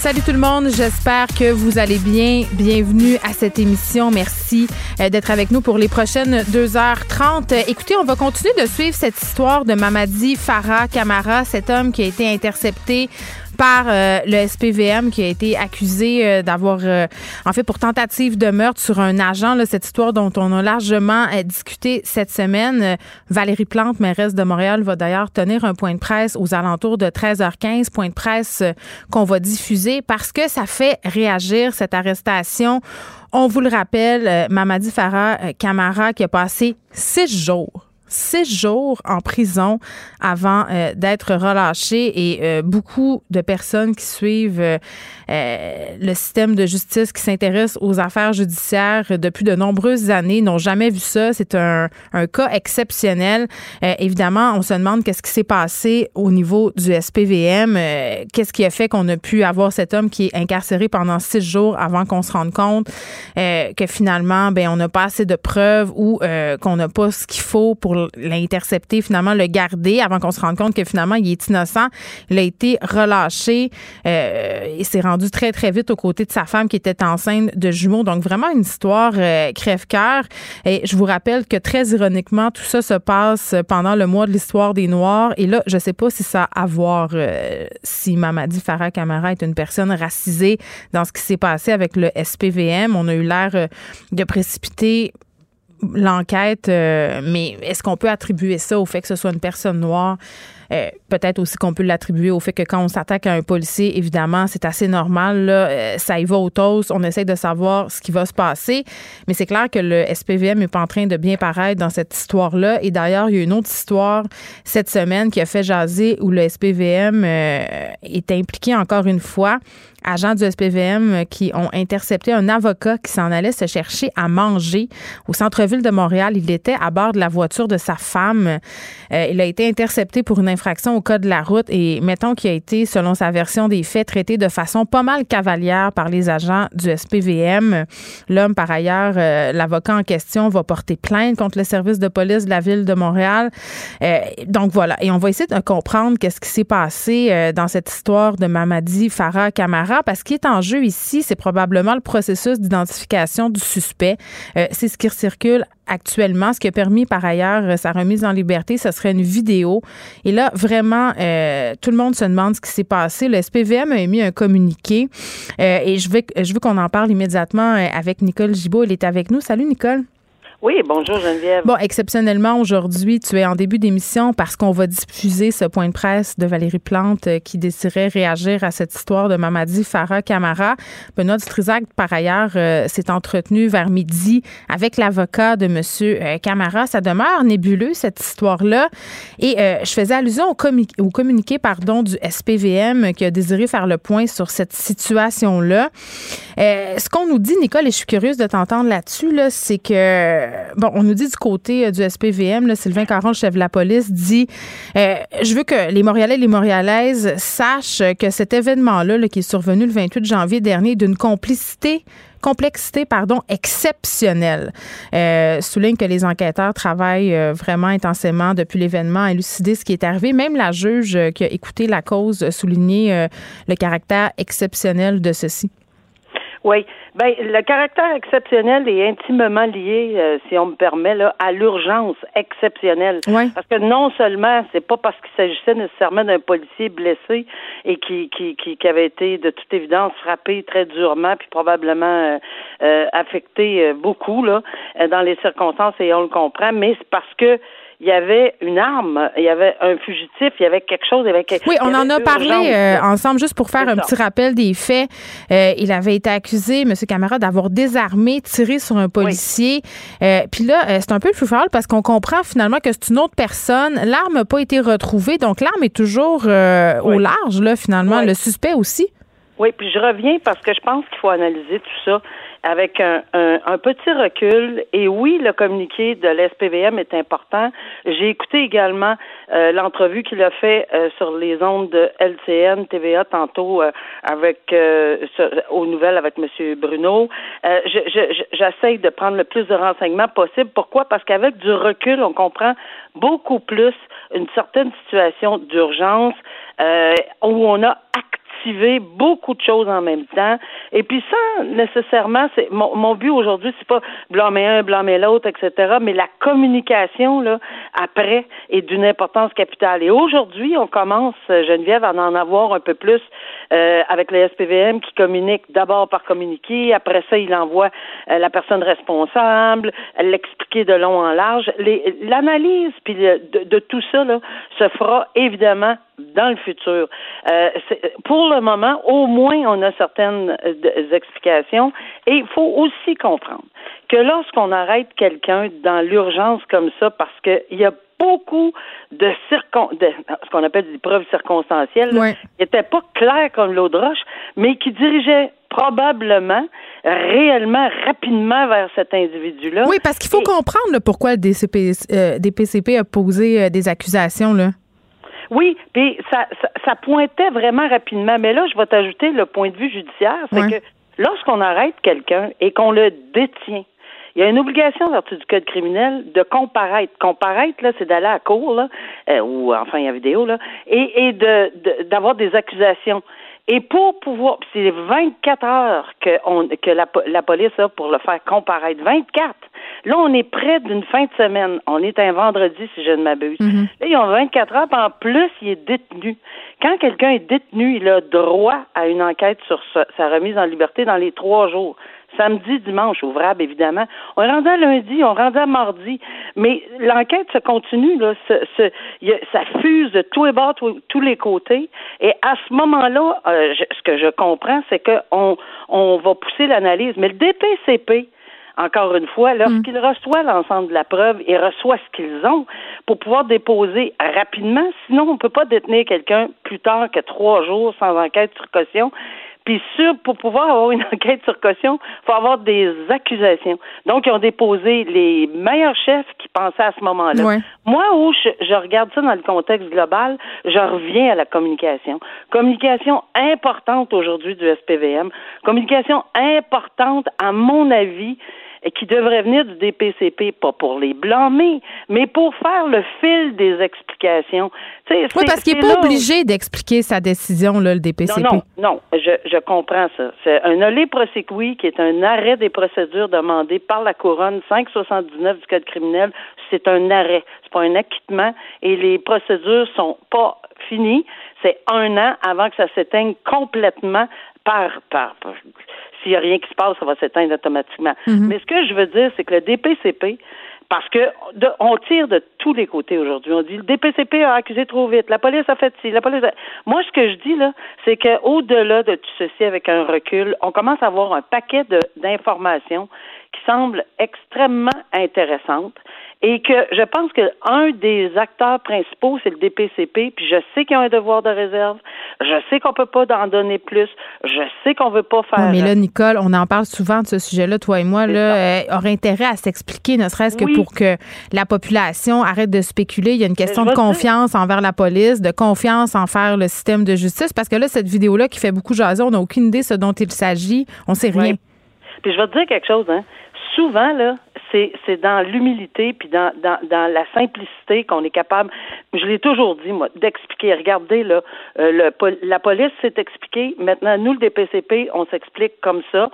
Salut tout le monde, j'espère que vous allez bien. Bienvenue à cette émission. Merci euh, d'être avec nous pour les prochaines 2h30. Écoutez, on va continuer de suivre cette histoire de Mamadi Farah Kamara, cet homme qui a été intercepté par euh, le SPVM qui a été accusé euh, d'avoir, euh, en fait, pour tentative de meurtre sur un agent. Là, cette histoire dont on a largement discuté cette semaine. Valérie Plante, mairesse de Montréal, va d'ailleurs tenir un point de presse aux alentours de 13h15, point de presse qu'on va diffuser parce que ça fait réagir cette arrestation. On vous le rappelle, Mamadi Farah Camara qui a passé six jours six jours en prison avant euh, d'être relâché et euh, beaucoup de personnes qui suivent euh, le système de justice, qui s'intéressent aux affaires judiciaires depuis de nombreuses années, n'ont jamais vu ça. C'est un, un, cas exceptionnel. évidemment, on se demande qu'est-ce qui s'est passé au niveau du SPVM, qu'est-ce qui a fait qu'on a pu avoir cet homme qui est incarcéré pendant six jours avant qu'on se rende compte que finalement, ben, on n'a pas assez de preuves ou qu'on n'a pas ce qu'il faut pour l'intercepter, finalement le garder avant qu'on se rende compte que finalement il est innocent. Il a été relâché euh, et s'est rendu très très vite aux côtés de sa femme qui était enceinte de jumeaux. Donc vraiment une histoire euh, crève-cœur. Et je vous rappelle que très ironiquement tout ça se passe pendant le mois de l'histoire des Noirs. Et là je sais pas si ça a à voir euh, si Mamadi Farah Camara est une personne racisée dans ce qui s'est passé avec le SPVM. On a eu l'air de précipiter l'enquête, euh, mais est-ce qu'on peut attribuer ça au fait que ce soit une personne noire? Euh, peut-être aussi qu'on peut l'attribuer au fait que quand on s'attaque à un policier, évidemment, c'est assez normal. Là, euh, ça y va au. On essaie de savoir ce qui va se passer. Mais c'est clair que le SPVM n'est pas en train de bien paraître dans cette histoire-là. Et d'ailleurs, il y a une autre histoire cette semaine qui a fait jaser où le SPVM est impliqué encore une fois agents du SPVM qui ont intercepté un avocat qui s'en allait se chercher à manger au centre-ville de Montréal. Il était à bord de la voiture de sa femme. Euh, il a été intercepté pour une infraction au code de la route et mettons qu'il a été, selon sa version des faits, traité de façon pas mal cavalière par les agents du SPVM. L'homme, par ailleurs, euh, l'avocat en question va porter plainte contre le service de police de la ville de Montréal. Euh, donc voilà. Et on va essayer de comprendre qu'est-ce qui s'est passé dans cette histoire de Mamadi Farah Camara parce qu'il est en jeu ici, c'est probablement le processus d'identification du suspect. Euh, c'est ce qui circule actuellement. Ce qui a permis par ailleurs euh, sa remise en liberté, ce serait une vidéo. Et là, vraiment, euh, tout le monde se demande ce qui s'est passé. Le SPVM a émis un communiqué et je veux, je veux qu'on en parle immédiatement avec Nicole Gibault. Elle est avec nous. Salut, Nicole. Oui, bonjour Geneviève. Bon, exceptionnellement, aujourd'hui, tu es en début d'émission parce qu'on va diffuser ce point de presse de Valérie Plante euh, qui désirait réagir à cette histoire de Mamadi Farah Camara. Benoît Dutrisac, par ailleurs, euh, s'est entretenu vers midi avec l'avocat de Monsieur euh, Camara. Ça demeure nébuleux, cette histoire-là. Et je faisais allusion au, au, communiqué pardon, du SPVM qui a désiré faire le point sur cette situation-là. Ce qu'on nous dit, Nicole, et je suis curieuse de t'entendre là-dessus, là, c'est que euh, bon, on nous dit du côté euh, du SPVM, Sylvain Caron, chef de la police, dit euh, Je veux que les Montréalais et les Montréalaises sachent que cet événement-là, qui est survenu le 28 janvier dernier, d'une complicité complexité pardon exceptionnelle. souligne que les enquêteurs travaillent vraiment intensément depuis l'événement à élucider ce qui est arrivé. Même la juge qui a écouté la cause a souligné le caractère exceptionnel de ceci. Oui. Ben, le caractère exceptionnel est intimement lié, euh, si on me permet, là, à l'urgence exceptionnelle. Parce que non seulement c'est pas parce qu'il s'agissait nécessairement d'un policier blessé et qui, qui, qui, qui, avait été de toute évidence frappé très durement puis probablement euh, euh affecté euh, beaucoup là dans les circonstances et on le comprend, mais c'est parce que il y avait une arme, il y avait un fugitif, il y avait quelque chose, il y avait Oui, on en a parlé euh, ensemble juste pour faire un petit rappel des faits. Euh, il avait été accusé, M. Camara, d'avoir désarmé, tiré sur un policier. Euh, puis là, c'est un peu le plus fort parce qu'on comprend finalement que c'est une autre personne. L'arme n'a pas été retrouvée, donc l'arme est toujours au large, là, finalement. Le suspect aussi. Oui, puis je reviens parce que je pense qu'il faut analyser tout ça. Avec un, un, petit recul. Et oui, le communiqué de l'SPVM est important. J'ai écouté également euh, l'entrevue qu'il a fait euh, sur les ondes de LCN TVA tantôt euh, avec aux nouvelles avec M. Bruno. J'essaye de prendre le plus de renseignements possible. Pourquoi? Parce qu'avec du recul, on comprend beaucoup plus une certaine situation d'urgence où on a beaucoup de choses en même temps. Et puis ça, nécessairement, c'est mon, mon but aujourd'hui, c'est pas blâmer un, blâmer l'autre, etc. Mais la communication là après est d'une importance capitale. Et aujourd'hui, on commence, Geneviève, à en avoir un peu plus euh, avec le SPVM qui communique d'abord par communiqué, après ça, il envoie euh, la personne responsable, l'expliquer de long en large. L'analyse puis de, de, tout ça là, se fera évidemment dans le futur. Euh, pour le moment, au moins, on a certaines euh, explications. Et il faut aussi comprendre que lorsqu'on arrête quelqu'un dans l'urgence comme ça, parce qu'il y a beaucoup de, circon de ce qu'on appelle des preuves circonstancielles, qui n'étaient pas claires comme l'eau de roche, mais qui dirigeaient probablement réellement rapidement vers cet individu-là. Oui, parce qu'il faut comprendre pourquoi des, euh, des PCP a posé des accusations. Là. Oui, puis ça, ça, pointait vraiment rapidement. Mais là, je vais t'ajouter le point de vue judiciaire, c'est que lorsqu'on arrête quelqu'un et qu'on le détient, il y a une obligation vertu du code criminel de comparaître. Comparaître, là, c'est d'aller à court, là, euh, ou enfin, il y a vidéo, là, et, et de d'avoir des accusations. Et pour pouvoir, c'est 24 heures que, on, que la, la, police a pour le faire comparaître. 24. Là, on est près d'une fin de semaine. On est un vendredi, si je ne m'abuse. Mm-hmm. Là, ils ont 24 heures, en plus, il est détenu. Quand quelqu'un est détenu, il a droit à une enquête sur sa, sa remise en liberté dans les trois jours samedi, dimanche, ouvrable, évidemment. On est rendu à lundi, on est rendu à mardi. Mais l'enquête se continue, là. ça fuse de tous les bords, tous les côtés. Et à ce moment-là, euh, ce que je comprends, c'est qu'on on va pousser l'analyse. Mais le DPCP, encore une fois, lorsqu'il mm. reçoit l'ensemble de la preuve et reçoit ce qu'ils ont pour pouvoir déposer rapidement, sinon on ne peut pas détenir quelqu'un plus tard que trois jours sans enquête sur caution. Puis sûr, pour pouvoir avoir une enquête sur caution, il faut avoir des accusations. Donc, ils ont déposé les meilleurs chefs qui pensaient à ce moment-là. Moi, où je, regarde ça dans le contexte global, je reviens à la communication. Communication importante aujourd'hui du SPVM. Communication importante, à mon avis, qui devrait venir du DPCP, pas pour les blâmer, mais pour faire le fil des explications. oui, parce qu'il n'est pas obligé d'expliquer sa décision, là, le DPCP. Non, non, non je, je comprends ça. C'est un olé prosequi qui est un arrêt des procédures demandées par la couronne 579 du Code criminel. C'est un arrêt, c'est pas un acquittement et les procédures sont pas finies. C'est un an avant que ça s'éteigne complètement par, par, par s'il n'y a rien qui se passe, ça va s'éteindre automatiquement. Mhm. Mais ce que je veux dire, c'est que le DPCP, parce que on tire de tous les côtés aujourd'hui. On dit le DPCP a accusé trop vite, la police a fait ci, la police. A... Moi, ce que je dis là, c'est qu'au-delà de tout ceci, avec un recul, on commence à avoir un paquet d'informations qui semblent extrêmement intéressantes et que je pense qu'un des acteurs principaux, c'est le DPCP, puis je sais qu'ils ont un devoir de réserve, je sais qu'on peut pas en donner plus, je sais qu'on veut pas faire... mais là, Nicole, on en parle souvent de ce sujet-là, toi et moi, là, euh, aurait intérêt à s'expliquer, ne serait-ce que pour que la population arrête de spéculer. Il y a une question de confiance envers la police, de confiance envers le système de justice, parce que là, cette vidéo-là qui fait beaucoup jaser, on n'a aucune idée ce dont il s'agit, on sait rien. Puis je vais te dire quelque chose, hein. Souvent, là, c'est, c'est dans l'humilité puis dans, dans, dans la simplicité qu'on est capable, je l'ai toujours dit, moi, d'expliquer. Regardez, là, euh, le, la police s'est expliquée. Maintenant, nous, le DPCP, on s'explique comme ça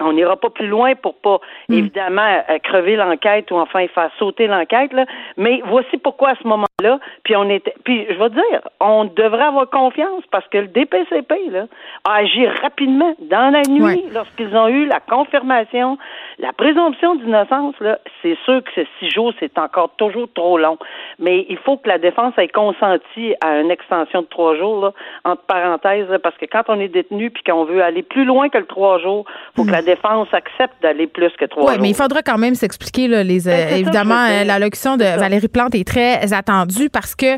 on n'ira pas plus loin pour pas mm. évidemment euh, crever l'enquête ou enfin faire sauter l'enquête là. Mais voici pourquoi à ce moment-là, puis on était, puis je vais dire, on devrait avoir confiance parce que le DPCP là a agi rapidement dans la nuit lorsqu'ils ont eu la confirmation, la présomption d'innocence là. C'est sûr que ce six jours c'est encore toujours trop long, mais il faut que la défense ait consenti à une extension de trois jours là, entre parenthèses, parce que quand on est détenu puis qu'on veut aller plus loin que le trois jours, faut que la défense accepte d'aller plus que trois Oui, mais il faudra quand même s'expliquer. les, ben, évidemment, l'allocution de Valérie Plante est très attendue parce que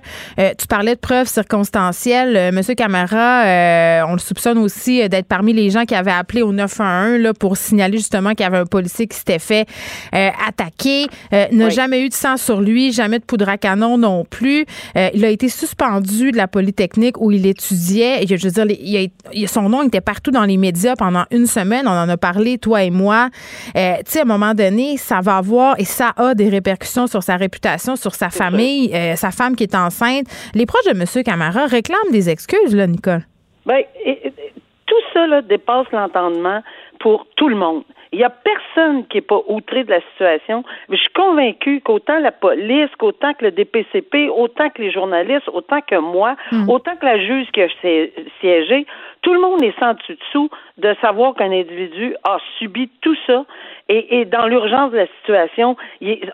tu parlais de preuves circonstancielles. Monsieur Camara, on le soupçonne aussi d'être parmi les gens qui avaient appelé au 911 là, pour signaler justement qu'il y avait un policier qui s'était fait attaquer. n'a jamais eu de sang sur lui, jamais de poudre à canon non plus. il a été suspendu de la Polytechnique où il étudiait. Je veux dire, il son nom était partout dans les médias pendant une semaine. On en a parlé, toi et moi. Euh, tu sais, à un moment donné, ça va avoir et ça a des répercussions sur sa réputation, sur sa famille, euh, sa femme qui est enceinte. Les proches de M. Camara réclament des excuses, là, Nicole. Bien, tout ça là, dépasse l'entendement pour tout le monde. Il n'y a personne qui n'est pas outré de la situation. Mais je suis convaincue qu'autant la police, qu'autant que le DPCP, autant que les journalistes, autant que moi, hmm. autant que la juge qui a siégé, tout le monde est sans dessus de savoir qu'un individu a subi tout ça. Et, dans l'urgence de la situation,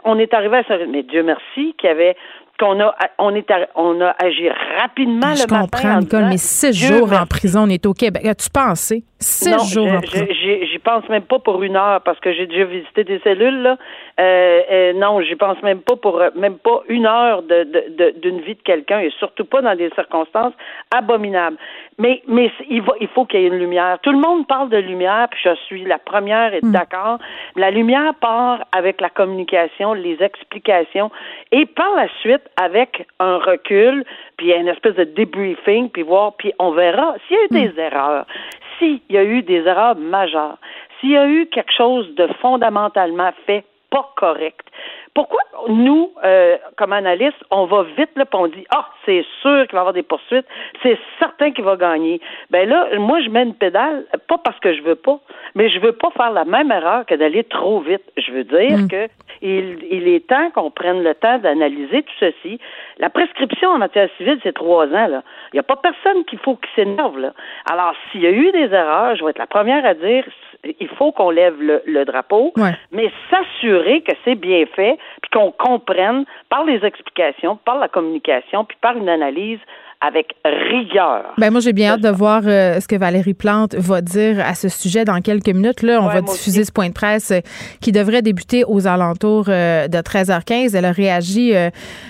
on est arrivé à ça. Mais Dieu merci qu'il y avait qu'on a on est on a agi rapidement je le comprends, Nicole, mais six jours en prison, on est au Québec. As-tu pensé? Six jours en prison. J'y pense même pas pour une heure parce que j'ai déjà visité des cellules. Là. Euh, euh, non, j'y pense même pas pour même pas une heure de, d'une vie de quelqu'un et surtout pas dans des circonstances abominables. Mais mais il va il faut qu'il y ait une lumière. Tout le monde parle de lumière, puis je suis la première et mm. d'accord. La lumière part avec la communication, les explications et par la suite avec un recul, puis une espèce de debriefing, puis voir, puis on verra s'il y a eu des hmm. erreurs, s'il y a eu des erreurs majeures, s'il y a eu quelque chose de fondamentalement fait pas correct. Pourquoi nous, euh, comme analystes, on va vite là, on dit ah c'est sûr qu'il va y avoir des poursuites, c'est certain qu'il va gagner. Ben là, moi je mets une pédale, pas parce que je veux pas, mais je veux pas faire la même erreur que d'aller trop vite. Je veux dire hmm. que il, est temps qu'on prenne le temps d'analyser tout ceci. La prescription en matière civile, c'est trois ans. Là. Il n'y a pas personne qu'il faut qui s'énerve. Là. Alors, s'il y a eu des erreurs, je vais être la première à dire il faut qu'on lève le, drapeau, mais s'assurer que c'est bien fait, puis qu'on comprenne par les explications, par la communication, puis par une analyse avec rigueur. Ben moi, j'ai bien hâte de voir euh, ce que Valérie Plante va dire à ce sujet dans quelques minutes. Là, on va diffuser ce point de presse euh, qui devrait débuter aux alentours euh, de 13h15. Elle a réagi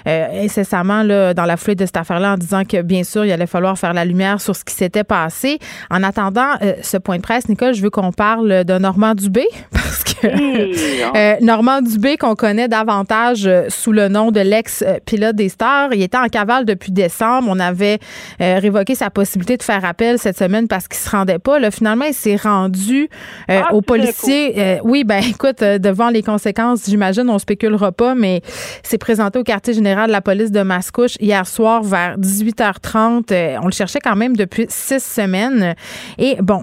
incessamment là, dans la foulée de cette affaire-là en disant que, bien sûr, il allait falloir faire la lumière sur ce qui s'était passé. En attendant ce point de presse, Nicole, je veux qu'on parle de Normand Dubé parce que Normand Dubé, qu'on connaît davantage sous le nom de l'ex-pilote des stars, il était en cavale depuis décembre. On avait euh, révoqué sa possibilité de faire appel cette semaine parce qu'il se rendait pas. Là, finalement, il s'est rendu euh, ah, aux policiers. Euh, oui, ben écoute, devant les conséquences, j'imagine, on spéculera pas, mais s'est présenté au quartier général de la police de Mascouche hier soir vers 18h30. on le cherchait quand même depuis six semaines. Et bon,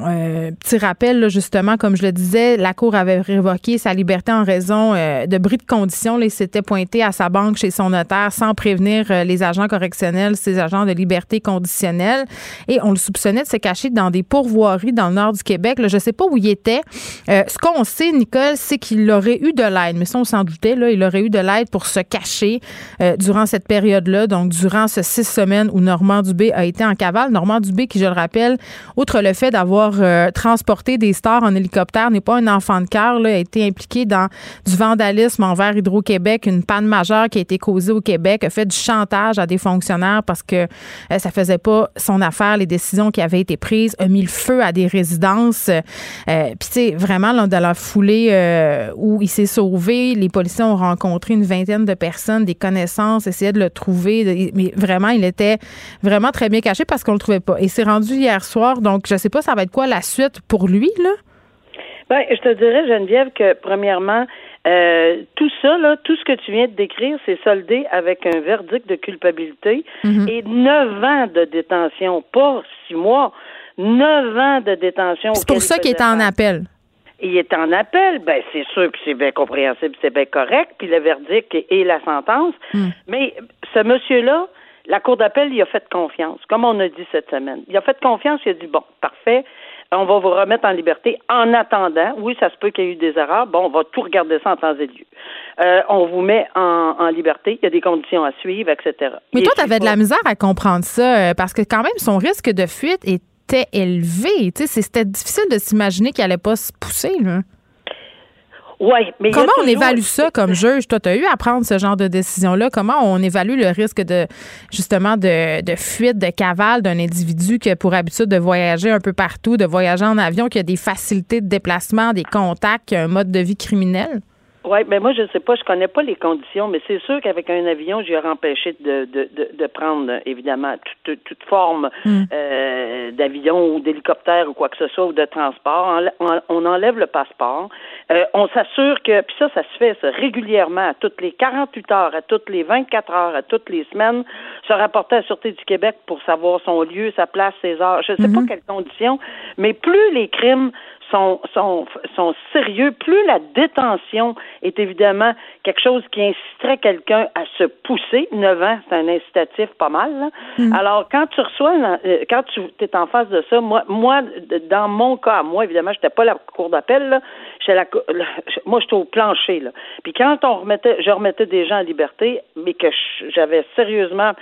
petit rappel, justement, comme je le disais, la Cour avait révoqué sa liberté en raison de bris de conditions. il s'était pointé à sa banque chez son notaire sans prévenir les agents correctionnels, ses agents de liberté conditionnelle. Et on le soupçonnait de se cacher dans des pourvoiries dans le nord du Québec. je ne sais pas où il était. Euh, ce qu'on sait, Nicole, c'est qu'il aurait eu de l'aide. Mais ça, on s'en doutait. Il aurait eu de l'aide pour se cacher euh, durant cette période-là. Donc, durant ces six semaines où Normand Dubé a été en cavale. Normand Dubé, qui, je le rappelle, outre le fait d'avoir euh, transporté des stars en hélicoptère, n'est pas un enfant de cœur. a été impliqué dans du vandalisme envers Hydro-Québec, une panne majeure qui a été causée au Québec, a fait du chantage à des fonctionnaires parce que euh, ça faisait pas son affaire, les décisions qui avaient été prises, a mis le feu à des résidences. Euh, puis, tu vraiment, dans la foulée euh, où il s'est sauvé, les policiers ont rencontré une vingtaine de personnes, des connaissances, essayaient de le trouver. Mais vraiment, il était vraiment très bien caché parce qu'on le trouvait pas. Et c'est rendu hier soir. Donc, je sais pas, ça va être quoi la suite pour lui, là? Ben, je te dirais, Geneviève, que premièrement, euh, tout ça, là, tout ce que tu viens de décrire, c'est soldé avec un verdict de culpabilité mhm. et neuf ans de détention, pas six mois, neuf ans de détention. C'est pour ça qu'il est en appel. Il est en appel, ben c'est sûr, puis c'est bien compréhensible, c'est bien correct, puis le verdict et la sentence. Hmm. Mais ce monsieur-là, la Cour d'appel, il a fait confiance, comme on a dit cette semaine. Il a fait confiance, il a dit bon, parfait, on va vous remettre en liberté en attendant. Oui, ça se peut qu'il y ait eu des erreurs. Bon, on va tout regarder ça en temps et lieu. Euh, on vous met en, liberté. Il y a des conditions à suivre, etc. Mais toi, tu avais de la misère à comprendre ça euh, parce que quand même, son risque de fuite était élevé. C'était difficile de s'imaginer qu'il allait pas se pousser. Là. Oui, mais comment on évalue ça comme juge? Toi, tu as eu à prendre ce genre de décision-là. Comment on évalue le risque de justement de, de fuite, de cavale d'un individu qui a pour habitude de voyager un peu partout, de voyager en avion, qui a des facilités de déplacement, des contacts, qui a un mode de vie criminel? Oui, mais moi, je ne sais pas, je connais pas les conditions, mais c'est sûr qu'avec un avion, j'aurais empêché de, de, de, de, prendre, évidemment, toute, toute forme hmm. euh, d'avion ou d'hélicoptère ou quoi que ce soit, ou de transport. On, enlève le passeport. Euh, on s'assure que, puis ça, ça se fait ça, régulièrement, à toutes les 48 heures, à toutes les 24 heures, à toutes les semaines, se rapporter à la Sûreté du Québec pour savoir son lieu, sa place, ses heures. Je ne sais pas hmm. quelles conditions, mais plus les crimes sont, sont, sont sérieux, plus la détention est évidemment quelque chose qui inciterait quelqu'un à se pousser. 9 ans, c'est un incitatif pas mal. Mm. Alors, quand tu reçois, euh, quand tu es en face de ça, moi, moi dans mon cas, moi, évidemment, j'étais pas la cour d'appel, la, moi, j'étais au plancher. Là. Puis quand on remettait, je remettais des gens en liberté, mais que j'avais sérieusement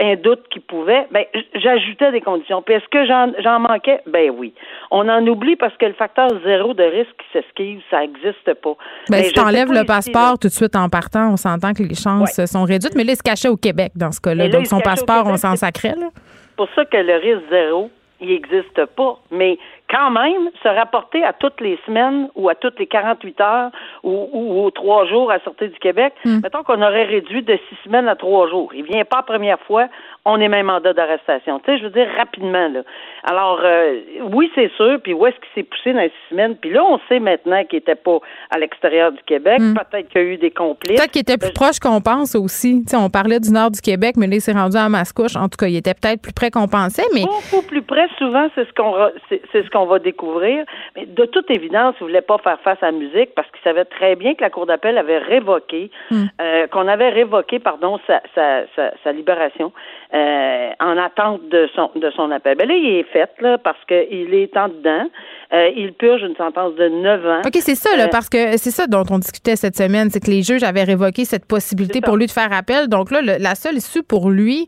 un doute qui pouvait, ben j'ajoutais des conditions. Puis est-ce que j'en manquais? Ben oui. On en oublie parce que le facteur zéro de risque qui s'esquive, ça n'existe pas. Ben, si tu enlèves le passeport tout de suite en partant, on s'entend que les chances sont réduites, mais là, il se cachait au Québec dans ce cas-là. Donc son passeport, on s'en sacrait. C'est pour ça que le risque zéro, il n'existe pas. Mais quand même, se rapporter à toutes les semaines ou à toutes les 48 heures ou, ou aux trois jours à sortir du Québec, hmm. mettons qu'on aurait réduit de six semaines à trois jours. Il vient pas la première fois, on est même mandat d'arrestation. Tu sais, je veux dire rapidement là. Alors euh, oui, c'est sûr. Puis où est-ce qu'il s'est poussé dans les six semaines? Puis là, on sait maintenant qu'il était pas à l'extérieur du Québec. Hmm. Peut-être qu'il y a eu des complices. Peut-être qu'il était plus proche qu'on pense aussi. Tu sais, on parlait du nord du Québec, mais là, il s'est rendu à Mascouche. En tout cas, il était peut-être plus près qu'on pensait, mais beaucoup plus près. Souvent, c'est ce qu'on c'est ce qu'on va découvrir. Mais de toute évidence, il voulait pas faire face à la musique parce qu'il savait très bien que la Cour d'appel avait révoqué, hmm. euh, qu'on avait révoqué, pardon, sa, sa, sa libération. Euh, en attente de son de son appel. Ben là, il est fait là parce qu'il est en dedans. Euh, il purge une sentence de 9 ans. OK, c'est ça, là, parce que c'est ça dont on discutait cette semaine, c'est que les juges avaient révoqué cette possibilité pour lui de faire appel. Donc là, la seule issue pour lui,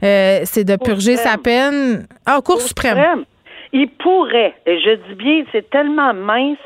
c'est de purger sa peine. Ah, Cour, suprême. Il pourrait, et je dis bien, c'est tellement mince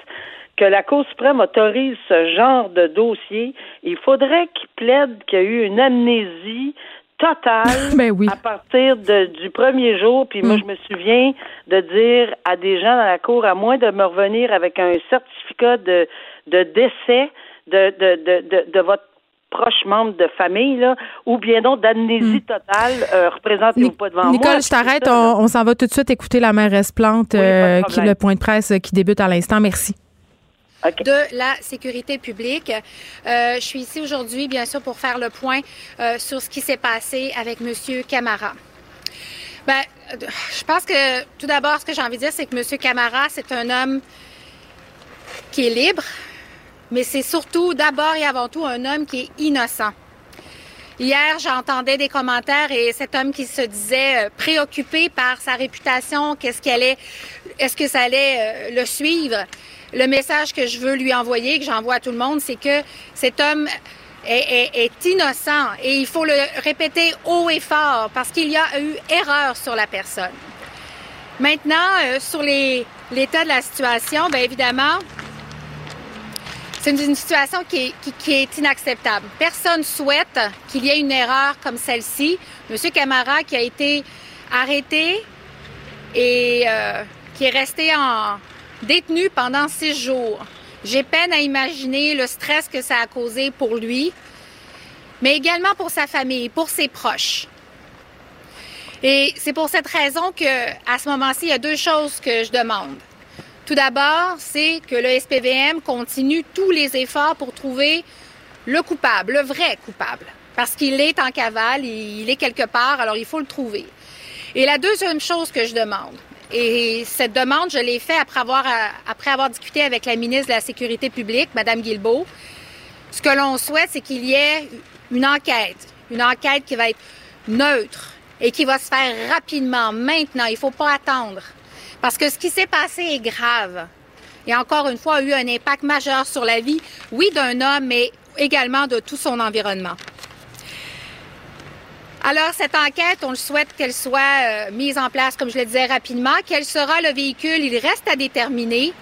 que la Cour suprême autorise ce genre de dossier. Il faudrait qu'il plaide qu'il y a eu une amnésie total ben oui. à partir de, du premier jour. Puis moi, mm. je me souviens de dire à des gens dans la cour, à moins de me revenir avec un certificat de, de décès de, de, de, de, votre proche membre de famille, là, ou bien donc d'amnésie mm. totale, euh, représentez-vous pas devant moi. Nicole, je t'arrête. On, s'en va tout de suite écouter la mairesse Plante, euh, qui le point de presse qui débute à l'instant. Merci de la sécurité publique. Euh, je suis ici aujourd'hui, bien sûr, pour faire le point euh, sur ce qui s'est passé avec Monsieur Camara. Ben, je pense que tout d'abord, ce que j'ai envie de dire, c'est que Monsieur Camara, c'est un homme qui est libre, mais c'est surtout, d'abord et avant tout, un homme qui est innocent. Hier, j'entendais des commentaires et cet homme qui se disait euh, préoccupé par sa réputation, qu'est-ce qu'elle est, est-ce que ça allait le suivre? le message que je veux lui envoyer, que j'envoie à tout le monde, c'est que cet homme est, innocent et il faut le répéter haut et fort parce qu'il y a eu erreur sur la personne. Maintenant, euh, sur l'état de la situation, bien évidemment, c'est une, situation qui est, inacceptable. Personne souhaite qu'il y ait une erreur comme celle-ci. Monsieur Camara qui a été arrêté et euh, qui est resté en, détenu pendant six jours. J'ai peine à imaginer le stress que ça a causé pour lui, mais également pour sa famille, pour ses proches. Et c'est pour cette raison que, à ce moment-ci, il y a deux choses que je demande. Tout d'abord, c'est que le SPVM continue tous les efforts pour trouver le coupable, le vrai coupable, parce qu'il est en cavale, il est quelque part, alors il faut le trouver. Et la deuxième chose que je demande, et cette demande, je l'ai faite après avoir, discuté avec la ministre de la Sécurité publique, Mme Guilbeault. Ce que l'on souhaite, c'est qu'il y ait une enquête, une enquête qui va être neutre et qui va se faire rapidement, maintenant. Il ne faut pas attendre. Parce que ce qui s'est passé est grave. Et encore une fois, a eu un impact majeur sur la vie, oui, d'un homme, mais également de tout son environnement. Alors, cette enquête, on le souhaite qu'elle soit euh, mise en place, comme je le disais rapidement. Quel sera le véhicule? Il reste à déterminer.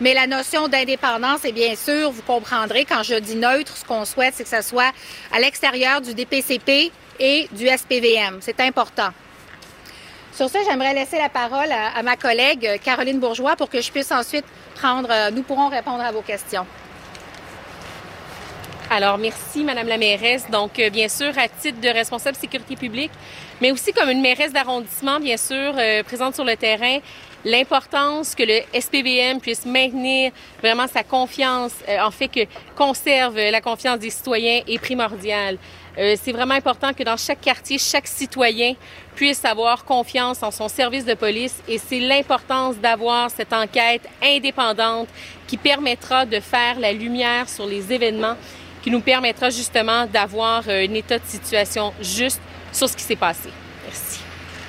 Mais la notion d'indépendance, et bien sûr, vous comprendrez, quand je dis neutre, ce qu'on souhaite, c'est que ça soit à l'extérieur du DPCP et du SPVM. C'est important. Sur ce, j'aimerais laisser la parole à, ma collègue Caroline Bourgeois pour que je puisse ensuite prendre, euh, nous pourrons répondre à vos questions. Alors, merci, Madame la mairesse. Donc, euh, bien sûr, à titre de responsable sécurité publique, mais aussi comme une mairesse d'arrondissement, bien sûr, euh, présente sur le terrain, l'importance que le SPVM puisse maintenir vraiment sa confiance, en fait que conserve la confiance des citoyens est primordiale. Euh, c'est vraiment important que dans chaque quartier, chaque citoyen puisse avoir confiance en son service de police et c'est l'importance d'avoir cette enquête indépendante qui permettra de faire la lumière sur les événements, qui nous permettra justement d'avoir euh, un état de situation juste sur ce qui s'est passé. Merci.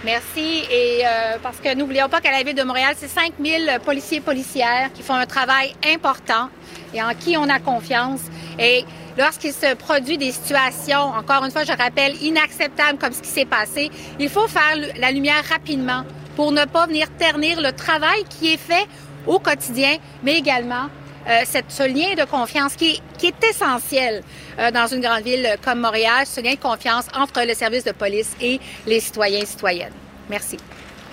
Merci. Et euh, parce que n'oublions pas qu'à la Ville de Montréal, c'est 5000 policiers et policières qui font un travail important et en qui on a confiance. Et lorsqu'il se produit des situations, encore une fois, je rappelle, inacceptables comme ce qui s'est passé, il faut faire la lumière rapidement pour ne pas venir ternir le travail qui est fait au quotidien, mais également euh, cette, ce lien de confiance qui est, qui est essentiel euh, dans une grande ville comme Montréal, ce lien de confiance entre le service de police et les citoyens et citoyennes. Merci.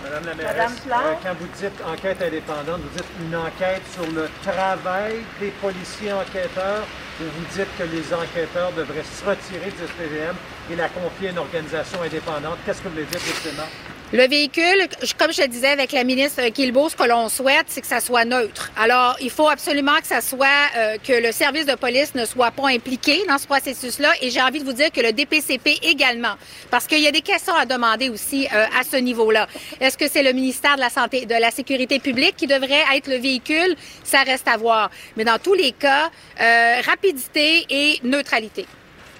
Madame la mairesse, euh, quand vous dites enquête indépendante, vous dites une enquête sur le travail des policiers enquêteurs ou vous dites que les enquêteurs devraient se retirer du SPVM et la confier à une organisation indépendante. Qu'est-ce que vous voulez dire justement? Le véhicule, comme je le disais avec la ministre Kilbeau, ce que l'on souhaite, c'est que ça soit neutre. Alors, il faut absolument que ça soit, euh, que le service de police ne soit pas impliqué dans ce processus-là. Et j'ai envie de vous dire que le DPCP également, parce qu'il y a des questions à demander aussi euh, à ce niveau-là. Est-ce que c'est le ministère de la Santé, de la Sécurité publique qui devrait être le véhicule? Ça reste à voir. Mais dans tous les cas, euh, rapidité et neutralité.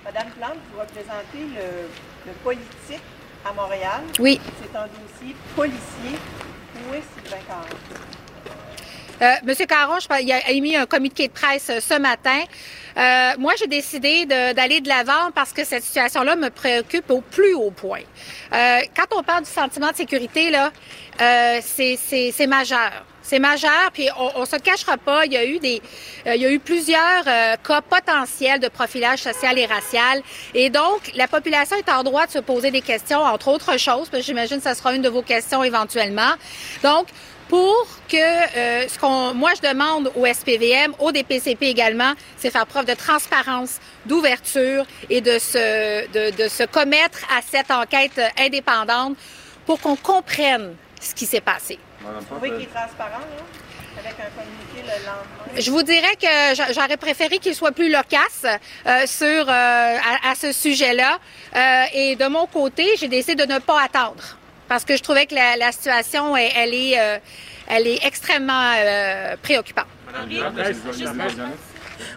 Madame Plante, vous représentez le politique à Montréal. Oui. C'est un dossier policier. Où est Sylvain Caron? Euh, Monsieur Caron, je, il a émis un communiqué de presse euh, ce matin. Euh, moi, j'ai décidé d'aller de l'avant parce que cette situation-là me préoccupe au plus haut point. Euh, quand on parle du sentiment de sécurité, là, c'est majeur. C'est majeur, puis on, on se cachera pas. Il y a eu des, euh, il y a eu plusieurs euh, cas potentiels de profilage social et racial, et donc la population est en droit de se poser des questions, entre autres choses, parce j'imagine que ça sera une de vos questions éventuellement. Donc pour que euh, ce qu'on, moi je demande au SPVM, au DPCP également, c'est faire preuve de transparence, d'ouverture et de se, de, de se commettre à cette enquête indépendante pour qu'on comprenne ce qui s'est passé. Vous trouvez qu'il est transparent, là? Avec un communiqué le lendemain? Je vous dirais que j'aurais préféré qu'il soit plus loquace euh, sur, euh, à, à, ce sujet-là. Euh, et de mon côté, j'ai décidé de ne pas attendre parce que je trouvais que la, la situation, elle, elle est, euh, elle est extrêmement euh, préoccupante. Madame,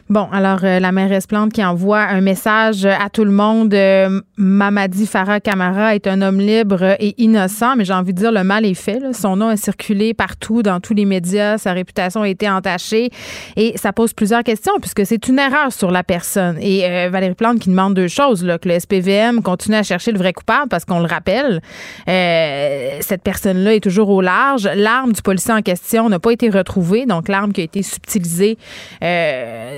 Bon, alors euh, la mairesse Plante qui envoie un message à tout le monde. Euh, Mamadi Farah Camara est un homme libre et innocent, mais j'ai envie de dire le mal est fait. Son nom a circulé partout dans tous les médias, sa réputation a été entachée et ça pose plusieurs questions puisque c'est une erreur sur la personne. Et euh, Valérie Plante qui demande deux choses, que le SPVM continue à chercher le vrai coupable parce qu'on le rappelle, euh, cette personne-là est toujours au large. L'arme du policier en question n'a pas été retrouvée, donc l'arme qui a été subtilisée. Euh,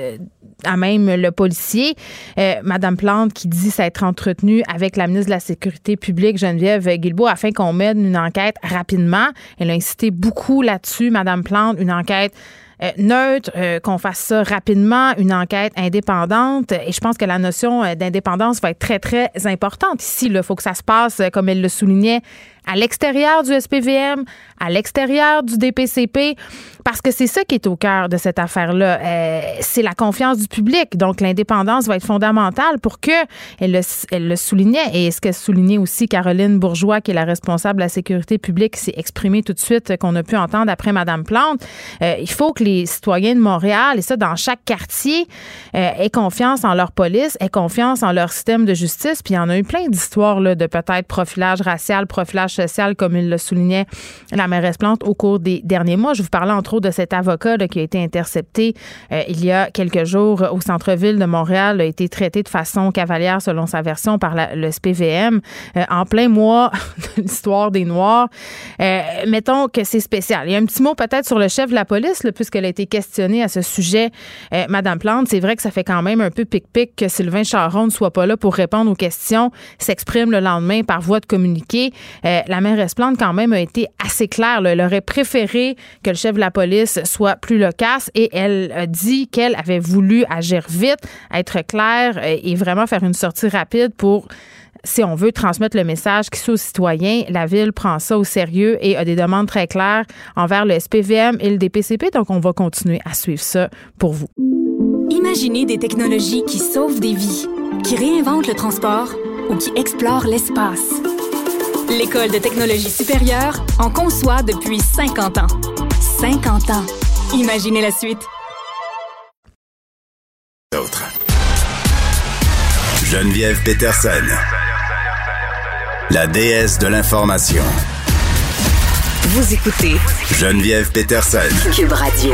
à même le policier, euh, Madame Plante, qui dit s'être entretenue avec la ministre de la Sécurité publique, Geneviève Guilbeault, afin qu'on mène une enquête rapidement. Elle a incité beaucoup là-dessus, Madame Plante, une enquête euh, neutre, euh, qu'on fasse ça rapidement, une enquête indépendante. Et je pense que la notion euh, d'indépendance va être très, très importante ici. Il faut que ça se passe, comme elle le soulignait, à l'extérieur du SPVM, à l'extérieur du DPCP, parce que c'est ça qui est au cœur de cette affaire-là. Euh, c'est la confiance du public. Donc, l'indépendance va être fondamentale pour que, elle le, soulignait, et ce que soulignait aussi Caroline Bourgeois, qui est la responsable de la sécurité publique, s'est exprimée tout de suite, qu'on a pu entendre après Madame Plante. Euh, il faut que les citoyens de Montréal, et ça dans chaque quartier, euh, aient confiance en leur police, aient confiance en leur système de justice. Puis il y en a eu plein d'histoires de peut-être profilage racial, profilage comme il le soulignait la mairesse Plante au cours des derniers mois. Je vous parlais entre autres de cet avocat qui a été intercepté euh, il y a quelques jours au centre-ville de Montréal, a été traité de façon cavalière, selon sa version, par la, le SPVM euh, en plein mois de l'histoire des Noirs. Euh, mettons que c'est spécial. Il y a un petit mot peut-être sur le chef de la police, là, puisque lorsqu'elle a été questionnée à ce sujet, Madame Plante, c'est vrai que ça fait quand même un peu pic-pic que Sylvain Charon ne soit pas là pour répondre aux questions, s'exprime le lendemain par voie de communiqué. La mairesse Plante, quand même, a été assez claire. Elle aurait préféré que le chef de la police soit plus loquace et elle a dit qu'elle avait voulu agir vite, être claire et vraiment faire une sortie rapide pour si on veut transmettre le message qui soit aux citoyens, la ville prend ça au sérieux et a des demandes très claires envers le SPVM et le DPCP. Donc, on va continuer à suivre ça pour vous. Imaginez des technologies qui sauvent des vies, qui réinventent le transport ou qui explorent l'espace. L'École de technologie supérieure en conçoit depuis 50 ans. 50 ans. Imaginez la suite. Geneviève Peterson la déesse de l'information. Vous écoutez Geneviève Peterson. Cube Radio.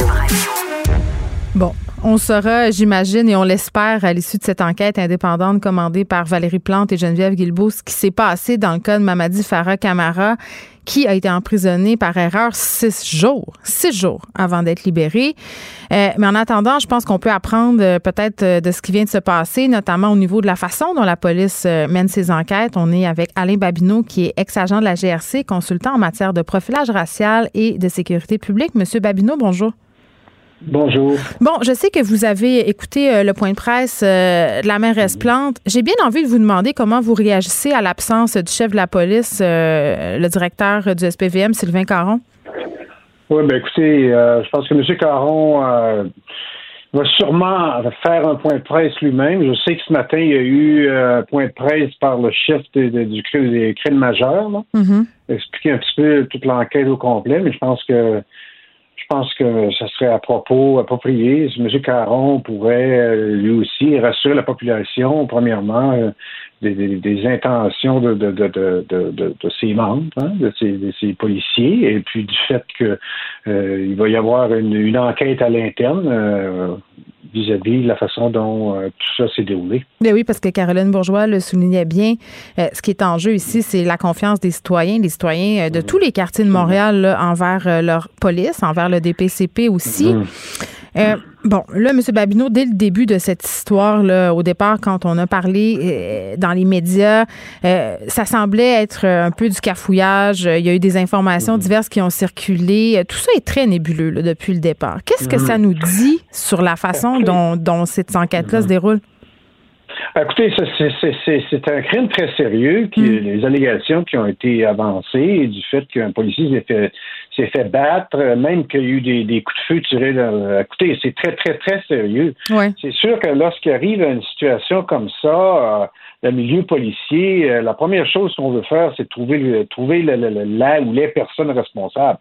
Bon, on saura, j'imagine, et on l'espère, à l'issue de cette enquête indépendante commandée par Valérie Plante et Geneviève Guilbeault, ce qui s'est passé dans le cas de Mamadi Farah Camara qui a été emprisonné par erreur six jours, six jours avant d'être libéré. Euh, mais en attendant, je pense qu'on peut apprendre euh, peut-être euh, de ce qui vient de se passer, notamment au niveau de la façon dont la police mène ses enquêtes. On est avec Alain Babineau, qui est ex-agent de la GRC, consultant en matière de profilage racial et de sécurité publique. Monsieur Babineau, bonjour. Bonjour. Bon, je sais que vous avez écouté euh, le point de presse euh, de la mairesse Plante. J'ai bien envie de vous demander comment vous réagissez à l'absence du chef de la police, euh, le directeur du SPVM, Sylvain Caron. Oui, bien écoutez, je pense que M. Caron va sûrement faire un point de presse lui-même. Je sais que ce matin, il y a eu un point de presse par le chef du crime, des crimes majeurs, mm-hmm. expliquer un petit peu toute l'enquête au complet, mais je pense que je pense que ça serait à propos, approprié. M. Caron pourrait euh, lui aussi rassurer la population, premièrement, euh, des, intentions de, de, de, de, ses membres, hein, de, ses, policiers, et puis du fait qu'il euh, va y avoir une, enquête à l'interne vis-à-vis de la façon dont tout ça s'est déroulé. Ben oui, parce que Caroline Bourgeois le soulignait bien. ce qui est en jeu ici, c'est la confiance des citoyens, des citoyens de mm-hmm. tous les quartiers de Montréal envers leur police, envers le DPCP aussi. Mhm. Euh, bon, là, M. Babineau, dès le début de cette histoire, là, au départ, quand on a parlé euh, dans les médias, euh, ça semblait être un peu du cafouillage. Il y a eu des informations mhm. diverses qui ont circulé. Tout ça est très nébuleux depuis le départ. Qu'est-ce que mhm. ça nous dit sur la façon dont, dont cette enquête-là se déroule? Écoutez, c'est un crime très sérieux, qui, les allégations qui ont été avancées et du fait qu'un policier s'est fait, s'est fait battre, même qu'il y a eu des, coups de feu tirés. Dans, écoutez, c'est très, très, très sérieux. C'est sûr que lorsqu'il arrive à une situation comme ça, euh, le milieu policier, euh, la première chose qu'on veut faire, c'est trouver, trouver la ou les personnes responsables.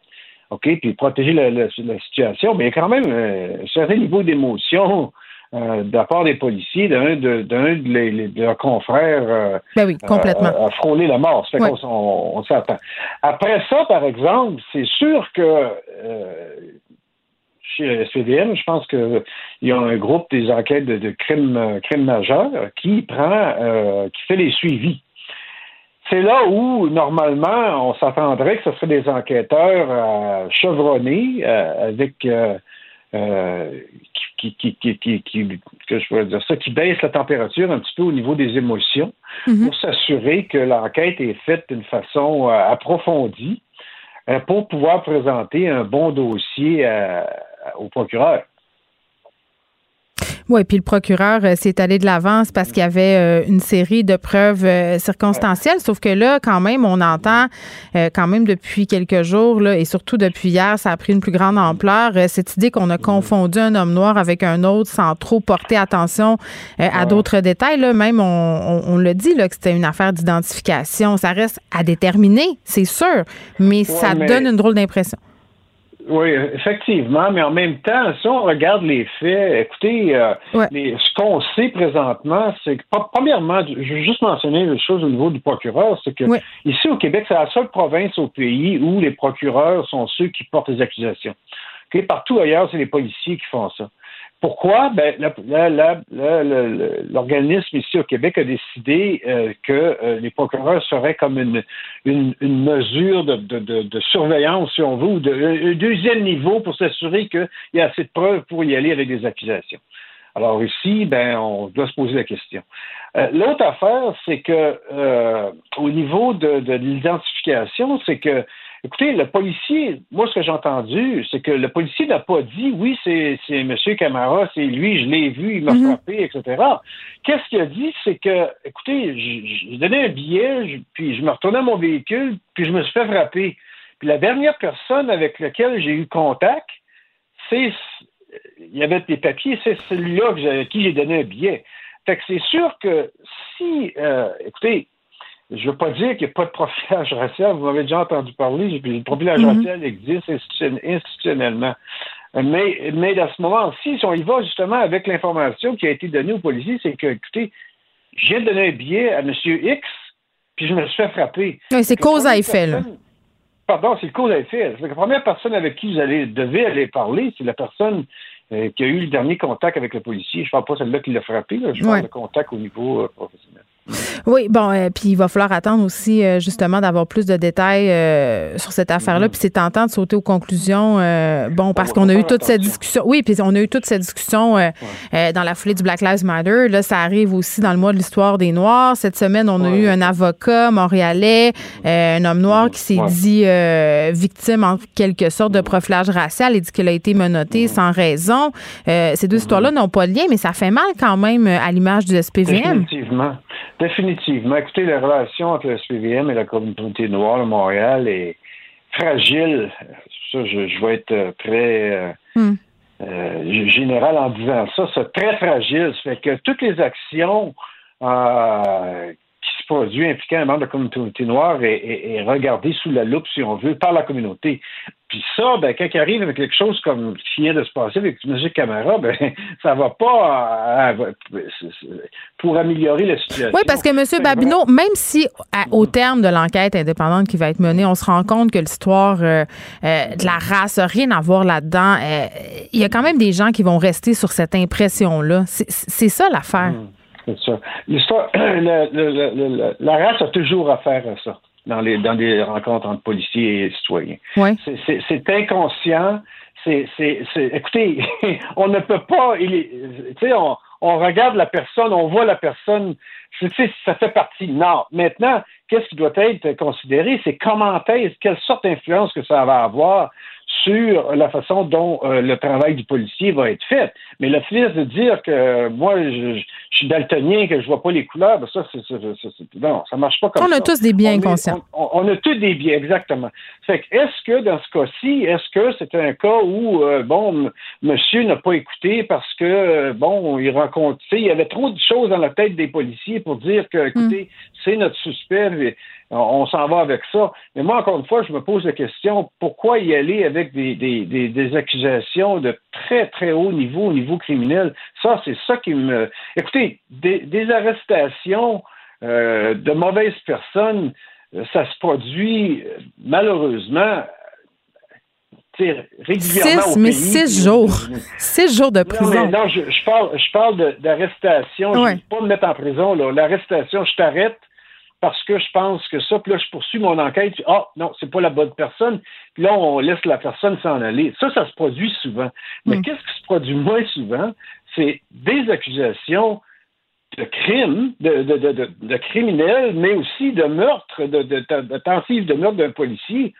OK, puis protéger la, situation. Mais il y a quand même un certain niveau d'émotion euh, de la part des policiers, d'un de, de, leurs confrères euh, ben oui, complètement. a frôlé la mort. Ça fait on, s'attend. Après ça, par exemple, c'est sûr que euh, chez SPVM, je pense qu'il y a un groupe des enquêtes de, crimes, crimes majeurs qui prend, qui fait les suivis. C'est là où, normalement, on s'attendrait que ce serait des enquêteurs chevronnés avec qui, qui, qui, qui, que je dire ça, qui baisse la température un petit peu au niveau des émotions mhm. pour s'assurer que l'enquête est faite d'une façon euh, approfondie euh, pour pouvoir présenter un bon dossier au procureur. Oui, puis le procureur euh, s'est allé de l'avance parce qu'il y avait euh, une série de preuves euh, circonstancielles. Sauf que là, quand même, on entend quand même depuis quelques jours, là, et surtout depuis hier, ça a pris une plus grande ampleur, cette idée qu'on a confondu un homme noir avec un autre sans trop porter attention à d'autres détails. Là. Même, on, on, le dit, là, que c'était une affaire d'identification. Ça reste à déterminer, c'est sûr, mais ça donne une drôle d'impression. Oui, effectivement, mais en même temps, si on regarde les faits, écoutez, euh, ce qu'on sait présentement, c'est que, premièrement, je vais juste mentionner une chose au niveau du procureur, c'est que ici au Québec, c'est la seule province au pays où les procureurs sont ceux qui portent les accusations. Partout ailleurs, c'est les policiers qui font ça. Pourquoi? Ben, l'organisme ici au Québec a décidé euh, que euh, les procureurs seraient comme une, une, mesure de, de, de, surveillance, si on veut, ou de, un deuxième niveau pour s'assurer qu'il y a assez de preuves pour y aller avec des accusations. Alors ici, ben, on doit se poser la question. Euh, l'autre affaire, c'est que au niveau de l'identification, c'est que Écoutez, le policier, moi, ce que j'ai entendu, c'est que le policier n'a pas dit oui, c'est M. Camara, c'est lui, je l'ai vu, il m'a mhm. frappé, etc. Qu'est-ce qu'il a dit? C'est que, écoutez, j'ai donné un billet, puis je me retournais à mon véhicule, puis je me suis fait frapper. Puis la dernière personne avec laquelle j'ai eu contact, c'est il y avait des papiers, c'est celui-là à qui j'ai donné un billet. Fait que c'est sûr que si, euh, écoutez, je ne veux pas dire qu'il n'y a pas de profilage racial. Vous m'avez déjà entendu parler. Le profilage mhm. racial existe institutionnellement. Mais, mais à ce moment-ci, si on y va justement avec l'information qui a été donnée aux policiers, c'est que, écoutez, j'ai donné un billet à M. X, puis je me suis fait frapper. Oui, c'est cause à effet, là. Pardon, c'est cause à effet. La première personne avec qui vous allez, devez aller parler, c'est la personne euh, qui a eu le dernier contact avec le policier. Je ne parle pas celle-là qui l'a frappé, je parle de contact au niveau euh, professionnel. Oui, bon, euh, puis il va falloir attendre aussi euh, justement d'avoir plus de détails euh, sur cette affaire-là. Puis c'est tentant de sauter aux conclusions. bon, parce qu'on a eu toute cette discussion. Oui, puis on a eu toute cette discussion dans la foulée du Black Lives Matter. Là, ça arrive aussi dans le mois de l'histoire des Noirs. Cette semaine, on a eu un avocat montréalais, un homme noir qui s'est dit victime en quelque sorte de profilage racial et dit qu'il a été menotté sans raison. ces deux histoires-là n'ont pas de lien, mais ça fait mal quand même à l'image du SPVM. Effectivement. Définitivement. Écoutez, la relation entre le SPVM et la communauté noire de Montréal est fragile. Ça, je, vais être très euh, hmm. euh, général en disant ça. C'est très fragile. Ça fait que toutes les actions euh, produisent impliquant un membre de la communauté noire est, est, regardé sous la loupe, si on veut, par la communauté. Puis ça, ben, quand il arrive avec quelque chose comme ce qui vient de se passer avec M. Camara, ben, ça va pas euh, pour améliorer la situation. Oui, parce que M. Babineau, même si au terme de l'enquête indépendante qui va être menée, on se rend compte que l'histoire euh, euh, de la race n'a rien à voir là-dedans, il y a quand même des gens qui vont rester sur cette impression-là. C'est ça l'affaire. Mmh, c'est ça. L'histoire, la race a toujours affaire à ça dans les, dans des rencontres entre policiers et citoyens. C'est inconscient. C'est, écoutez, on ne peut pas, tu sais, on, on regarde la personne, on voit la personne, ça fait partie. Non, maintenant, qu'est-ce qui doit être considéré, c'est comment est, quelle sorte d'influence que ça va avoir sur la façon dont euh, le travail du policier va être fait. Mais le fait de dire que moi, je, suis daltonien, que je vois pas les couleurs, ben ça, c'est, non, ça marche pas comme ça. On a tous des biens inconscients. On, a tous des biens, exactement. Fait que, est-ce que dans ce cas-ci, est-ce que c'est un cas où, euh, bon, monsieur n'a pas écouté parce que, euh, bon, il rencontre, il y avait trop de choses dans la tête des policiers pour dire que, écoutez, hmm. c'est notre suspect, on, s'en va avec ça. Mais moi, encore une fois, je me pose la question, pourquoi y aller avec des, des, accusations de très, très haut niveau, au niveau criminel? Ça, c'est ça qui me... Écoutez, des, arrestations euh, de mauvaises personnes, ça se produit malheureusement régulièrement six, mais six jours. six jours de prison. Non, je, parle, je parle d'arrestation. Je ne veux pas me mettre en prison. L'arrestation, je t'arrête, parce que je pense que ça, puis là, je poursuis mon enquête, ah, non, c'est pas la bonne personne, puis là, on laisse la personne s'en aller. Ça, ça se produit souvent. Mais mm. qu'est-ce qui se produit moins souvent? C'est des accusations de crimes, de, de, de, criminels, mais aussi de meurtre, de, de, tentative de meurtre d'un policier.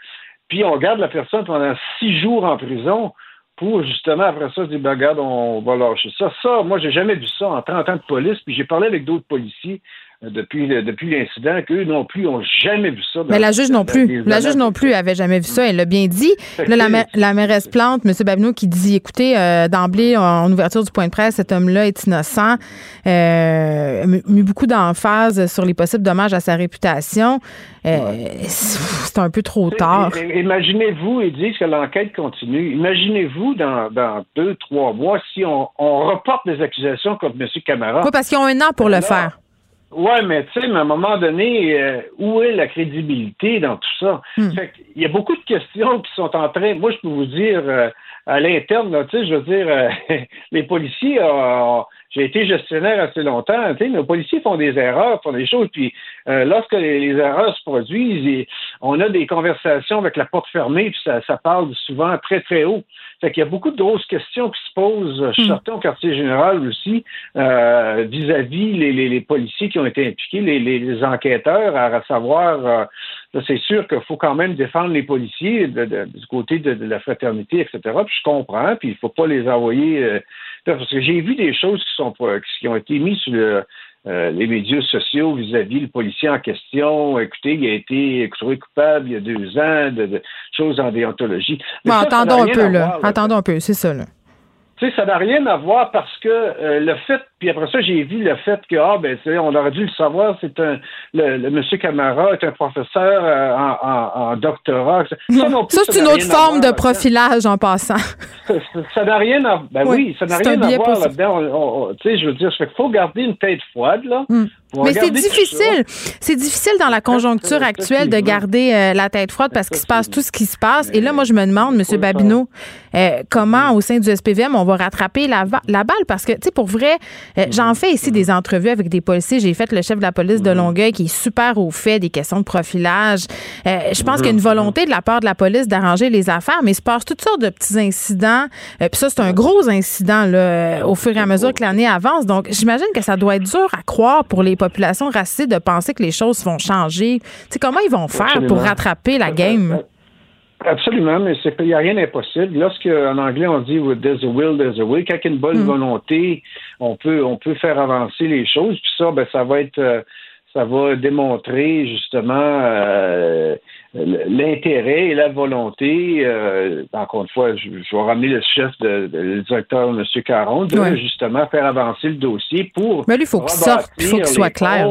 Puis on garde la personne pendant six jours en prison pour justement après ça se dire ben, on va lâcher ça. Ça, moi, j'ai jamais vu ça en 30 ans de police, puis j'ai parlé avec d'autres policiers depuis, depuis l'incident qu'eux non plus ont jamais vu ça. Mais la juge non plus. La juge non plus avait jamais vu ça. Elle l'a bien dit. Là, la, la, mairesse Plante, M. Babineau, qui dit écoutez, euh, d'emblée, en ouverture du point de presse, cet homme-là est innocent. Euh, mis beaucoup d'emphase sur les possibles dommages à sa réputation. Euh, c'est un peu trop tard. Imaginez-vous, ils disent que l'enquête continue. Imaginez-vous dans, dans, deux, trois mois si on, on reporte des accusations contre M. Camara. Oui, parce qu'ils ont un an pour le faire. Ouais, mais tu sais, à un moment donné, euh, où est la crédibilité dans tout ça? Hmm. Il y a beaucoup de questions qui sont en train. Moi, je peux vous dire, euh, à l'interne, tu sais, je veux dire, euh, les policiers, j'ai été gestionnaire assez longtemps. Tu sais, nos policiers font des erreurs, font des choses. Puis euh, lorsque les, erreurs se produisent, on a des conversations avec la porte fermée, puis ça, ça parle souvent très, très haut. Fait qu'il y a beaucoup de grosses questions qui se posent, je suis au quartier général aussi, euh, vis-à-vis les, les, policiers qui ont été impliqués, les, les enquêteurs, à savoir c'est sûr qu'il faut quand même défendre les policiers du côté de, la fraternité, etc. Puis je comprends, puis il ne faut pas les envoyer. Parce que j'ai vu des choses qui sont qui ont été mises sur euh, les médias sociaux vis-à-vis le policier en question. Écoutez, il a été trouvé coupable il y a deux ans de, choses en déontologie. Mais attendons un peu, là. Attendons un peu, c'est ça, là. Tu sais, ça n'a rien à voir parce que euh, le fait puis après ça, j'ai vu le fait que, ah, ben, on aurait dû le savoir, c'est un, le, le monsieur Camara est un professeur euh, en, en, doctorat. Ça, c'est une autre forme de profilage en passant. Ça n'a rien à, ben oui, ça n'a rien à voir là-dedans. Tu sais, je veux dire, il faut garder une tête froide, là. Hmm. Mais c'est difficile. C'est difficile dans la conjoncture actuelle de garder euh, la tête froide parce qu'il se passe tout ce qui se passe. Et là, moi, je me demande, M. Babineau, euh, comment au sein du SPVM on va rattraper la, la balle? Parce que, tu sais, pour vrai, euh, j'en fais ici des entrevues avec des policiers. J'ai fait le chef de la police de Longueuil qui est super au fait des questions de profilage. Euh, je pense qu'il y a une volonté de la part de la police d'arranger les affaires, mais il se passe toutes sortes de petits incidents. Euh, puis ça, c'est un gros incident là, au fur et à mesure que l'année avance. Donc, j'imagine que ça doit être dur à croire pour les populations racisées de penser que les choses vont changer. Tu sais, comment ils vont faire pour rattraper la game? Absolument, mais il n'y a rien d'impossible. Lorsque, en anglais, on dit there's a will, there's a way, quand il y a une bonne mm. volonté, on peut, on peut faire avancer les choses. Puis ça, ben, ça va être, euh, ça va démontrer justement euh, l'intérêt et la volonté, euh, encore une fois, je, vais ramener le chef, de, le directeur, M. Caron, de justement faire avancer le dossier pour. Mais lui, il faut qu'il sorte, il faut qu'il soit clair.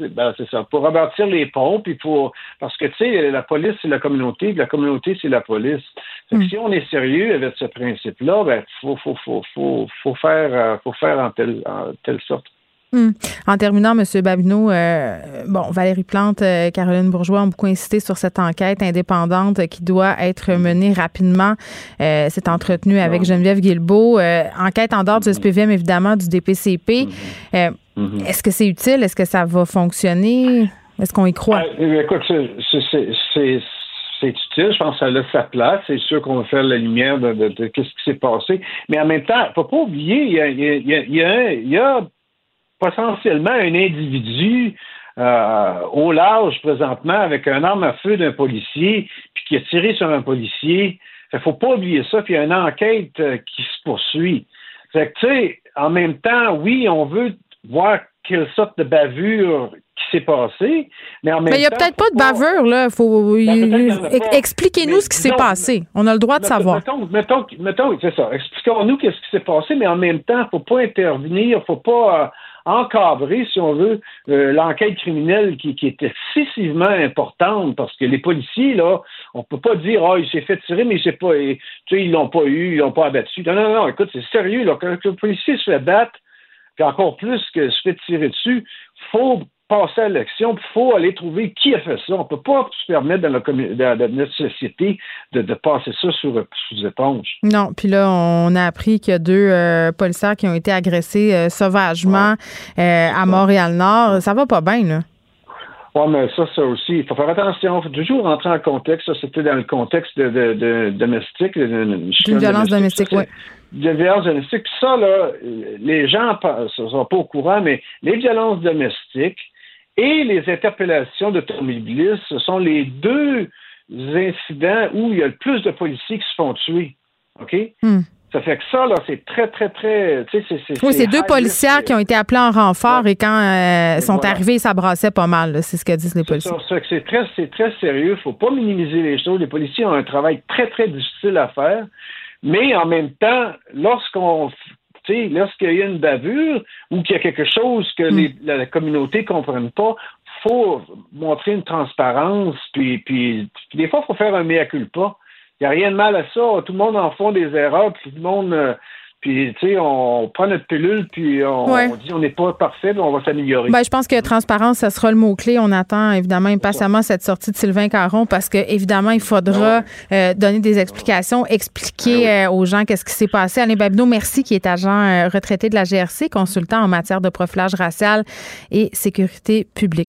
ben, c'est ça, pour rebâtir les ponts, puis pour. Parce que, tu sais, la police, c'est la communauté, la communauté, c'est la police. Hmm. Si on est sérieux avec ce principe-là, ben, faut, faut, faut, faut, faut faire, euh, faut faire en telle, en telle sorte. Hmm. En terminant, M. Babineau, euh, bon, Valérie Plante, euh, Caroline Bourgeois ont beaucoup insisté sur cette enquête indépendante qui doit être menée rapidement. Euh, c'est entretenu avec Geneviève Guilbeault. Enquête en dehors du SPVM, évidemment, du DPCP. Mm-hmm. Est-ce que c'est utile? Est-ce que ça va fonctionner? Est-ce qu'on y croit? écoute, c'est c'est utile. Je pense que ça a sa place. C'est sûr qu'on va faire la lumière de, ce qui s'est passé. Mais en même temps, il ne faut pas oublier, il y a, il y a, il y a potentiellement un individu euh, au large présentement avec un arme à feu d'un policier, puis qui a tiré sur un policier. Il ne faut pas oublier ça, puis il y a une enquête euh, qui se poursuit. Fait que, tu sais, en même temps, oui, on veut voir quelle sorte de bavure qui s'est passé, mais en même mais il n'y a peut-être pas de bavure, là. Faut... Ben, Expliquez-nous ce qui s'est passé. On a le droit de savoir. Mettons, mettons, c'est ça. Expliquons-nous qu'est-ce qui s'est passé, mais en même temps, il ne faut pas intervenir, il ne faut pas... Euh, encadrer, si on veut, euh, l'enquête criminelle qui, qui, est excessivement importante parce que les policiers, là, on peut pas dire, ah, il s'est fait tirer, mais il s'est pas, tu sais, ils l'ont pas eu, ils l'ont pas abattu. Non, non, non, écoute, c'est sérieux, là, quand le policier se fait battre, puis encore plus que se fait tirer dessus, faut passer à l'action, il faut aller trouver qui a fait ça. On ne peut pas se permettre dans, notre société de, passer ça sur, sous éponge. Non, puis là, on a appris qu'il y a deux euh, policiers qui ont été agressés euh, sauvagement euh, à Montréal-Nord. Ça va pas bien, là. Oui, mais ça, ça aussi, il faut faire attention. Il faut toujours rentrer en contexte. Ça, c'était dans le contexte de, de, de domestique. D'une violence domestique, oui. De violence domestique. Puis ça, là, les gens ne sont pas au courant, mais les violences domestiques, et les interpellations d'automobilistes, ce sont les deux incidents où il y a le plus de policiers qui se font tuer. OK? Hmm. Ça fait que ça, là, c'est très, très, très. oui, c'est deux policières qui ont été appelés en renfort et quand euh, sont arrivés, ça brassait pas mal. C'est ce que disent les policiers. C'est très, très sérieux. Il ne faut pas minimiser les choses. Les policiers ont un travail très, très difficile à faire. Mais en même temps, lorsqu'on lorsqu'il y a une bavure ou qu'il y a quelque chose que hmm. la, communauté ne comprenne pas, faut montrer une transparence, puis, puis, des fois, il faut faire un mea culpa. Il n'y a rien de mal à ça. Tout le monde en font des erreurs, puis tout le monde. Euh, Puis, tu sais, on prend notre pilule, puis on, dit on n'est pas parfait, mais on va s'améliorer. Ben, je pense que transparence, ça sera le mot-clé. On attend évidemment impatiemment cette sortie de Sylvain Caron parce que évidemment, il faudra euh, donner des explications, expliquer ben euh, aux gens qu'est-ce qui s'est passé. Alain Babineau, merci, qui est agent euh, retraité de la GRC, consultant en matière de profilage racial et sécurité publique.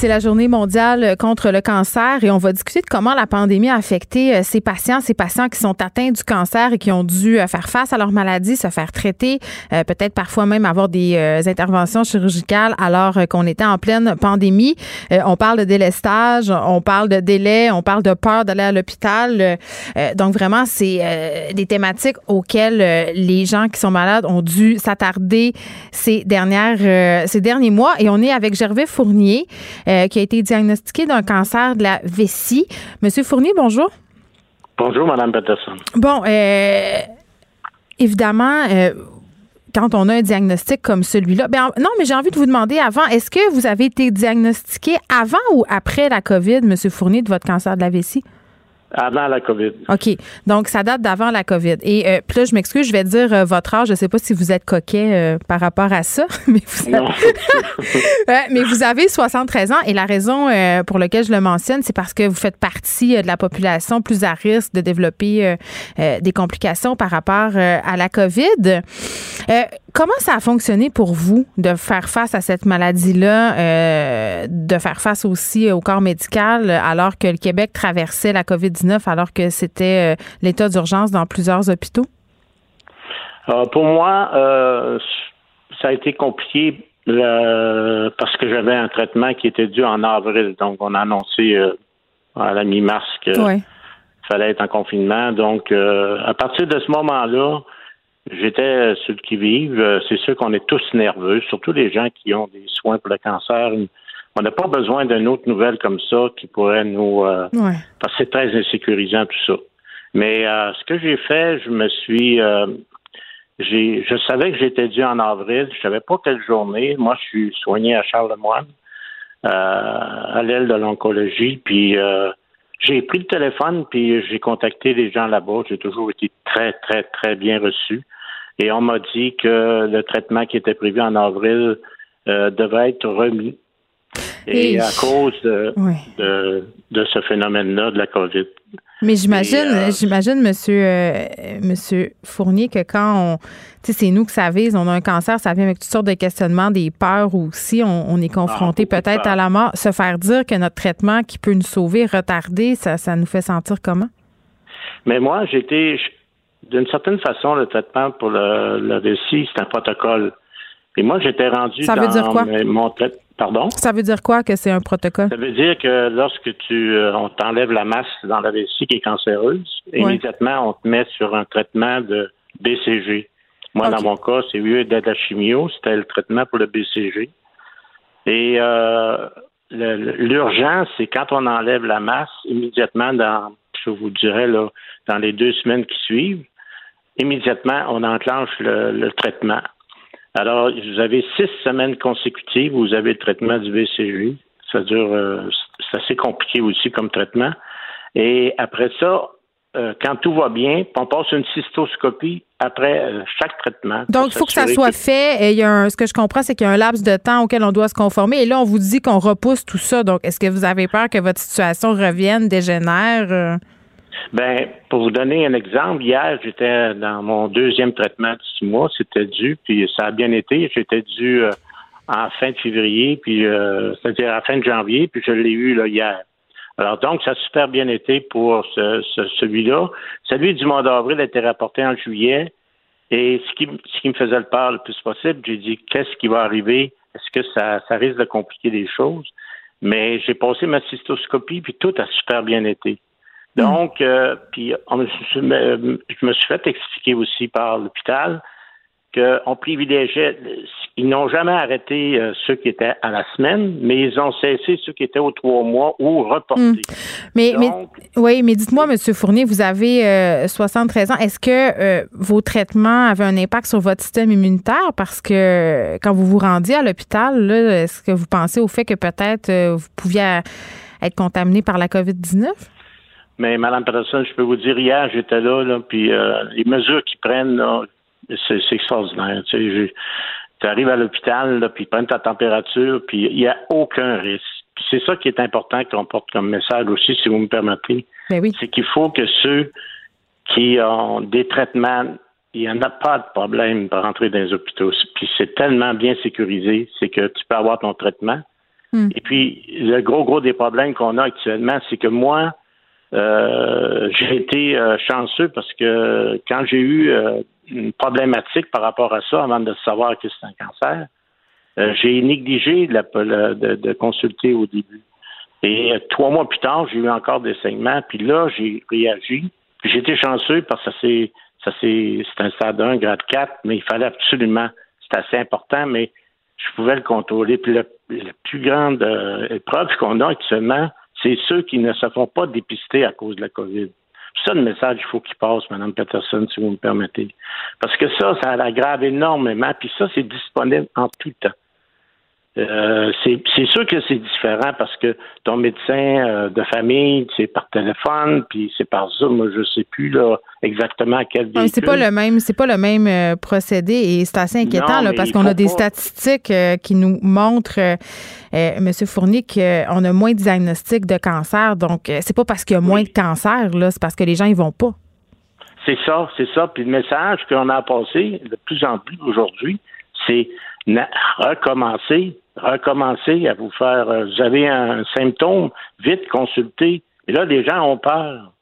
C'est la journée mondiale contre le cancer et on va discuter de comment la pandémie a affecté euh, ces patients, ces patients qui sont atteints du cancer et qui ont dû euh, faire face à leur maladie, se faire traiter, euh, peut-être parfois même avoir des interventions chirurgicales alors qu'on était en pleine pandémie. On parle de délestage, on parle de délai, on parle de peur d'aller à l'hôpital. Donc vraiment, c'est des thématiques auxquelles les gens qui sont malades ont dû s'attarder ces dernières, ces derniers mois. Et on est avec Gervais Fournier. Euh, qui a été diagnostiqué d'un cancer de la vessie. Monsieur Fournier, bonjour. Bonjour, Madame Peterson. Bon, euh, évidemment, euh, quand on a un diagnostic comme celui-là, ben, non, mais j'ai envie de vous demander avant, est-ce que vous avez été diagnostiqué avant ou après la COVID, Monsieur Fournier, de votre cancer de la vessie? Avant la COVID. OK. Donc, ça date d'avant la COVID. Et euh, puis là, je m'excuse, je vais dire euh, votre âge. Je ne sais pas si vous êtes coquet euh, par rapport à ça, mais vous, avez... mais vous avez 73 ans. Et la raison pour laquelle je le mentionne, c'est parce que vous faites partie de la population plus à risque de développer des complications par rapport à la COVID. Comment ça a fonctionné pour vous de faire face à cette maladie-là, de faire face aussi au corps médical alors que le Québec traversait la COVID-19, alors que c'était euh, l'état d'urgence dans plusieurs hôpitaux? Euh, pour moi, ça a été compliqué parce que j'avais un traitement qui était dû en avril. Donc, on a annoncé à la mi-mars qu'il fallait être en confinement. Donc, à partir de ce moment-là, J'étais euh, sur le qui-vive. Euh, c'est sûr qu'on est tous nerveux, surtout les gens qui ont des soins pour le cancer. On n'a pas besoin d'une autre nouvelle comme ça qui pourrait nous. Euh, parce que c'est très insécurisant tout ça. Mais ce que j'ai fait, je me suis. j'ai, je savais que j'étais dû en avril. Je savais pas quelle journée. Moi, je suis soigné à Charlemagne, à l'aile de l'oncologie. Puis j'ai pris le téléphone puis j'ai contacté les gens là-bas. J'ai toujours été très, très, très bien reçu. Et on m'a dit que le traitement qui était prévu en avril euh, devait être remis. Et, à cause de, de, ce phénomène-là, de la COVID. Mais j'imagine, euh, j'imagine, monsieur, euh, monsieur Fournier, que quand on, tu sais, c'est nous que ça vise, on a un cancer, ça vient avec toutes sortes de questionnements, des peurs aussi, on, est confronté ah, peut-être à la mort. Se faire dire que notre traitement qui peut nous sauver, retarder, ça, ça nous fait sentir comment? Mais moi, j'étais, d'une certaine façon, le traitement pour le, le c'est un protocole. Et moi, j'étais rendu Ça veut dire quoi? mon traitement. Pardon? Ça veut dire quoi que c'est un protocole? Ça veut dire que lorsque tu euh, on t'enlève la masse dans la vessie qui est cancéreuse, immédiatement on te met sur un traitement de BCG. Moi, dans mon cas, c'est lieu de la chimio, c'était le traitement pour le BCG. Et euh, l'urgence, c'est quand on enlève la masse, immédiatement dans, je vous dirais là, dans les deux semaines qui suivent, immédiatement, on enclenche le, traitement. Alors, vous avez six semaines consécutives où vous avez le traitement du BCG. Ça dure, euh, c'est assez compliqué aussi comme traitement. Et après ça, euh, quand tout va bien, on passe une cystoscopie après euh, chaque traitement. Donc, il faut que ça soit fait. Et il y a ce que je comprends, c'est qu'il y a un laps de temps auquel on doit se conformer. Et là, on vous dit qu'on repousse tout ça. Donc, est-ce que vous avez peur que votre situation revienne, dégénère? Ben, pour vous donner un exemple, hier, j'étais dans mon deuxième traitement de six mois, c'était dû, puis ça a bien été. J'étais dû euh, en fin de février, puis euh, c'est-à-dire à fin de janvier, puis je l'ai eu hier. Alors donc, ça a super bien été pour ce, celui-là. Celui du mois d'avril a été rapporté en juillet. Et ce qui, me faisait le peur le plus possible, j'ai dit qu'est-ce qui va arriver? Est-ce que ça risque de compliquer les choses? Mais j'ai passé ma cystoscopie, puis tout a super bien été. Hmm. Donc, euh, puis je me suis fait expliquer aussi par l'hôpital qu'on privilégiait, ils n'ont jamais arrêté euh, ceux qui étaient à la semaine, mais ils ont cessé ceux qui étaient aux trois mois ou reportés. Hmm. Mais, oui, mais dites-moi, M. Fournier, vous avez 73 euh, ans. Est-ce que vos traitements avaient un impact sur votre système immunitaire? Parce que quand vous vous rendiez à l'hôpital, est-ce que vous pensez au fait que peut-être vous pouviez être contaminé par la COVID-19? Mais Mme Peterson, je peux vous dire, hier, j'étais là, là puis euh, les mesures qu'ils prennent, c'est, extraordinaire. Tu arrives à l'hôpital, puis ils prennent ta température, puis il n'y a aucun risque. C'est ça qui est important qu'on porte comme message aussi, si vous me permettez. Ben oui. C'est qu'il faut que ceux qui ont des traitements, il n'y en a pas de problème pour rentrer dans les hôpitaux. Puis c'est tellement bien sécurisé, c'est que tu peux avoir ton traitement. Hmm. Et puis, le gros, gros des problèmes qu'on a actuellement, c'est que moi, euh, j'ai été euh, chanceux parce que quand j'ai eu euh, une problématique par rapport à ça, avant de savoir que c'est un cancer, j'ai négligé de, consulter au début. Et trois mois plus tard, j'ai eu encore des saignements, puis là, j'ai réagi. J'ai été chanceux parce que ça c'est ça c'est un stade 1, grade 4, mais il fallait absolument, c'est assez important, mais je pouvais le contrôler. Puis la plus grande épreuve qu'on a actuellement, c'est ceux qui ne se font pas dépister à cause de la COVID. Ça, le message, il faut qu'il passe, Mme Peterson, si vous me permettez. Parce que ça, ça l'aggrave énormément, puis ça, c'est disponible en tout temps. Euh, c'est sûr que c'est différent parce que ton médecin euh, de famille, c'est par téléphone, puis c'est par Zoom. Je sais plus là exactement à quel véhicule. C'est pas le même, c'est pas le même euh, procédé et c'est assez inquiétant là, parce qu'on a des statistiques qui nous montrent, Monsieur Fournier, qu'on a moins de diagnostics de cancer. Donc, c'est pas parce qu'il y a moins de cancer là, c'est parce que les gens ils vont pas. C'est ça, c'est ça. Puis le message qu'on a passé de plus en plus aujourd'hui, c'est recommencer recommencer à vous faire, euh, vous avez un symptôme, vite consulter. Et là, les gens ont peur.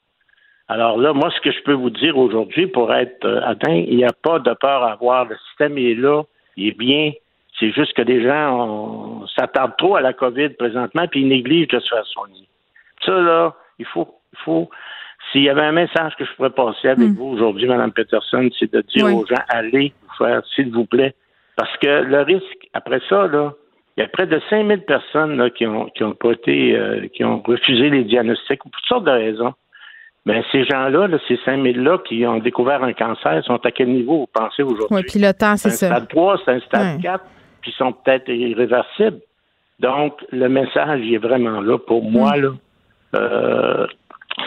Alors là, moi, ce que je peux vous dire aujourd'hui, pour être euh, atteint, il n'y a pas de peur à avoir. Le système est là, il est bien. C'est juste que les gens s'attardent trop à la COVID présentement, puis ils négligent de se faire soigner. Ça, là, il faut, il faut. S'il y avait un message que je pourrais passer avec hmm. vous aujourd'hui, Mme Peterson, c'est de dire aux gens, allez vous faire, s'il vous plaît. Parce que le risque, après ça, là, il y a près de 5000 personnes qui ont qui ont pas été euh, qui ont refusé les diagnostics pour toutes sortes de raisons. Mais ces gens-là, là, ces 5000-là qui ont découvert un cancer, sont à quel niveau vous pensez aujourd'hui? Oui, puis le temps, c'est ça. Un stade 3, c'est un stade 4, puis sont peut-être irréversibles. Donc, le message, il est vraiment là. Pour moi, mm. là, euh,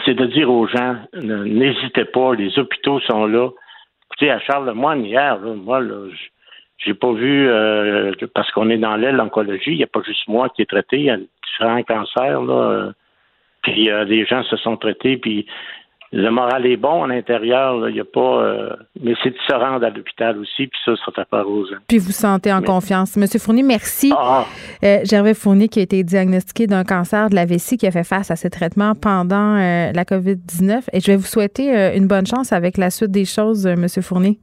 c'est de dire aux gens, n'hésitez pas, les hôpitaux sont là. Écoutez, à Charles-Lemoyne, hier, là, moi, là, je, j'ai pas vu, euh, parce qu'on est dans l'aile oncologie, il n'y a pas juste moi qui est traité, il y a différents cancers, là. Euh, puis euh, les gens se sont traités, puis le moral est bon à l'intérieur, il n'y a pas. mais c'est de se rendre à l'hôpital aussi, puis ça, ça fait peur aux gens. Puis vous sentez en confiance. Monsieur Fournier, merci. Ah. Gervais Fournier, qui a été diagnostiqué d'un cancer de la vessie, qui a fait face à ces traitements pendant la COVID-19. Et je vais vous souhaiter une bonne chance avec la suite des choses, Monsieur Fournier.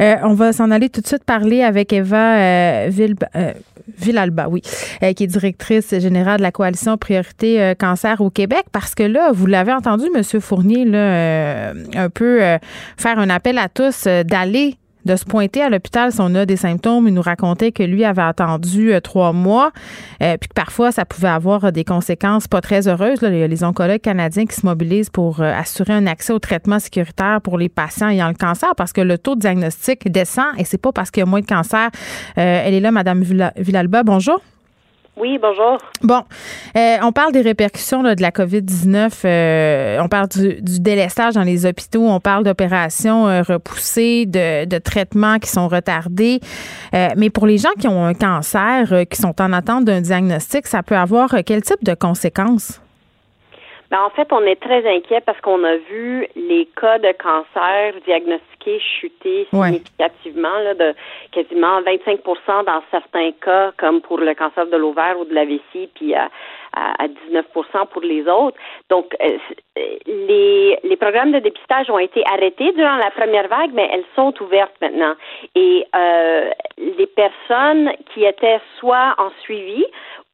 Euh, on va s'en aller tout de suite parler avec Eva euh, euh, Villalba, oui, qui est directrice générale de la coalition Priorité Cancer au Québec, parce que là, vous l'avez entendu, Monsieur Fournier, là, un peu faire un appel à tous d'aller de se pointer à l'hôpital si on a des symptômes. Il nous racontait que lui avait attendu euh, trois mois, euh, puis que parfois ça pouvait avoir des conséquences pas très heureuses. Là. A les oncologues canadiens qui se mobilisent pour euh, assurer un accès au traitement sécuritaire pour les patients ayant le cancer parce que le taux de diagnostic descend et c'est pas parce qu'il y a moins de cancer. elle est là, Madame Villalba. Bonjour. Oui, bonjour. Bon, euh, on parle des répercussions de la COVID-19. Euh, on parle du, délestage dans les hôpitaux. On parle d'opérations euh, repoussées, de, de, traitements qui sont retardés. mais pour les gens qui ont un cancer, qui sont en attente d'un diagnostic, ça peut avoir quel type de conséquences? Ben, en fait, on est très inquiet parce qu'on a vu les cas de cancer diagnostiqués chuter significativement, là, de quasiment 25% dans certains cas, comme pour le cancer de l'ovaire ou de la vessie, puis à, à, 19% pour les autres. Donc, euh, les, les programmes de dépistage ont été arrêtés durant la première vague, mais elles sont ouvertes maintenant. Et euh, les personnes qui étaient soit en suivi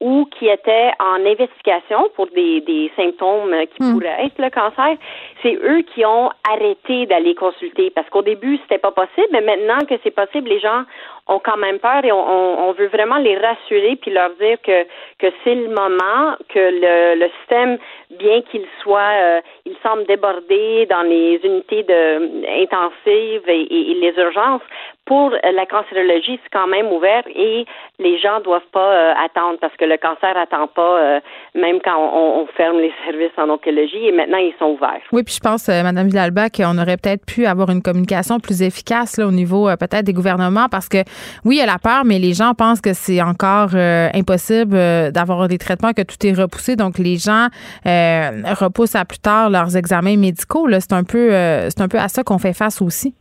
ou qui étaient en investigation pour des, des symptômes qui hmm. pourraient être le cancer, c'est eux qui ont arrêté d'aller consulter parce qu'au début c'était pas possible, mais maintenant que c'est possible, les gens ont quand même peur et on, veut vraiment les rassurer puis leur dire que que c'est le moment, que le, le système, bien qu'il soit, euh, il semble débordé dans les unités de intensives et, et les urgences, pour la cancérologie, c'est quand même ouvert et les gens doivent pas euh, attendre parce que le cancer attend pas, euh, même quand on, ferme les services en oncologie et maintenant ils sont ouverts. Oui, puis je pense, euh, Madame Villalba, qu'on aurait peut-être pu avoir une communication plus efficace là, au niveau peut-être des gouvernements parce que oui, il y a la peur, mais les gens pensent que c'est encore impossible d'avoir des traitements, que tout est repoussé. Donc les gens repoussent à plus tard leurs examens médicaux. C'est un peu, c'est un peu à ça qu'on fait face aussi.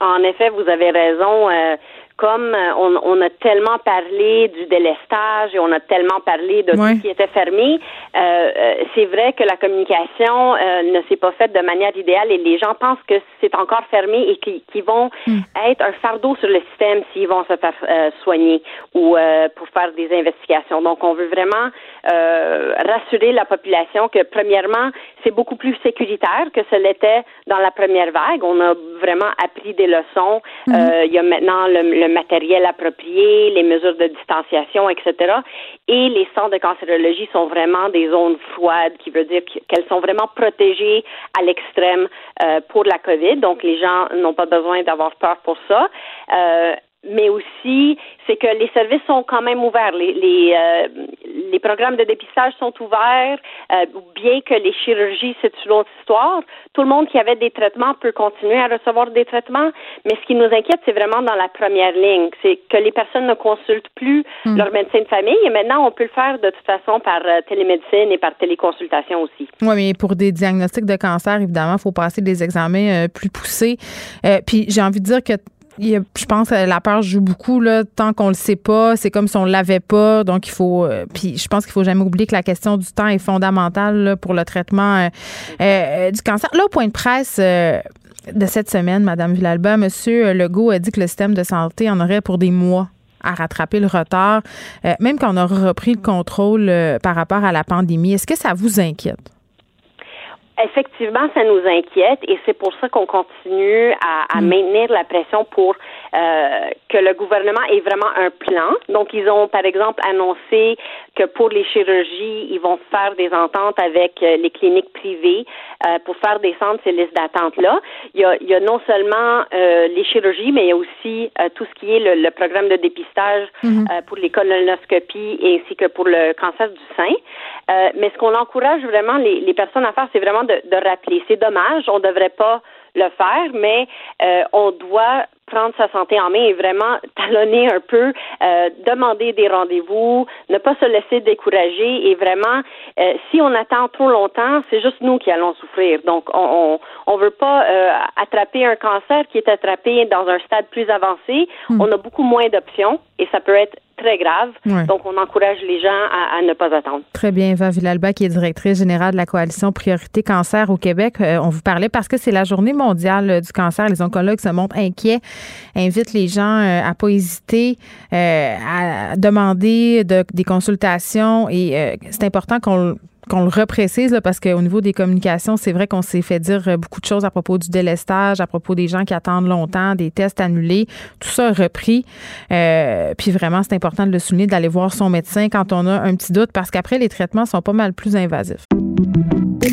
En effet, vous avez raison. Euh, comme euh, on, on, a tellement parlé du délestage et on a tellement parlé de tout ce qui était fermé, euh, euh, c'est vrai que la communication ne s'est pas faite de manière idéale et les gens pensent que c'est encore fermé et qu'ils vont hmm. être un fardeau sur le système s'ils vont se faire soigner ou pour faire des investigations. Donc, on veut vraiment rassurer la population que, premièrement, c'est beaucoup plus sécuritaire que ce l'était dans la première vague. On a vraiment appris des leçons. Hmm. il y a maintenant le le matériel approprié, les mesures de distanciation, etc. Et les centres de cancérologie sont vraiment des zones froides, qui veut dire qu'elles sont vraiment protégées à l'extrême euh, pour la COVID. Donc, les gens n'ont pas besoin d'avoir peur pour ça. Euh, mais aussi c'est que les services sont quand même ouverts. Les, les, euh, les programmes de dépistage sont ouverts, euh, bien que les chirurgies, c'est une autre histoire. Tout le monde qui avait des traitements peut continuer à recevoir des traitements, mais ce qui nous inquiète, c'est vraiment dans la première ligne. C'est que les personnes ne consultent plus hmm. leur médecin de famille et maintenant, on peut le faire de toute façon par euh, télémédecine et par téléconsultation aussi. Oui, mais pour des diagnostics de cancer, évidemment, il faut passer des examens plus poussés. puis j'ai envie de dire que je pense que la peur joue beaucoup là, tant qu'on le sait pas, c'est comme si on l'avait pas, donc il faut euh, puis je pense qu'il faut jamais oublier que la question du temps est fondamentale pour le traitement euh, euh, du cancer. Là au point de presse de cette semaine, madame Villalba, monsieur Legault a dit que le système de santé en aurait pour des mois à rattraper le retard, même quand on aura repris le contrôle par rapport à la pandémie. Est-ce que ça vous inquiète? Effectivement, ça nous inquiète et c'est pour ça qu'on continue à, mm. maintenir la pression pour euh, que le gouvernement ait vraiment un plan. Donc, ils ont, par exemple, annoncé que pour les chirurgies, ils vont faire des ententes avec euh, les cliniques privées euh, pour faire descendre ces listes d'attente-là. Il y, a, il y a non seulement les chirurgies, mais il y a aussi tout ce qui est le, programme de dépistage mm-hmm. pour les colonoscopies ainsi que pour le cancer du sein. Mais ce qu'on encourage vraiment les, les personnes à faire, c'est vraiment de, de rappeler. C'est dommage, on ne devrait pas le faire, mais euh, on doit prendre sa santé en main et vraiment talonner un peu, euh, demander des rendez-vous, ne pas se laisser décourager et vraiment, euh, si on attend trop longtemps, c'est juste nous qui allons souffrir. Donc, on on, veut pas attraper un cancer qui est attrapé dans un stade plus avancé. Hmm. On a beaucoup moins d'options et ça peut être très grave. Donc, on encourage les gens à, ne pas attendre. Très bien. Eva Villalba, qui est directrice générale de la coalition Priorité Cancer au Québec. Euh, on vous parlait parce que c'est la journée mondiale du cancer. Les oncologues se montrent inquiets, invitent les gens euh, à pas hésiter euh, à demander des consultations et c'est important qu'on qu'on le reprécise là, parce qu'au niveau des communications, c'est vrai qu'on s'est fait dire euh, beaucoup de choses à propos du délestage, à propos des gens qui attendent longtemps, des tests annulés, tout ça repris. Euh, puis vraiment, c'est important de le souligner, d'aller voir son médecin quand on a un petit doute, parce qu'après, les traitements sont pas mal plus invasifs.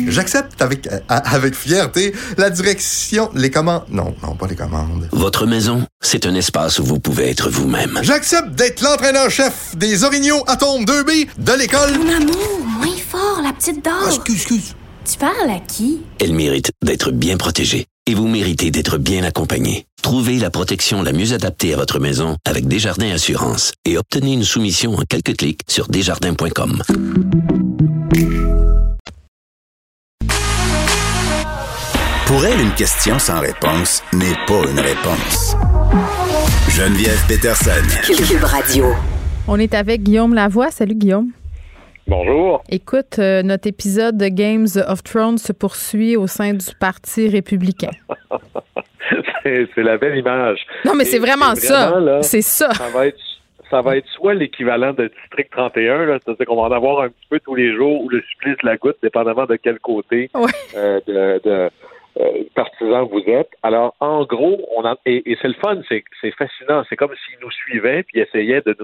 J'accepte avec, euh, avec fierté la direction, les commandes. Non, non, pas les commandes. Votre maison, c'est un espace où vous pouvez être vous-même. J'accepte d'être l'entraîneur-chef des Orignaux Atomes 2B de l'école. Mon amour, moins fort, la petite dame. Ah, excuse, excuse. Tu parles à qui? Elle mérite d'être bien protégée. Et vous méritez d'être bien accompagnée. Trouvez la protection la mieux adaptée à votre maison avec Desjardins Assurance et obtenez une soumission en quelques clics sur desjardins.com. Pour elle, une question sans réponse n'est pas une réponse. Geneviève Peterson. Cube Radio. On est avec Guillaume Lavoie. Salut Guillaume. Bonjour. Écoute, euh, notre épisode de Games of Thrones se poursuit au sein du Parti républicain. c'est la belle image. Non, mais c'est vraiment ça. C'est ça. Ça va être ça va être soit l'équivalent de District 31, c'est-à-dire qu'on va en avoir un petit peu tous les jours, ou le supplice de la goutte, dépendamment de quel côté euh, de, de euh, partisan vous êtes. Alors, en gros, on a, et, c'est le fun, c'est, fascinant. C'est comme s'ils nous suivaient puis essayaient de,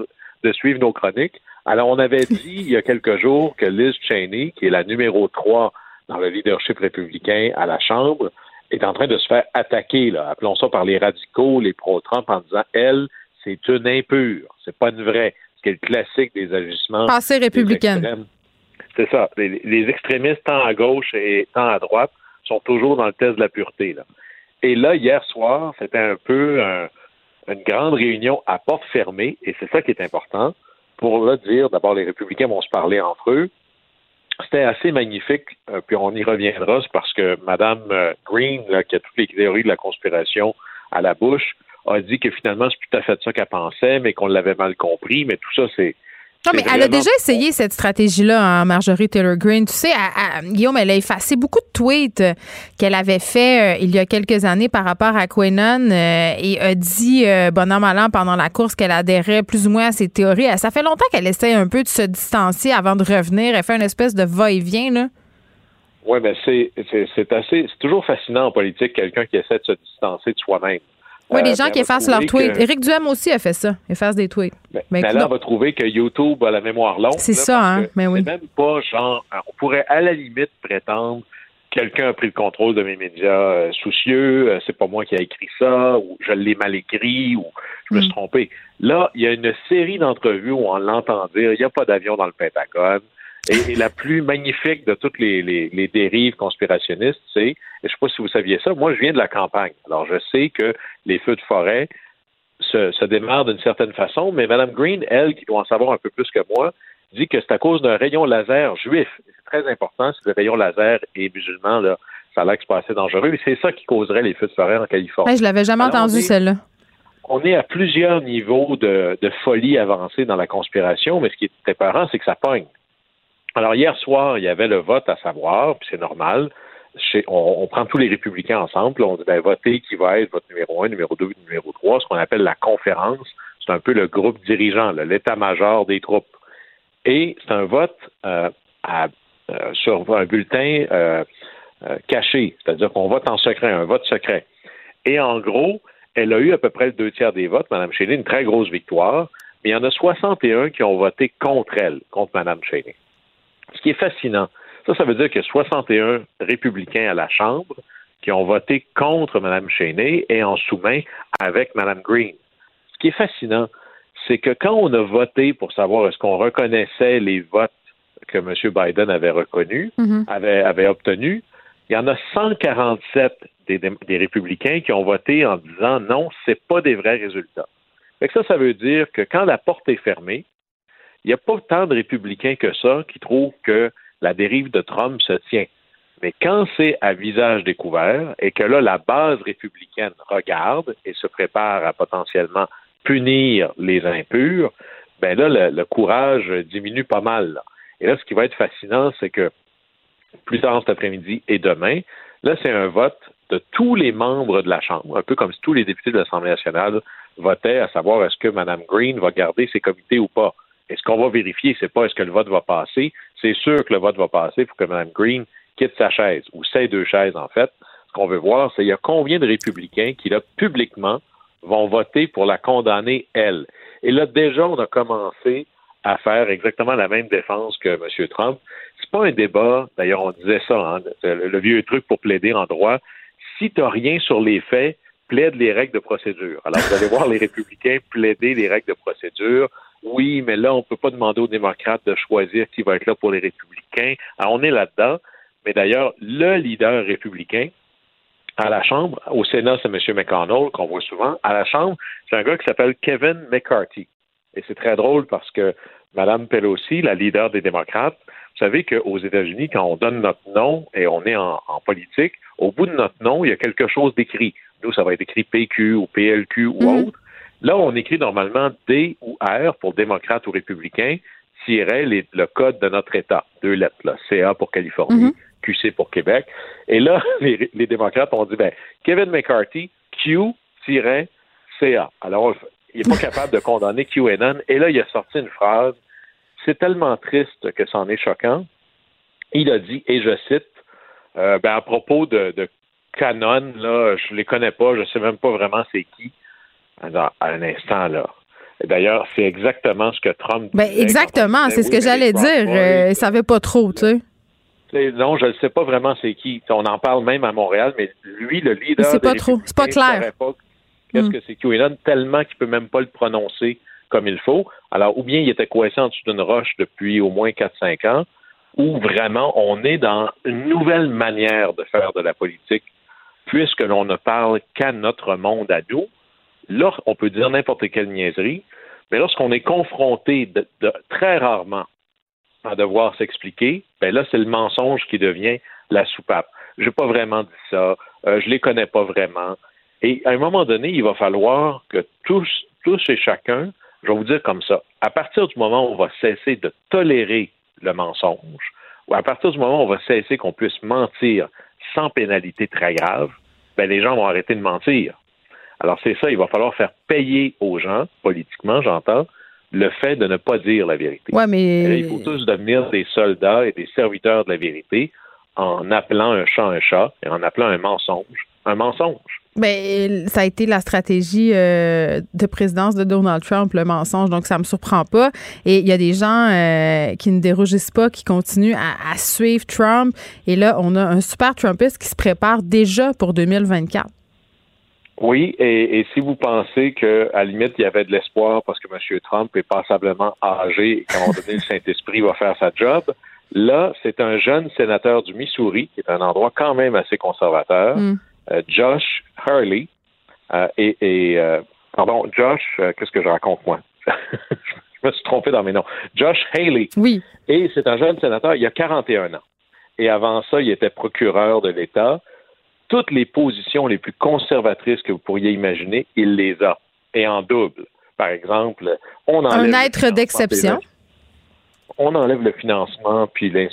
de suivre nos chroniques. Alors, on avait dit il y a quelques jours que Liz Cheney, qui est la numéro 3 dans le leadership républicain à la Chambre, est en train de se faire attaquer, là, appelons ça par les radicaux, les pro-Trump, en disant, elle, c'est une impure, c'est pas une vraie. Ce qui est le classique des agissements. Passé républicaine. C'est ça. Les, extrémistes, tant à gauche et tant à droite, sont toujours dans le test de la pureté. Là. Et là, hier soir, c'était un peu une grande réunion à porte fermée, et c'est ça qui est important, pour là dire, d'abord, les républicains vont se parler entre eux. C'était assez magnifique, euh, puis on y reviendra, c'est parce que Mme euh, Green, qui a toutes les théories de la conspiration à la bouche, a dit que finalement, c'est tout à fait ça qu'elle pensait, mais qu'on l'avait mal compris. Mais tout ça, c'est. Non, mais elle a déjà essayé cette stratégie-là, hein, Marjorie Taylor Greene. Tu sais, Guillaume, elle a effacé beaucoup de tweets euh, qu'elle avait fait euh, il y a quelques années par rapport à Quenon euh, et a dit, an, pendant la course qu'elle adhérait plus ou moins à ses théories. Ça fait longtemps qu'elle essaie un peu de se distancier avant de revenir. Elle fait une espèce de va-et-vient, là. Oui, mais c'est assez. C'est toujours fascinant en politique, quelqu'un qui essaie de se distancer de soi-même. Oui, les euh, gens qui effacent leurs tweets. Éric Duhem aussi a fait ça, efface des tweets. Mais, là, on va trouver que YouTube a la mémoire longue. C'est ça, hein? Mais oui. même pas genre, on pourrait à la limite prétendre quelqu'un a pris le contrôle de mes médias euh, soucieux, euh, c'est pas moi qui ai écrit ça, ou je l'ai mal écrit, ou je me suis mm. trompé. Là, il y a une série d'entrevues où on l'entend dire, il n'y a pas d'avion dans le Pentagone. Et, la plus magnifique de toutes les, les, dérives conspirationnistes, c'est, je ne sais pas si vous saviez ça, moi je viens de la campagne. Alors je sais que les feux de forêt se, se démarrent d'une certaine façon, mais Mme Green, elle, qui doit en savoir un peu plus que moi, dit que c'est à cause d'un rayon laser juif. C'est très important, si le rayon laser est musulman, là, ça a l'air que c'est pas assez dangereux, c'est ça qui causerait les feux de forêt en Californie. Je je l'avais jamais entendu, celle-là. On est à plusieurs niveaux de, de, folie avancée dans la conspiration, mais ce qui est épeurant, c'est que ça pogne. Alors, hier soir, il y avait le vote à savoir, puis c'est normal. on, prend tous les républicains ensemble, on dit ben, votez qui va être votre numéro un, numéro deux, numéro trois, ce qu'on appelle la conférence. C'est un peu le groupe dirigeant, l'état-major des troupes. Et c'est un vote euh, euh, sur un bulletin euh, caché, c'est-à-dire qu'on vote en secret, un vote secret. Et en gros, elle a eu à peu près le deux tiers des votes, Mme Cheney, une très grosse victoire, mais il y en a 61 qui ont voté contre elle, contre Mme Cheney. Ce qui est fascinant, ça, ça veut dire que 61 républicains à la Chambre qui ont voté contre Mme Cheney et en sous-main avec Mme Green. Ce qui est fascinant, c'est que quand on a voté pour savoir est-ce qu'on reconnaissait les votes que M. Biden avait reconnus, mm-hmm. avait, avait obtenus, il y en a 147 des, des, républicains qui ont voté en disant non, c'est pas des vrais résultats. ça, ça veut dire que quand la porte est fermée, il n'y a pas tant de républicains que ça qui trouvent que la dérive de Trump se tient. Mais quand c'est à visage découvert et que là, la base républicaine regarde et se prépare à potentiellement punir les impurs, ben là, le, courage diminue pas mal. Et là, ce qui va être fascinant, c'est que plus tard cet après-midi et demain, là, c'est un vote de tous les membres de la Chambre, un peu comme si tous les députés de l'Assemblée nationale votaient à savoir est-ce que Mme Green va garder ses comités ou pas. Et ce qu'on va vérifier, c'est pas est-ce que le vote va passer. C'est sûr que le vote va passer pour que Mme Green quitte sa chaise, ou ses deux chaises, en fait. Ce qu'on veut voir, c'est il y a combien de républicains qui, là, publiquement, vont voter pour la condamner, elle. Et là, déjà, on a commencé à faire exactement la même défense que M. Trump. C'est pas un débat, d'ailleurs, on disait ça, hein, le, vieux truc pour plaider en droit. Si tu n'as rien sur les faits, plaide les règles de procédure. Alors, vous allez voir les républicains plaider les règles de procédure oui, mais là, on ne peut pas demander aux démocrates de choisir qui va être là pour les républicains. Alors, on est là-dedans. Mais d'ailleurs, le leader républicain à la Chambre, au Sénat, c'est M. McConnell, qu'on voit souvent. À la Chambre, c'est un gars qui s'appelle Kevin McCarthy. Et c'est très drôle parce que Mme Pelosi, la leader des démocrates, vous savez qu'aux États-Unis, quand on donne notre nom et on est en, politique, au bout de notre nom, il y a quelque chose d'écrit. Nous, ça va être écrit PQ ou PLQ ou mhm. autre. Là, on écrit normalement D ou R pour démocrate ou républicain. tirait le code de notre État. Deux lettres, là. CA pour Californie, mhm. QC pour Québec. Et là, les, démocrates ont dit, ben, Kevin McCarthy, Q-CA. Alors, il n'est pas capable de condamner QAnon. Et là, il a sorti une phrase. C'est tellement triste que c'en est choquant. Il a dit, et je cite, euh, ben, à propos de, de Canon, là, je les connais pas, je sais même pas vraiment c'est qui. À un instant, là. D'ailleurs, c'est exactement ce que Trump ben, exactement, c'est ce que j'allais dire. Euh, il savait pas trop, tu sais. Non, je ne sais pas vraiment c'est qui. On en parle même à Montréal, mais lui, le leader. C'est pas trop. C'est pas clair. Qu'est-ce hmm. que c'est QAnon tellement qu'il peut même pas le prononcer comme il faut. Alors, ou bien il était coincé en dessous d'une roche depuis au moins 4-5 ans, ou vraiment on est dans une nouvelle manière de faire de la politique, puisque l'on ne parle qu'à notre monde à nous. Là, on peut dire n'importe quelle niaiserie, mais lorsqu'on est confronté très rarement à devoir s'expliquer, ben là, c'est le mensonge qui devient la soupape. Je n'ai pas vraiment dit ça, euh, je les connais pas vraiment. Et à un moment donné, il va falloir que tous, tous et chacun, je vais vous dire comme ça, à partir du moment où on va cesser de tolérer le mensonge, ou à partir du moment où on va cesser qu'on puisse mentir sans pénalité très grave, ben les gens vont arrêter de mentir. Alors c'est ça, il va falloir faire payer aux gens, politiquement j'entends, le fait de ne pas dire la vérité. Ouais, mais... il faut tous devenir des soldats et des serviteurs de la vérité en appelant un chat un chat et en appelant un mensonge un mensonge. Ben, ça a été la stratégie euh, de présidence de Donald Trump, le mensonge. Donc, ça me surprend pas. Et il y a des gens euh, qui ne dérougissent pas, qui continuent à, suivre Trump. Et là, on a un super Trumpiste qui se prépare déjà pour 2024. Oui, et, si vous pensez qu'à la limite, il y avait de l'espoir parce que M. Trump est passablement âgé et qu'à un moment donné, le Saint-Esprit va faire sa job, là, c'est un jeune sénateur du Missouri, qui est un endroit quand même assez conservateur. Mm. Euh, Josh Hurley euh, et, euh, pardon, Josh, qu'est-ce que je raconte moi? je me suis trompé dans mes noms. Josh Haley. Oui. Et c'est un jeune sénateur, il a 41 ans. Et avant ça, il était procureur de l'État. Toutes les positions les plus conservatrices que vous pourriez imaginer, il les a. Et en double. Par exemple, on enlève. Un être d'exception. On enlève le financement puis les,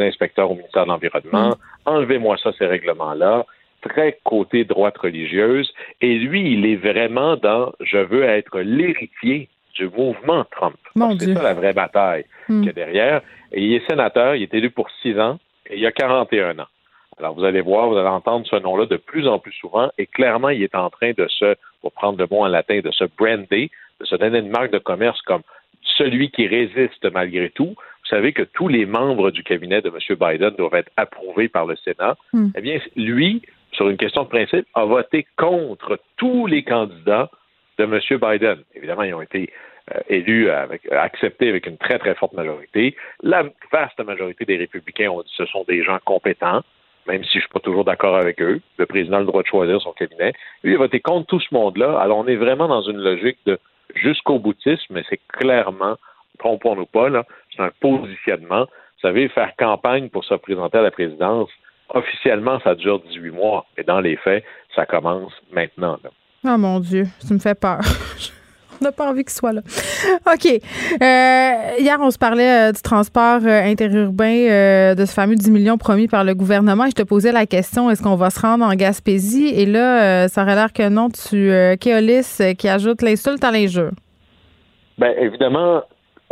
inspecteurs au ministère de l'Environnement. Mm. Enlevez-moi ça, ces règlements-là très côté droite religieuse, et lui, il est vraiment dans je veux être l'héritier du mouvement Trump. C'est ça la vraie bataille hmm. qu'il y a derrière. Et il est sénateur, il est élu pour six ans, et il a 41 ans. Alors, vous allez voir, vous allez entendre ce nom-là de plus en plus souvent, et clairement, il est en train de se, pour prendre le mot en latin, de se brander, de se donner une marque de commerce comme celui qui résiste malgré tout. Vous savez que tous les membres du cabinet de M. Biden doivent être approuvés par le Sénat. Hmm. Eh bien, lui, sur une question de principe, a voté contre tous les candidats de M. Biden. Évidemment, ils ont été euh, élus, avec, euh, acceptés avec une très, très forte majorité. La vaste majorité des républicains ont dit que ce sont des gens compétents, même si je ne suis pas toujours d'accord avec eux. Le président a le droit de choisir son cabinet. Lui, il a voté contre tout ce monde-là. Alors, on est vraiment dans une logique de jusqu'au boutisme, mais c'est clairement, trompons-nous pas, là, c'est un positionnement. Vous savez, faire campagne pour se présenter à la présidence, officiellement, ça dure 18 mois, mais dans les faits, ça commence maintenant. Oh mon Dieu, ça me fait peur. on n'a pas envie qu'il soit là. OK. Euh, hier, on se parlait euh, du transport euh, interurbain, de ce fameux 10 millions promis par le gouvernement. je te posais la question, est-ce qu'on va se rendre en Gaspésie? Et là, ça aurait l'air que non. Tu, Kéolis, qui ajoute l'insulte à l'injure. Bien, évidemment,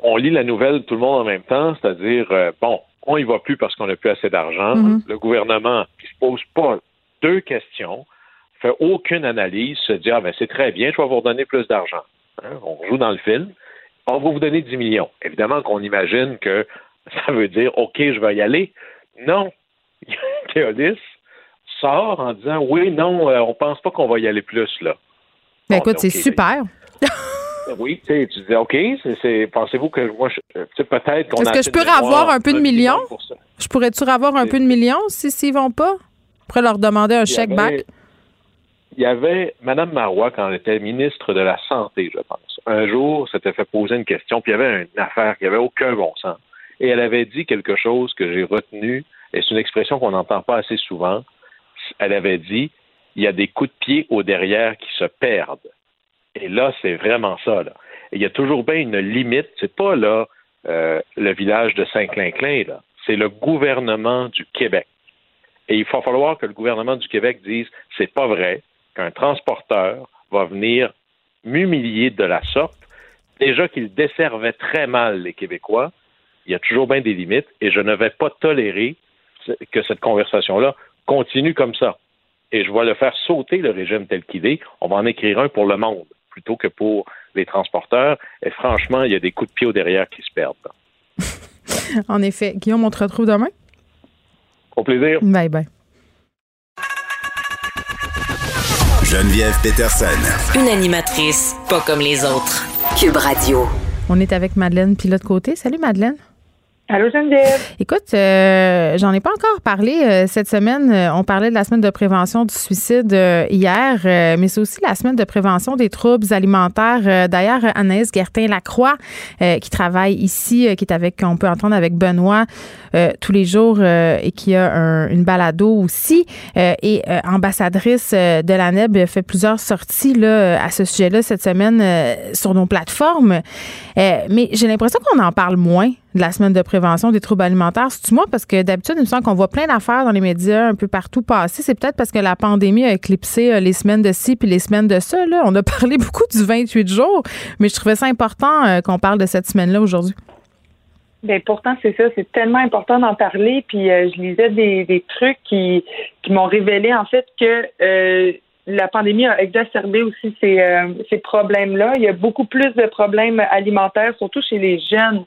on lit la nouvelle tout le monde en même temps, c'est-à-dire, bon, on y va plus parce qu'on n'a plus assez d'argent. Mhm. Le gouvernement qui se pose pas deux questions, fait aucune analyse, se dit ah ben c'est très bien, je vais vous redonner plus d'argent. Hein, on joue dans le film. On va vous donner 10 millions. Évidemment qu'on imagine que ça veut dire OK, je vais y aller. Non. Théodis sort en disant oui, non, euh, on pense pas qu'on va y aller plus là. Ben écoute, c'est super. Oui, tu sais, tu disais, OK, c'est, pensez-vous que moi, peut-être qu'on Est-ce que je peux avoir un peu de millions? Je pourrais-tu avoir un peu de millions si s'ils vont pas? Après leur demander un chèque back? Il y avait Mme Marois, quand elle était ministre de la Santé, je pense. Un jour, s'était fait poser une question, puis il y avait une affaire qui n'avait aucun bon sens. Et elle avait dit quelque chose que j'ai retenu, et c'est une expression qu'on n'entend pas assez souvent. Elle avait dit il y a des coups de pied au derrière qui se perdent. Et là, c'est vraiment ça. Là. il y a toujours bien une limite. C'est pas là euh, le village de Saint-Clinclin, là. C'est le gouvernement du Québec. Et il va falloir que le gouvernement du Québec dise c'est pas vrai qu'un transporteur va venir m'humilier de la sorte. Déjà qu'il desservait très mal les Québécois, il y a toujours bien des limites et je ne vais pas tolérer que cette conversation-là continue comme ça. Et je vais le faire sauter le régime tel qu'il est. On va en écrire un pour le monde plutôt que pour les transporteurs. Et franchement, il y a des coups de pied au derrière qui se perdent. en effet. Guillaume, on te retrouve demain? Au plaisir. Bye bye. Geneviève Peterson. Une animatrice pas comme les autres. Cube Radio. On est avec Madeleine Pilote Côté. Salut Madeleine. Allô Geneviève? Écoute, euh, j'en ai pas encore parlé euh, cette semaine. Euh, on parlait de la semaine de prévention du suicide hier, mais c'est aussi la semaine de prévention des troubles alimentaires. D'ailleurs, Anaïs Gertin-Lacroix, qui travaille ici, qui est avec, on peut entendre avec Benoît tous les jours et qui a une balado aussi, et ambassadrice de la NEB, fait plusieurs sorties là, à ce sujet-là cette semaine sur nos plateformes. mais j'ai l'impression qu'on en parle moins de la semaine de prévention des troubles alimentaires. C'est-tu moi? Parce que d'habitude, il me semble qu'on voit plein d'affaires dans les médias un peu partout passer. C'est peut-être parce que la pandémie a éclipsé euh, les semaines de ci puis les semaines de ça. On a parlé beaucoup du 28 jours, mais je trouvais ça important euh, qu'on parle de cette semaine-là aujourd'hui. Bien, pourtant, c'est ça. C'est tellement important d'en parler. Puis euh, je lisais des, trucs qui, qui m'ont révélé, en fait, que la pandémie a exacerbé aussi ces, ces problèmes-là. Il y a beaucoup plus de problèmes alimentaires, surtout chez les jeunes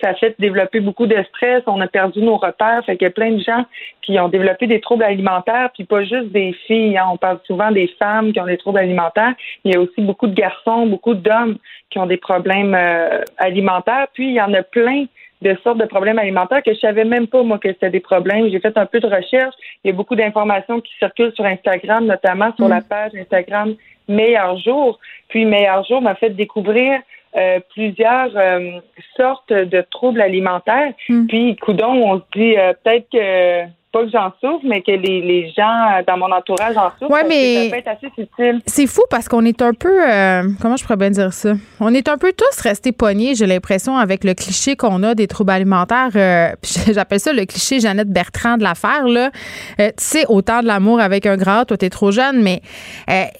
ça a fait développer beaucoup de stress, on a perdu nos repères, fait qu'il y a plein de gens qui ont développé des troubles alimentaires, puis pas juste des filles, hein. on parle souvent des femmes qui ont des troubles alimentaires, il y a aussi beaucoup de garçons, beaucoup d'hommes qui ont des problèmes euh, alimentaires, puis il y en a plein de sortes de problèmes alimentaires que je savais même pas moi que c'était des problèmes. J'ai fait un peu de recherche. Il y a beaucoup d'informations qui circulent sur Instagram, notamment sur mm. la page Instagram Meilleur Jour. Puis Meilleur Jour m'a fait découvrir euh, plusieurs euh, sortes de troubles alimentaires. Hmm. Puis, coudon, on se dit euh, peut-être que pas que j'en souffre, mais que les, les, gens dans mon entourage en souffrent. Ouais, mais ça peut être assez subtil. C'est fou parce qu'on est un peu, euh, comment je pourrais bien dire ça? On est un peu tous restés poignés, j'ai l'impression, avec le cliché qu'on a des troubles alimentaires. Euh, j'appelle ça le cliché Jeannette Bertrand de l'affaire. Là, euh, tu sais, autant de l'amour avec un gras, toi t'es trop jeune, mais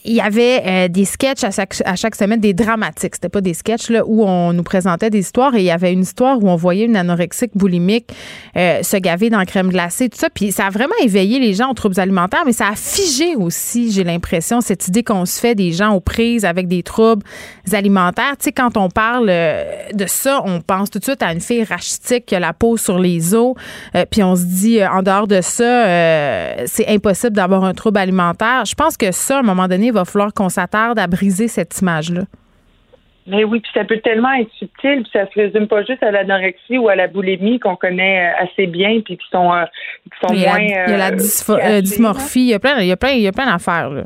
il y avait des sketchs à chaque, à chaque semaine, des dramatiques. C'était pas des sketchs là où on nous présentait des histoires et il y avait une histoire où on voyait une anorexique boulimique se gaver dans la crème glacée, tout ça. Puis ça a vraiment éveillé les gens aux troubles alimentaires, mais ça a figé aussi, j'ai l'impression, cette idée qu'on se fait des gens aux prises avec des troubles alimentaires. Tu sais, quand on parle euh, de ça, on pense tout de suite à une fille rachitique qui a la peau sur les os, euh, puis on se dit, euh, en dehors de ça, c'est impossible d'avoir un trouble alimentaire. Je pense que ça, à un moment donné, il va falloir qu'on s'attarde à briser cette image-là. Mais oui, puis ça peut tellement être subtil, puis ça se résume pas juste à l'anorexie ou à la boulimie qu'on connaît euh, assez bien, puis qui sont, euh, qui sont moins. il y a la euh, dysmorphie, il y a plein, il y a plein, il y a plein d'affaires là.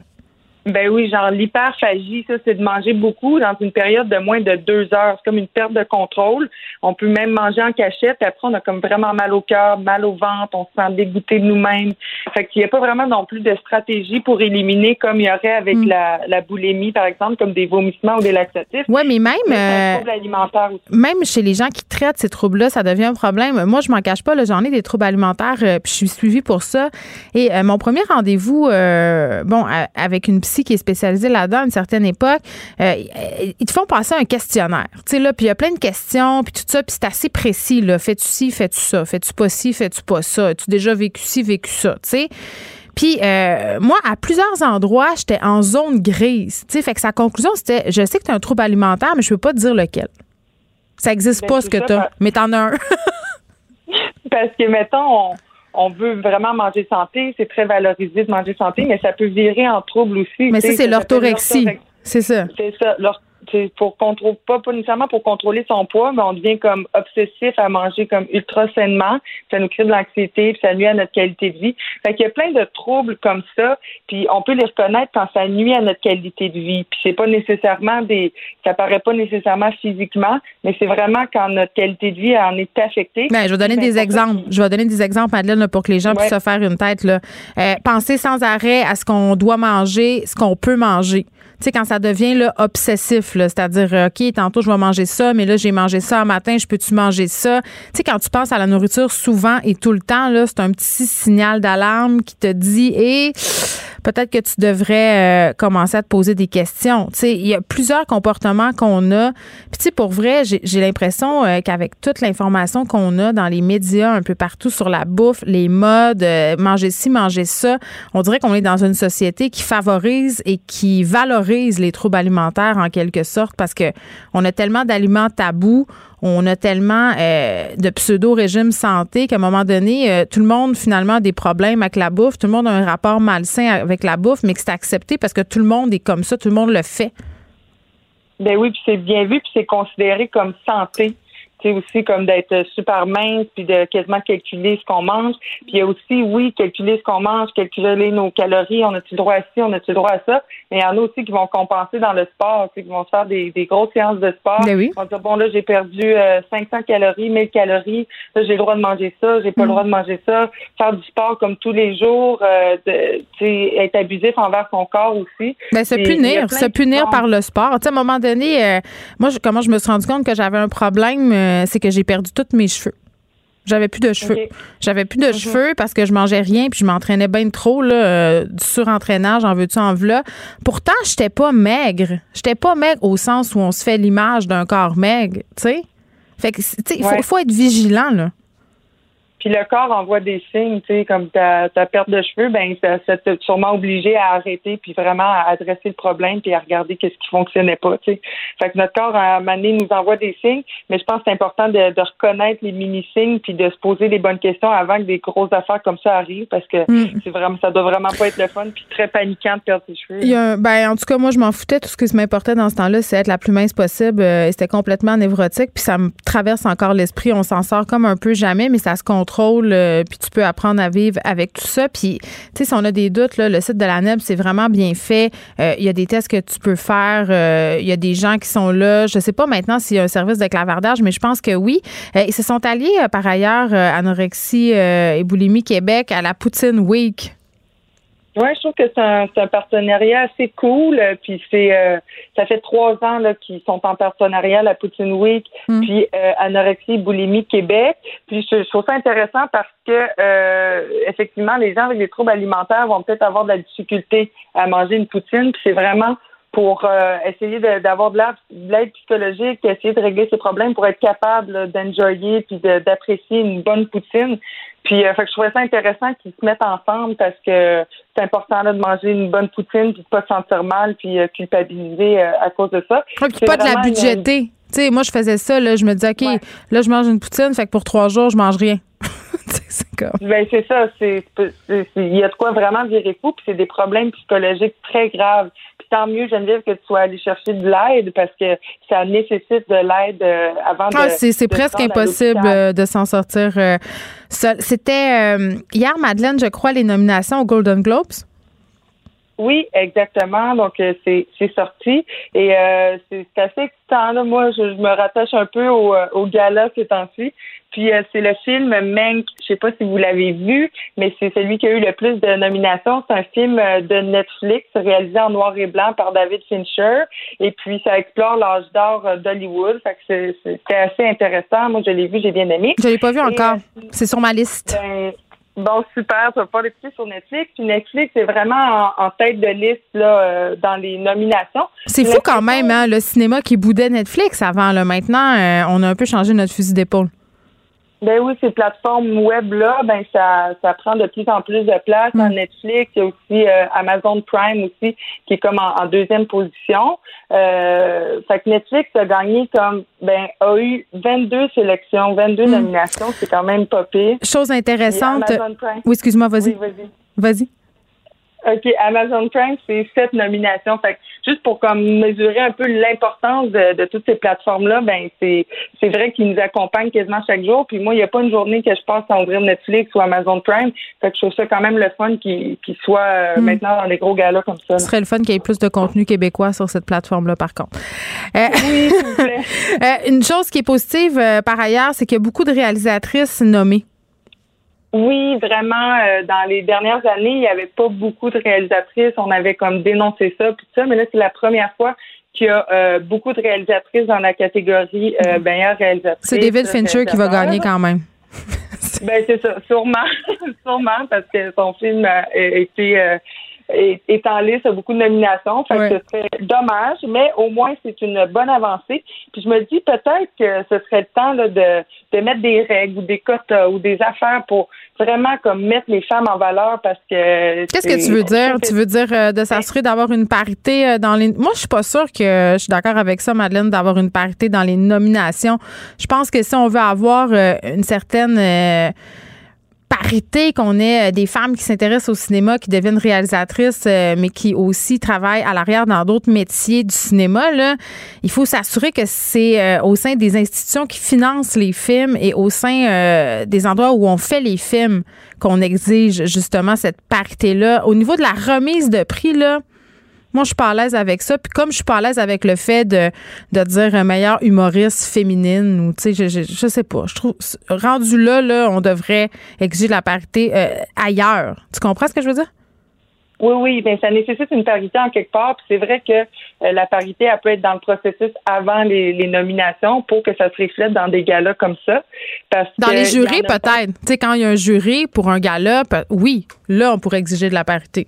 Ben oui, genre l'hyperphagie, ça, c'est de manger beaucoup dans une période de moins de deux heures. C'est comme une perte de contrôle. On peut même manger en cachette. Après, on a comme vraiment mal au cœur, mal au ventre, on se sent dégoûté de nous-mêmes. Fait qu'il n'y a pas vraiment non plus de stratégie pour éliminer comme il y aurait avec mm. la, la, boulimie, par exemple, comme des vomissements ou des laxatifs. Oui, mais même euh, même chez les gens qui traitent ces troubles-là, ça devient un problème. Moi, je m'en cache pas, j'en ai des troubles alimentaires, euh, puis je suis suivie pour ça. Et euh, mon premier rendez-vous, bon, avec une psy qui est spécialisé là-dedans à une certaine époque, euh, ils te font passer un questionnaire. Tu sais, là, puis il y a plein de questions, puis tout ça, puis c'est assez précis, là. Fais-tu ci, fais-tu ça? Fais-tu pas ci, fais-tu pas ça? As-tu déjà vécu ci, vécu ça? Tu sais? Puis euh, moi, à plusieurs endroits, j'étais en zone grise. Tu sais, fait que sa conclusion, c'était je sais que tu as un trouble alimentaire, mais je peux pas te dire lequel. Ça existe ben, pas ce que tu as, mais t'en as un. Parce que, mettons, on on veut vraiment manger santé, c'est très valorisé de manger santé, mais ça peut virer en trouble aussi. Mais ça, c'est l'orthorexie. C'est ça. C'est ça pour contrôler, pas, nécessairement pour contrôler son poids, mais on devient comme obsessif à manger comme ultra sainement. Ça nous crée de l'anxiété, puis ça nuit à notre qualité de vie. Fait qu'il y a plein de troubles comme ça, puis on peut les reconnaître quand ça nuit à notre qualité de vie. Puis c'est pas nécessairement des, ça paraît pas nécessairement physiquement, mais c'est vraiment quand notre qualité de vie en est affectée. Ben, je vais donner des exemples. Je vais donner des exemples, Madeleine, pour que les gens puissent se faire une tête. Là. Euh, penser sans arrêt à ce qu'on doit manger, ce qu'on peut manger sais, quand ça devient là, obsessif, c'est-à-dire, euh, OK, tantôt, je vais manger ça, mais là, j'ai mangé ça un matin, je peux-tu manger ça? Tu sais, quand tu penses à la nourriture souvent et tout le temps, là, c'est un petit signal d'alarme qui te dit, et peut-être que tu devrais euh, commencer à te poser des questions. Tu sais, il y a plusieurs comportements qu'on a. Puis, tu sais, pour vrai, j'ai l'impression euh, qu'avec toute l'information qu'on a dans les médias un peu partout sur la bouffe, les modes, euh, manger ci, manger ça, on dirait qu'on est dans une société qui favorise et qui valorise les troubles alimentaires en quelque sorte parce que on a tellement d'aliments tabous on a tellement euh, de pseudo-régime santé qu'à un moment donné, euh, tout le monde finalement a des problèmes avec la bouffe, tout le monde a un rapport malsain avec la bouffe, mais que c'est accepté parce que tout le monde est comme ça, tout le monde le fait. Ben oui, puis c'est bien vu, puis c'est considéré comme santé aussi comme d'être super mince puis de quasiment calculer ce qu'on mange. Puis il y a aussi, oui, calculer ce qu'on mange, calculer nos calories, on a-tu droit à ci, on a-tu droit à ça? Mais il y en a aussi qui vont compenser dans le sport, qui vont se faire des, des grosses séances de sport. Ben oui. Ils vont dire, bon, là, j'ai perdu 500 euh, calories, 1000 calories, là, j'ai le droit de manger ça, j'ai pas le droit de manger ça. Faire du sport comme tous les jours, euh, de, être abusif envers son corps aussi. Ben, se punir, se punir par le sport. Tu sais, à un moment donné, euh, moi, je, comment je me suis rendu compte que j'avais un problème, euh, c'est que j'ai perdu tous mes cheveux. J'avais plus de cheveux. J'avais plus de mhm. cheveux parce que je mangeais rien puis je m'entraînais bien trop là, euh, du surentraînage, en veux-tu en v'là. Pourtant, j'étais pas maigre. J'étais pas maigre au sens où on se fait l'image d'un corps maigre, tu sais. Fait que il faut, faut, être vigilant là. Puis le corps envoie des signes, tu sais, comme ta, ta, perte de cheveux, ben ça, ça t'a sûrement obligé à arrêter, puis vraiment à adresser le problème, puis à regarder qu'est-ce qui fonctionnait pas, tu sais. Fait que notre corps, à un moment donné, nous envoie des signes, mais je pense que c'est important de, de reconnaître les mini-signes, puis de se poser les bonnes questions avant que des grosses affaires comme ça arrivent, parce que mm. c'est vraiment, ça doit vraiment pas être le fun, puis très paniquant de perdre ses cheveux. Il y a ben, en tout cas, moi, je m'en foutais. Tout ce qui m'importait dans ce temps-là, c'est être la plus mince possible. Euh, c'était complètement névrotique, puis ça me traverse encore l'esprit. On s'en sort comme un peu jamais, mais ça se contrôle. Euh, puis tu peux apprendre à vivre avec tout ça. Puis, tu sais, si on a des doutes, le site de la NEB, c'est vraiment bien fait. Euh, il y a des tests que tu peux faire. Euh, il y a des gens qui sont là. Je sais pas maintenant s'il y a un service de clavardage, mais je pense que oui. ils se sont alliés, par ailleurs, Anorexie et Boulimie Québec à la Poutine Week. Oui, je trouve que c'est un, un, partenariat assez cool. Euh, puis c'est euh, ça fait trois ans là qu'ils sont en partenariat la Poutine Week, mm. puis euh, anorexie, boulimie Québec. Puis je, trouve ça intéressant parce que euh, effectivement, les gens avec des troubles alimentaires vont peut-être avoir de la difficulté à manger une poutine. Puis c'est vraiment pour essayer d'avoir de l'aide psychologique, essayer de régler ses problèmes pour être capable d'enjoyer puis d'apprécier une bonne poutine. Puis, euh, fait que je trouvais ça intéressant qu'ils se mettent ensemble parce que c'est important là, de manger une bonne poutine puis de pas se sentir mal puis euh, culpabiliser euh, à cause de ça. puis pas de la budgéter. Tu sais, moi, je faisais ça, là, je me disais, OK, là, je mange une poutine, fait que pour trois jours, je mange rien. c'est comme... Ben, c'est ça. C'est, il y a de quoi vraiment virer fou, puis c'est des problèmes psychologiques très graves tant mieux, Geneviève, que tu sois allé chercher de l'aide parce que ça nécessite de l'aide euh, avant ah, de. C'est presque impossible euh, de s'en sortir euh, C'était hier, Madeleine, je crois, les nominations aux Golden Globes. Oui, exactement. Donc, c'est sorti. Et c'est assez excitant. Là. Moi, je, me rattache un peu au, au gala ces temps-ci. Puis euh, c'est le film Mank. Je sais pas si vous l'avez vu, mais c'est celui qui a eu le plus de nominations. C'est un film euh, de Netflix réalisé en noir et blanc par David Fincher. Et puis ça explore l'âge d'or euh, d'Hollywood. Fait que c'est assez intéressant. Moi, je l'ai vu, j'ai bien aimé. Je l'ai pas vu encore. c'est sur ma liste. Ben, Bon, super, tu vas pas l'écouter sur Netflix. Puis Netflix est vraiment en, tête de liste là, dans les nominations. C'est fou quand même, hein, le cinéma qui boudait Netflix avant. Là. Maintenant, on a un peu changé notre fusil d'épaule. Ben oui, ces plateformes web-là, ben ça, ça prend de plus en plus de place. Dans mm. Netflix, il y a aussi euh, Amazon Prime aussi, qui est comme en, deuxième position. Euh, fait que Netflix a gagné comme ben a eu 22 sélections, 22 mm. nominations, c'est quand même pas pire. Chose intéressante. Oui, excuse-moi, vas-y. Oui, vas-y. Vas-y. OK, Amazon Prime, c'est sept nominations. Fait juste pour comme mesurer un peu l'importance de, toutes ces plateformes-là, ben c'est c'est vrai qu'ils nous accompagnent quasiment chaque jour. Puis moi, il n'y a pas une journée que je passe sans ouvrir Netflix ou Amazon Prime. Fait que je trouve ça quand même le fun qui qui soit euh, hmm. maintenant dans des gros galas comme ça. Ce serait le fun qu'il y ait plus de contenu québécois sur cette plateforme-là, par contre. Euh, oui, s'il vous plaît. Euh, une chose qui est positive, par ailleurs, c'est qu'il y a beaucoup de réalisatrices nommées. Oui, vraiment. Euh, dans les dernières années, il n'y avait pas beaucoup de réalisatrices. On avait comme dénoncé ça, tout ça. Mais là, c'est la première fois qu'il y a euh, beaucoup de réalisatrices dans la catégorie euh, meilleure réalisatrice. C'est David Fincher qui va gagner quand même. ben c'est ça, sûrement, sûrement parce que son film a été est, en liste, a beaucoup de nominations. Fait que ce serait dommage, mais au moins c'est une bonne avancée. Puis je me dis peut-être que ce serait le temps là, de, de mettre des règles ou des quotas ou des affaires pour vraiment comme mettre les femmes en valeur parce que Qu'est-ce que tu veux dire? Tu veux dire euh, de s'assurer d'avoir une parité euh, dans les Moi, je suis pas sûre que je suis d'accord avec ça Madeleine d'avoir une parité dans les nominations. Je pense que si on veut avoir euh, une certaine parité qu'on ait euh, des femmes qui s'intéressent au cinéma, qui deviennent réalisatrices, euh, mais qui aussi travaillent à l'arrière dans d'autres métiers du cinéma. Là, il faut s'assurer que c'est euh, au sein des institutions qui financent les films et au sein des endroits où on fait les films qu'on exige justement cette parité-là. Au niveau de la remise de prix, là, moi, je suis pas à l'aise avec ça. Puis comme je suis pas à l'aise avec le fait de, de dire un meilleur humoriste féminine ou, tu sais, je, je, je, sais pas. Je trouve, rendu là, là, on devrait exiger la parité euh, ailleurs. Tu comprends ce que je veux dire? Oui, oui, mais ça nécessite une parité en quelque part. Puis c'est vrai que euh, la parité, elle peut être dans le processus avant les, les, nominations pour que ça se reflète dans des galas comme ça. Parce dans les jurys, peut-être. Tu sais, quand il y a un jury pour un gala, oui, là, on pourrait exiger de la parité.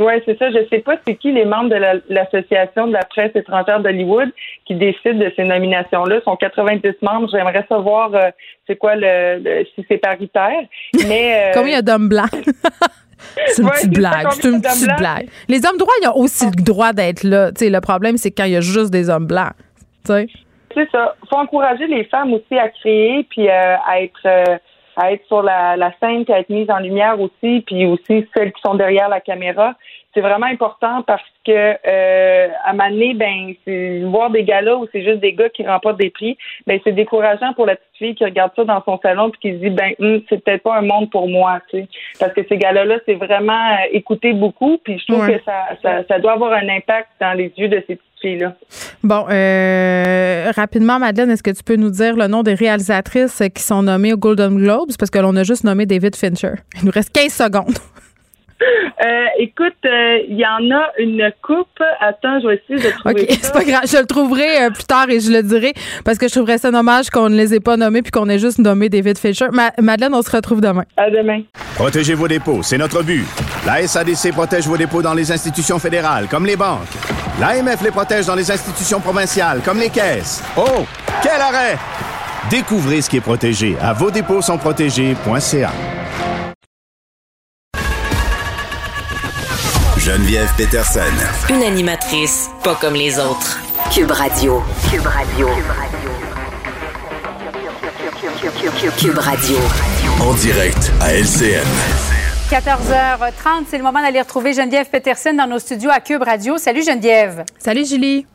Oui, c'est ça. Je sais pas c'est qui les membres de l'Association de la presse étrangère d'Hollywood qui décident de ces nominations-là. Ils sont 90 membres. J'aimerais savoir euh, c'est quoi le, si c'est paritaire. Mais euh, Combien d'hommes blancs? c'est une petite blague. C'est une petite blague. Les hommes droits, ils ont aussi le droit d'être là. sais, le problème, c'est quand il y a juste des hommes blancs. C'est ça. faut encourager les femmes aussi à créer puis euh, à être à être sur la, la scène, à être mise en lumière aussi, puis aussi celles qui sont derrière la caméra. C'est vraiment important parce que euh, à Mané, ben, c'est voir des gars-là où c'est juste des gars qui remportent des prix, ben c'est décourageant pour la petite fille qui regarde ça dans son salon puis qui se dit ben hum, c'est peut-être pas un monde pour moi, tu sais. Parce que ces gars-là, là, c'est vraiment euh, écouter beaucoup, puis je trouve que ça, ça, ça doit avoir un impact dans les yeux de ces Bon, euh, rapidement, Madeleine, est-ce que tu peux nous dire le nom des réalisatrices qui sont nommées aux Golden Globes? Parce que l'on a juste nommé David Fincher. Il nous reste 15 secondes. Euh, écoute, euh, il y en a une coupe. Attends, je vais essayer de trouver. OK, c'est pas grave. Je le trouverai plus tard et je le dirai parce que je trouverais ça dommage qu'on ne les ait pas nommés puis qu'on ait juste nommé David Fincher. Madeleine, on se retrouve demain. À demain. Protégez vos dépôts, c'est notre but. La SADC protège vos dépôts dans les institutions fédérales, comme les banques. L'AMF les protège dans les institutions provinciales, comme les caisses. Oh, quel arrêt! Découvrez ce qui est protégé à vos dépôts sont protégés.ca. Geneviève Peterson. Une animatrice pas comme les autres. Cube Radio. Cube Radio. Cube Radio. En direct à LCN. 14h30, c'est le moment d'aller retrouver Geneviève Peterson dans nos studios à Cube Radio. Salut Geneviève. Salut Julie.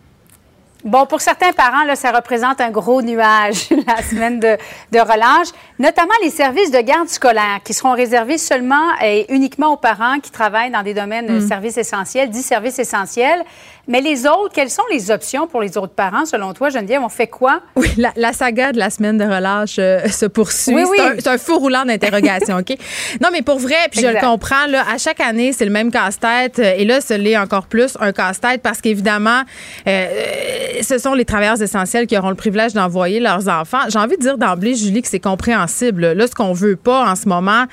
Bon, pour certains parents, là, ça représente un gros nuage, la semaine de, de, relâche, notamment les services de garde scolaire qui seront réservés seulement et uniquement aux parents qui travaillent dans des domaines de mm. services essentiels, dits services essentiels. Mais les autres, quelles sont les options pour les autres parents, selon toi, Geneviève? On fait quoi? Oui, la, saga de la semaine de relâche euh, se poursuit. Oui, oui. C'est un, fou roulant d'interrogation, OK? Non, mais pour vrai, puis je le comprends, là, à chaque année, c'est le même casse-tête. Euh, et là, ce l'est encore plus, un casse-tête, parce qu'évidemment, euh, ce sont les travailleurs essentiels qui auront le privilège d'envoyer leurs enfants. J'ai envie de dire d'emblée, Julie, que c'est compréhensible. Là, ce qu'on veut pas en ce moment,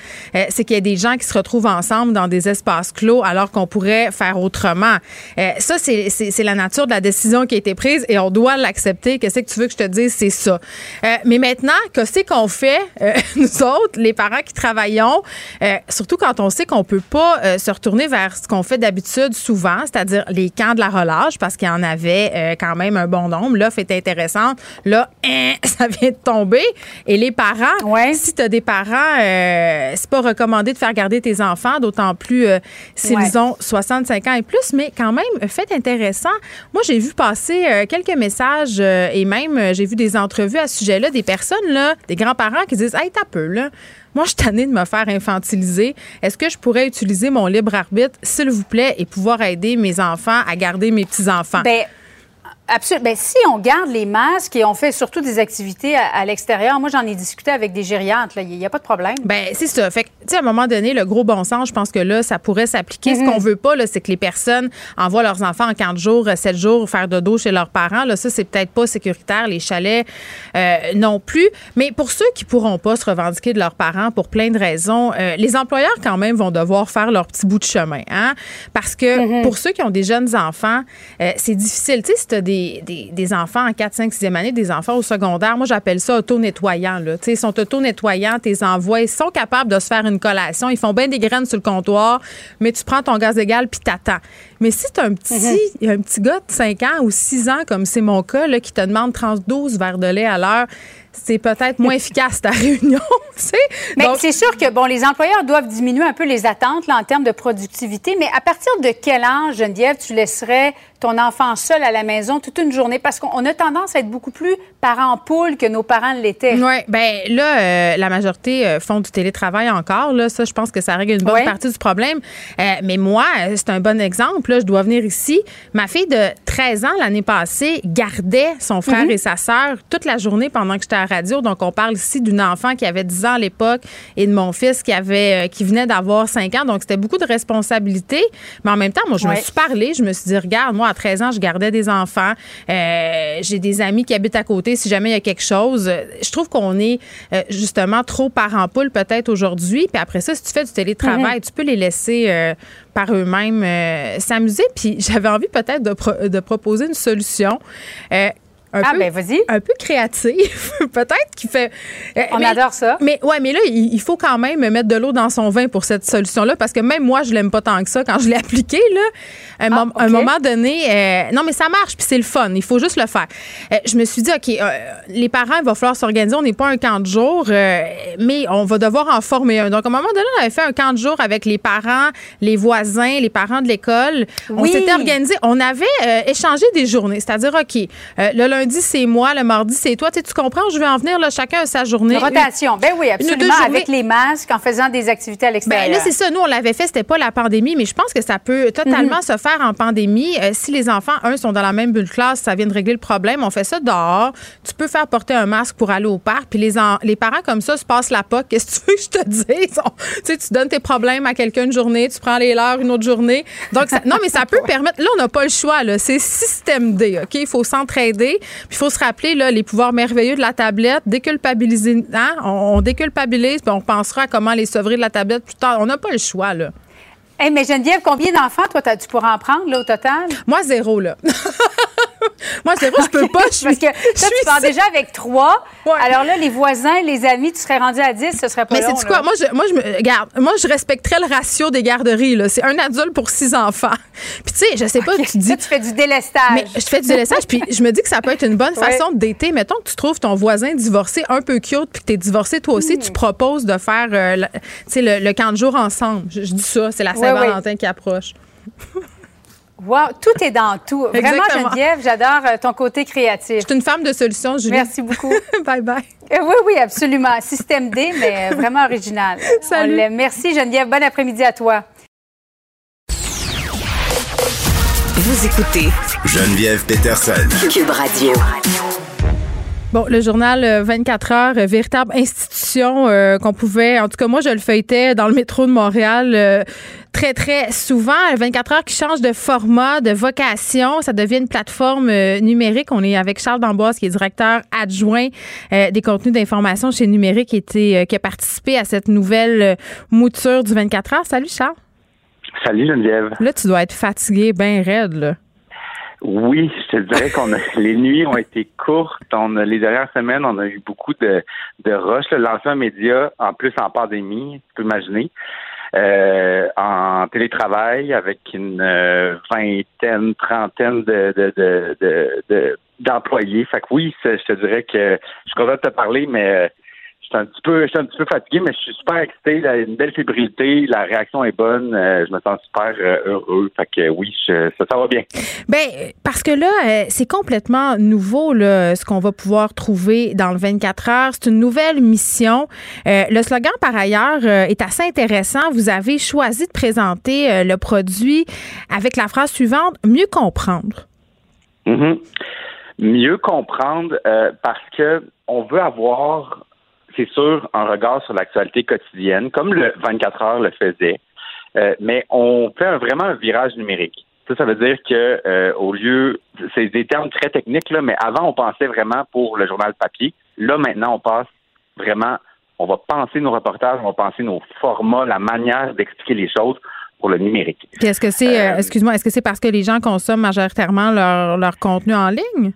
c'est qu'il y ait des gens qui se retrouvent ensemble dans des espaces clos alors qu'on pourrait faire autrement. ça, c'est la nature de la décision qui a été prise et on doit l'accepter. Qu'est-ce que tu veux que je te dise? C'est ça. Euh, mais maintenant, qu'est-ce qu'on fait, euh, nous autres, les parents qui travaillons, euh, surtout quand on sait qu'on peut pas se retourner vers ce qu'on fait d'habitude souvent, c'est-à-dire les camps de la relâche, parce qu'il y en avait quand même un bon nombre. L'offre est intéressante. Là, hein, ça vient de tomber. Et les parents, ouais. si tu as des parents, c'est pas recommandé de faire garder tes enfants, d'autant plus s'ils ont 65 ans et plus, mais quand même, faites intéressant. Moi, j'ai vu passer euh, quelques messages euh, et même euh, j'ai vu des entrevues à ce sujet-là, des personnes, là, des grands-parents qui disent Hey, t'as peu, là. Moi, je suis tannée de me faire infantiliser. Est-ce que je pourrais utiliser mon libre arbitre, s'il vous plaît, et pouvoir aider mes enfants à garder mes petits-enfants? Ben, absolument. Ben, si on garde les masques et on fait surtout des activités à, l'extérieur, moi, j'en ai discuté avec des gériatres, il n'y a pas de problème. Ben c'est ça. Fait que, tu sais, à un moment donné, le gros bon sens, je pense que là, ça pourrait s'appliquer. Ce mm-hmm. qu'on veut pas, c'est que les personnes envoient leurs enfants en 4 jours, 7 jours faire de dos chez leurs parents. Là, ça, c'est peut-être pas sécuritaire. Les chalets euh, non plus. Mais pour ceux qui pourront pas se revendiquer de leurs parents pour plein de raisons, euh, les employeurs, quand même, vont devoir faire leur petit bout de chemin. Hein? Parce que mm-hmm. pour ceux qui ont des jeunes enfants, euh, c'est difficile. Tu sais, si tu as des, des, enfants en 4, 5, 6e année, des enfants au secondaire, moi, j'appelle ça auto-nettoyant. Ils sont auto-nettoyants, tes envois, ils sont capables de se faire une collation. Ils font bien des graines sur le comptoir, mais tu prends ton gaz égal puis t'attends. Mais si tu un petit, mm-hmm. un petit gars de 5 ans ou 6 ans, comme c'est mon cas, là, qui te demande 32 verres de lait à l'heure, c'est peut-être moins efficace ta réunion. mais c'est sûr que bon, les employeurs doivent diminuer un peu les attentes là, en termes de productivité. Mais à partir de quel âge, Geneviève, tu laisserais ton enfant seul à la maison toute une journée? Parce qu'on a tendance à être beaucoup plus parents poule que nos parents l'étaient. Oui, bien là, euh, la majorité euh, font du télétravail encore. Là. Ça, je pense que ça règle une bonne partie du problème. Euh, mais moi, c'est un bon exemple. Là, je dois venir ici. Ma fille de 13 ans, l'année passée, gardait son frère mhm. et sa sœur toute la journée pendant que j'étais à la radio. Donc, on parle ici d'une enfant qui avait 10 ans à l'époque et de mon fils qui, avait, qui venait d'avoir 5 ans. Donc, c'était beaucoup de responsabilités. Mais en même temps, moi, je me suis parlé. Je me suis dit, regarde, moi, à 13 ans, je gardais des enfants. Euh, j'ai des amis qui habitent à côté si jamais il y a quelque chose. Je trouve qu'on est euh, justement trop parent poule peut-être aujourd'hui. Puis après ça, si tu fais du télétravail, tu peux les laisser euh, par eux-mêmes s'amuser. Puis j'avais envie peut-être de, de, proposer une solution ah, ben vas-y. Un peu créatif, peut-être, qui fait. Euh, On adore ça. Mais ouais, mais là, il, faut quand même mettre de l'eau dans son vin pour cette solution-là, parce que même moi, je l'aime pas tant que ça quand je l'ai appliqué, là. À un, ah, moment donné, euh, non, mais ça marche, puis c'est le fun. Il faut juste le faire. Euh, je me suis dit, OK, les parents, il va falloir s'organiser. On n'est pas un camp de jour, mais on va devoir en former un. Donc, à un moment donné, on avait fait un camp de jour avec les parents, les voisins, les parents de l'école. On s'était organisé. On avait échangé des journées, c'est-à-dire, OK, le lundi, lundi, c'est moi, le mardi, c'est toi. Tu, comprends? Je vais en venir, là, chacun a sa journée. rotation. ben oui, absolument. Avec les masques, en faisant des activités à ben, l'extérieur. là, c'est ça. Nous, on l'avait fait, c'était pas la pandémie, mais je pense que ça peut totalement mhm. se faire en pandémie. Euh, si les enfants, un, sont dans la même bulle classe, ça vient de régler le problème. On fait ça dehors. Tu peux faire porter un masque pour aller au parc. Puis les, les parents, comme ça, se passent la POC. Qu'est-ce que tu veux que je te dise? tu tu donnes tes problèmes à quelqu'un une journée, tu prends les leurs une autre journée. Donc, non, mais ça peut permettre. Là, on n'a pas le choix. C'est système D. OK? Il faut s'entraider. Puis il faut se rappeler là, les pouvoirs merveilleux de la tablette, déculpabiliser. Hein? On, déculpabilise, puis on pensera à comment les sevrer de la tablette plus tard. On n'a pas le choix, là. Hey, mais Geneviève, combien d'enfants, toi, tu pourras en prendre, là, au total? Moi, zéro, là. Moi, c'est vrai, je peux pas. Je Parce que toi, tu pars déjà avec trois. Alors là, les voisins, les amis, tu serais rendu à 10, ce serait pas Mais c'est quoi? Moi, je, moi, je me, regarde, moi, je respecterais le ratio des garderies. C'est un adulte pour six enfants. Puis, tu sais, je sais pas, tu dis. tu fais du délestage. Mais je fais du délestage, puis je me dis que ça peut être une bonne façon d'été. Mettons que tu trouves ton voisin divorcé un peu cute, puis que tu es divorcé toi aussi, tu hmm. proposes de faire euh, le, le, camp de jour ensemble. Je, dis ça, c'est la Saint-Valentin qui approche. Wow, tout est dans tout. Vraiment, Geneviève, j'adore euh, ton côté créatif. Je suis une femme de solution, Julie. Merci beaucoup. bye bye. Euh, oui, oui, absolument. Système D, mais vraiment original. Salut. Merci, Geneviève. Bon après-midi à toi. Vous écoutez Geneviève Peterson. Cube Radio. Bon, le journal 24 euh, heures, véritable institution qu'on pouvait, en tout cas moi je le feuilletais dans le métro de Montréal très, très souvent. 24 heures qui change de format, de vocation. Ça devient une plateforme euh, numérique. On est avec Charles D'Amboise, qui est directeur adjoint euh, des contenus d'information chez Numérique, qui, était, euh, qui a participé à cette nouvelle mouture du 24 heures. Salut, Charles. Salut, Geneviève. Là, tu dois être fatigué, bien raide, là. Oui, je te dirais qu'on a, les nuits ont été courtes. On a, les dernières semaines, on a eu beaucoup de, de rush. Le lancement média, en plus en pandémie, tu peux imaginer. Euh, en télétravail avec une euh, vingtaine, trentaine de, de, de, d'employés. Fait que oui, je te dirais que je suis content de te parler, mais euh, suis un petit peu, je suis un petit peu fatigué, mais je suis super excité. a une belle fébrilité, la réaction est bonne. Euh, je me sens super euh, heureux. Fait que oui, ça, ça, va bien. Ben parce que là, euh, c'est complètement nouveau là, ce qu'on va pouvoir trouver dans le 24 heures. C'est une nouvelle mission. le slogan, par ailleurs, est assez intéressant. Vous avez choisi de présenter le produit avec la phrase suivante mieux comprendre. Mm-hmm. Mieux comprendre parce que on veut avoir, c'est sûr, un regard sur l'actualité quotidienne, comme le 24 heures le faisait, euh, mais on fait vraiment un virage numérique. Ça, ça veut dire que euh, au lieu, c'est des termes très techniques là, mais avant on pensait vraiment pour le journal papier. Là maintenant on passe vraiment, on va penser nos reportages, on va penser nos formats, la manière d'expliquer les choses pour le numérique. est-ce que c'est, euh, excuse-moi, est-ce que c'est parce que les gens consomment majoritairement leur, leur contenu en ligne?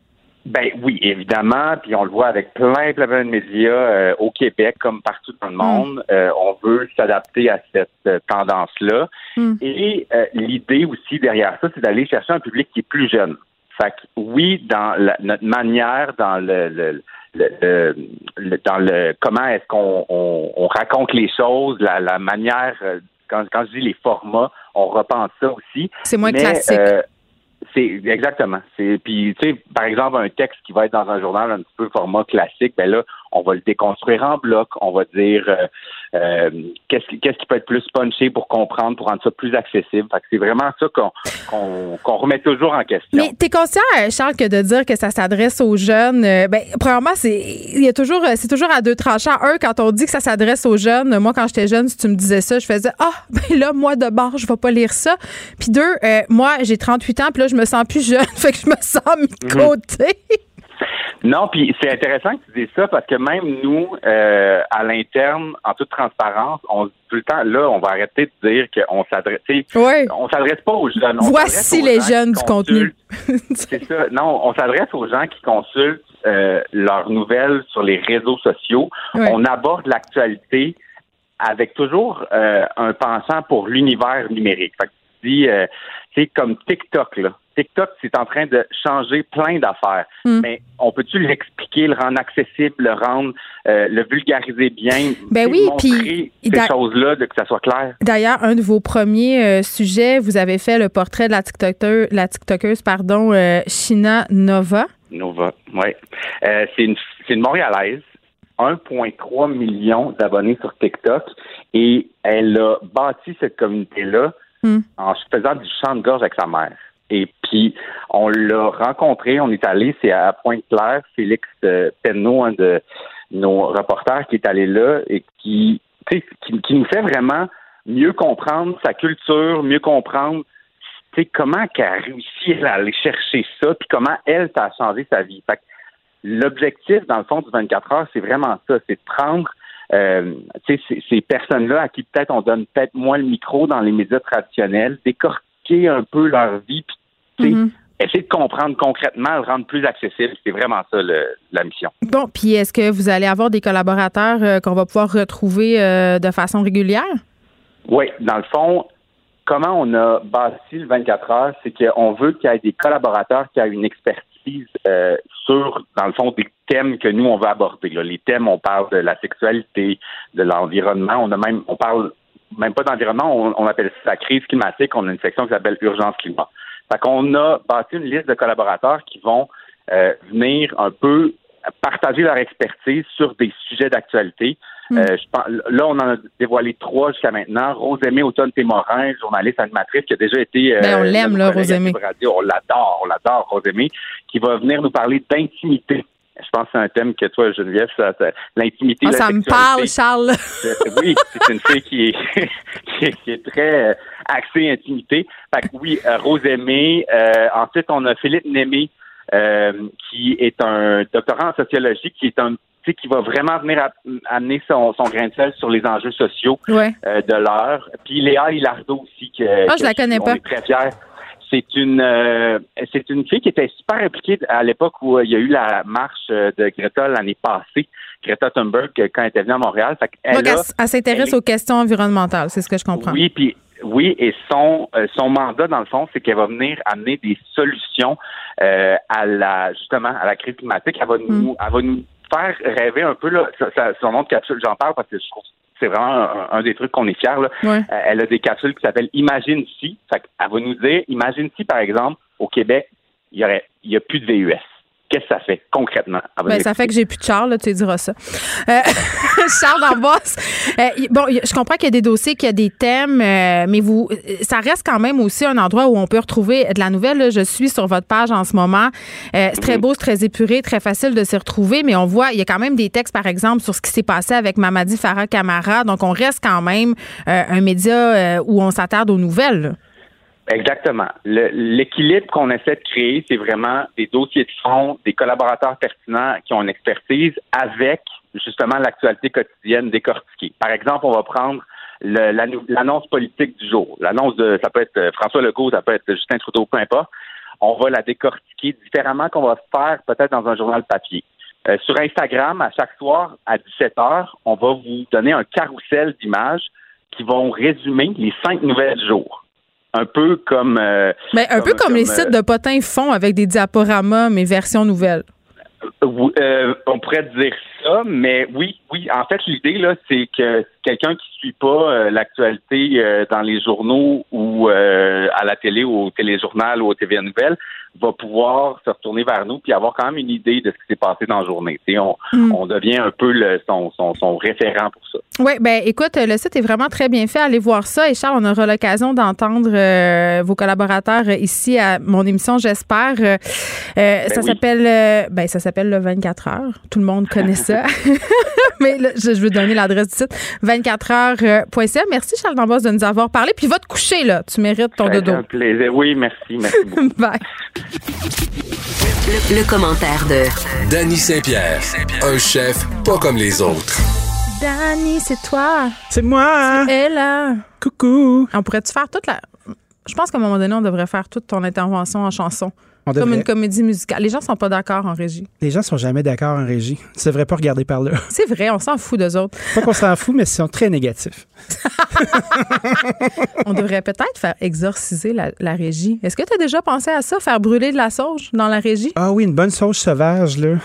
Ben oui, évidemment, puis on le voit avec plein, plein, de médias euh, au Québec comme partout dans le mm. monde. Euh, on veut s'adapter à cette euh, tendance-là. Mm. Et l'idée aussi derrière ça, c'est d'aller chercher un public qui est plus jeune. Fait que oui, dans notre manière, dans le, le, dans le comment est-ce qu'on on, raconte les choses, la, la manière, quand, quand je dis les formats, on repense ça aussi. C'est moins classique. C'est exactement. C'est puis tu sais par exemple un texte qui va être dans un journal un petit peu format classique, ben là on va le déconstruire en bloc, on va dire euh, euh, qu'est-ce qui peut être plus punché pour comprendre, pour rendre ça plus accessible? C'est vraiment ça qu'on remet toujours en question. Mais t'es conscient, euh, Charles, que de dire que ça s'adresse aux jeunes, ben premièrement c'est il y a toujours c'est toujours à deux tranchants. Un quand on dit que ça s'adresse aux jeunes, moi quand j'étais jeune, si tu me disais ça, je faisais ah ben là moi de bord je vais pas lire ça. Puis deux, moi j'ai 38 ans, puis là je me sens plus jeune, fait que je me sens mis de mhm. côté. Non, puis c'est intéressant que tu dises ça parce que même nous, euh, à l'interne, en toute transparence, on tout le temps, là, on va arrêter de dire qu'on s'adresse. Oui. On s'adresse pas aux jeunes. Voici les jeunes du contenu. c'est ça. Non, on s'adresse aux gens qui consultent euh, leurs nouvelles sur les réseaux sociaux. On aborde l'actualité avec toujours euh, un pensant pour l'univers numérique. Fait que tu dis, c'est comme TikTok, là. TikTok, c'est en train de changer plein d'affaires. Hmm. Mais on peut-tu l'expliquer, le rendre accessible, le rendre, euh, le vulgariser bien, ben oui, montrer ces choses-là, de que ça soit clair? D'ailleurs, un de vos premiers euh, sujets, vous avez fait le portrait de la TikToker, la TikTokeuse, pardon, euh, Shina Nova. Nova, oui. c'est une, une Montréalaise. 1,3 million d'abonnés sur TikTok et elle a bâti cette communauté-là hmm. en faisant du chant de gorge avec sa mère. Et puis, on l'a rencontré, on est allé, c'est à Pointe-Claire, Félix euh, Penneau, un de nos reporters qui est allé là et qui, qui, qui nous fait vraiment mieux comprendre sa culture, mieux comprendre comment qu'elle a réussi à aller chercher ça, puis comment elle, ça a changé sa vie. Fait l'objectif, dans le fond, du 24 heures, c'est vraiment ça, c'est de prendre euh, ces, ces personnes-là à qui peut-être on donne peut-être moins le micro dans les médias traditionnels, décortiquer un peu leur vie, puis mm-hmm. essayer de comprendre concrètement, le rendre plus accessible. C'est vraiment ça la mission. Bon, puis est-ce que vous allez avoir des collaborateurs euh, qu'on va pouvoir retrouver euh, de façon régulière? Oui, dans le fond, comment on a bâti le 24 heures, c'est qu'on veut qu'il y ait des collaborateurs qui aient une expertise euh, sur, dans le fond, des thèmes que nous, on veut aborder. Les thèmes, on parle de la sexualité, de l'environnement, on a même, on parle même pas d'environnement, on, appelle ça la crise climatique. On a une section qui s'appelle Urgence climat. Fait qu'on a bâti une liste de collaborateurs qui vont euh, venir un peu partager leur expertise sur des sujets d'actualité. Hmm. Euh, là, on en a dévoilé trois jusqu'à maintenant. Rosemée Automne-Témorin, journaliste animatrice, qui a déjà été... Euh, ben, on l'aime, là, Rosemée. On l'adore, on l'adore, Rosemée, qui va venir nous parler d'intimité je pense que c'est un thème que toi, Geneviève, ça, l'intimité. Ah, ça me parle, Charles. oui, c'est une fille qui est, qui est, très euh, axée intimité. Fait que oui, euh, Rose Aimée. Euh, ensuite, on a Philippe Némé, qui est un doctorant en sociologie, qui est un qui va vraiment venir amener son, son, grain de sel sur les enjeux sociaux de l'heure. Puis Léa Hilardo aussi, que, ah, je la connais pas. est très fier c'est une euh, c'est une fille qui était super impliquée à l'époque où euh, il y a eu la marche euh, de Greta l'année passée. Greta Thunberg quand elle était venue à Montréal. elle, elle, s'intéresse aux questions environnementales, c'est ce que je comprends. Oui, puis oui, et son son mandat dans le fond, c'est qu'elle va venir amener des solutions à la justement à la crise climatique. Elle va nous mm. elle va nous faire rêver un peu là. son nom de capsule, j'en parle parce que je trouve c'est vraiment un, des trucs qu'on est fiers. Là. Euh, elle a des capsules qui s'appellent Imagine si. elle va nous dire, imagine si, par exemple, au Québec, il y aurait il y a plus de VUS. Qu'est-ce que ça fait concrètement? Ben, ça fait que j'ai plus de Charles, là, tu diras ça. Euh, Charles D'Ambos, euh, bon, je comprends qu'il y a des dossiers, qu'il y a des thèmes, euh, mais vous, ça reste quand même aussi un endroit où on peut retrouver de la nouvelle. Je suis sur votre page en ce moment. c'est très mhm. beau, c'est très épuré, très facile de s'y retrouver, mais on voit, il y a quand même des textes, par exemple, sur ce qui s'est passé avec Mamadi Farah Camara. Donc, on reste quand même un média où on s'attarde aux nouvelles. Exactement. L'équilibre qu'on essaie de créer, c'est vraiment des dossiers de fond, des collaborateurs pertinents qui ont une expertise avec justement l'actualité quotidienne décortiquée. Par exemple, on va prendre l'annonce politique du jour. L'annonce de, ça peut être euh, François Legault, ça peut être Justin Trudeau, peu importe. On va la décortiquer différemment qu'on va faire peut-être dans un journal papier. Euh, sur Instagram, à chaque soir, à 17 heures, on va vous donner un carrousel d'images qui vont résumer les cinq nouvelles du jour un peu comme. Euh, mais un peu comme, les sites de potins font avec des diaporamas, mais version nouvelle. Euh, on pourrait dire ça, mais oui, oui. En fait, l'idée là, c'est que quelqu'un qui suit pas euh, l'actualité dans les journaux ou à la télé ou au téléjournal ou au TV Nouvelles va pouvoir se retourner vers nous puis avoir quand même une idée de ce qui s'est passé dans la journée. On, mm. on devient un peu le, son, son, son référent pour ça. Oui, ben écoute, le site est vraiment très bien fait. Allez voir ça. Et Charles, on aura l'occasion d'entendre euh, vos collaborateurs ici à mon émission, j'espère. Euh, ben ça s'appelle ben ça s'appelle le 24 heures. Tout le monde connaît ça. Mais je, veux donner l'adresse du site 24heures.ca. Merci Charles Dambos de nous avoir parlé. Puis va te coucher là. Tu mérites ton dodo. Un plaisir. Oui, merci. Merci beaucoup. Bye. Le, commentaire de Danny Saint-Pierre, un chef pas comme les autres. Danny, c'est toi. C'est moi. C'est là. Coucou. On pourrait-tu faire toute la. Je pense qu'à un moment donné, on devrait faire toute ton intervention en chanson. Comme une comédie musicale. Les gens sont pas d'accord en régie. Les gens sont jamais d'accord en régie. Tu devrais pas regarder par là. C'est vrai, on s'en fout d'eux autres. Pas qu'on s'en fout, mais ils sont très négatifs. on devrait peut-être faire exorciser la, régie. Est-ce que tu as déjà pensé à ça, faire brûler de la sauge dans la régie? Ah oui, une bonne sauge sauvage, là.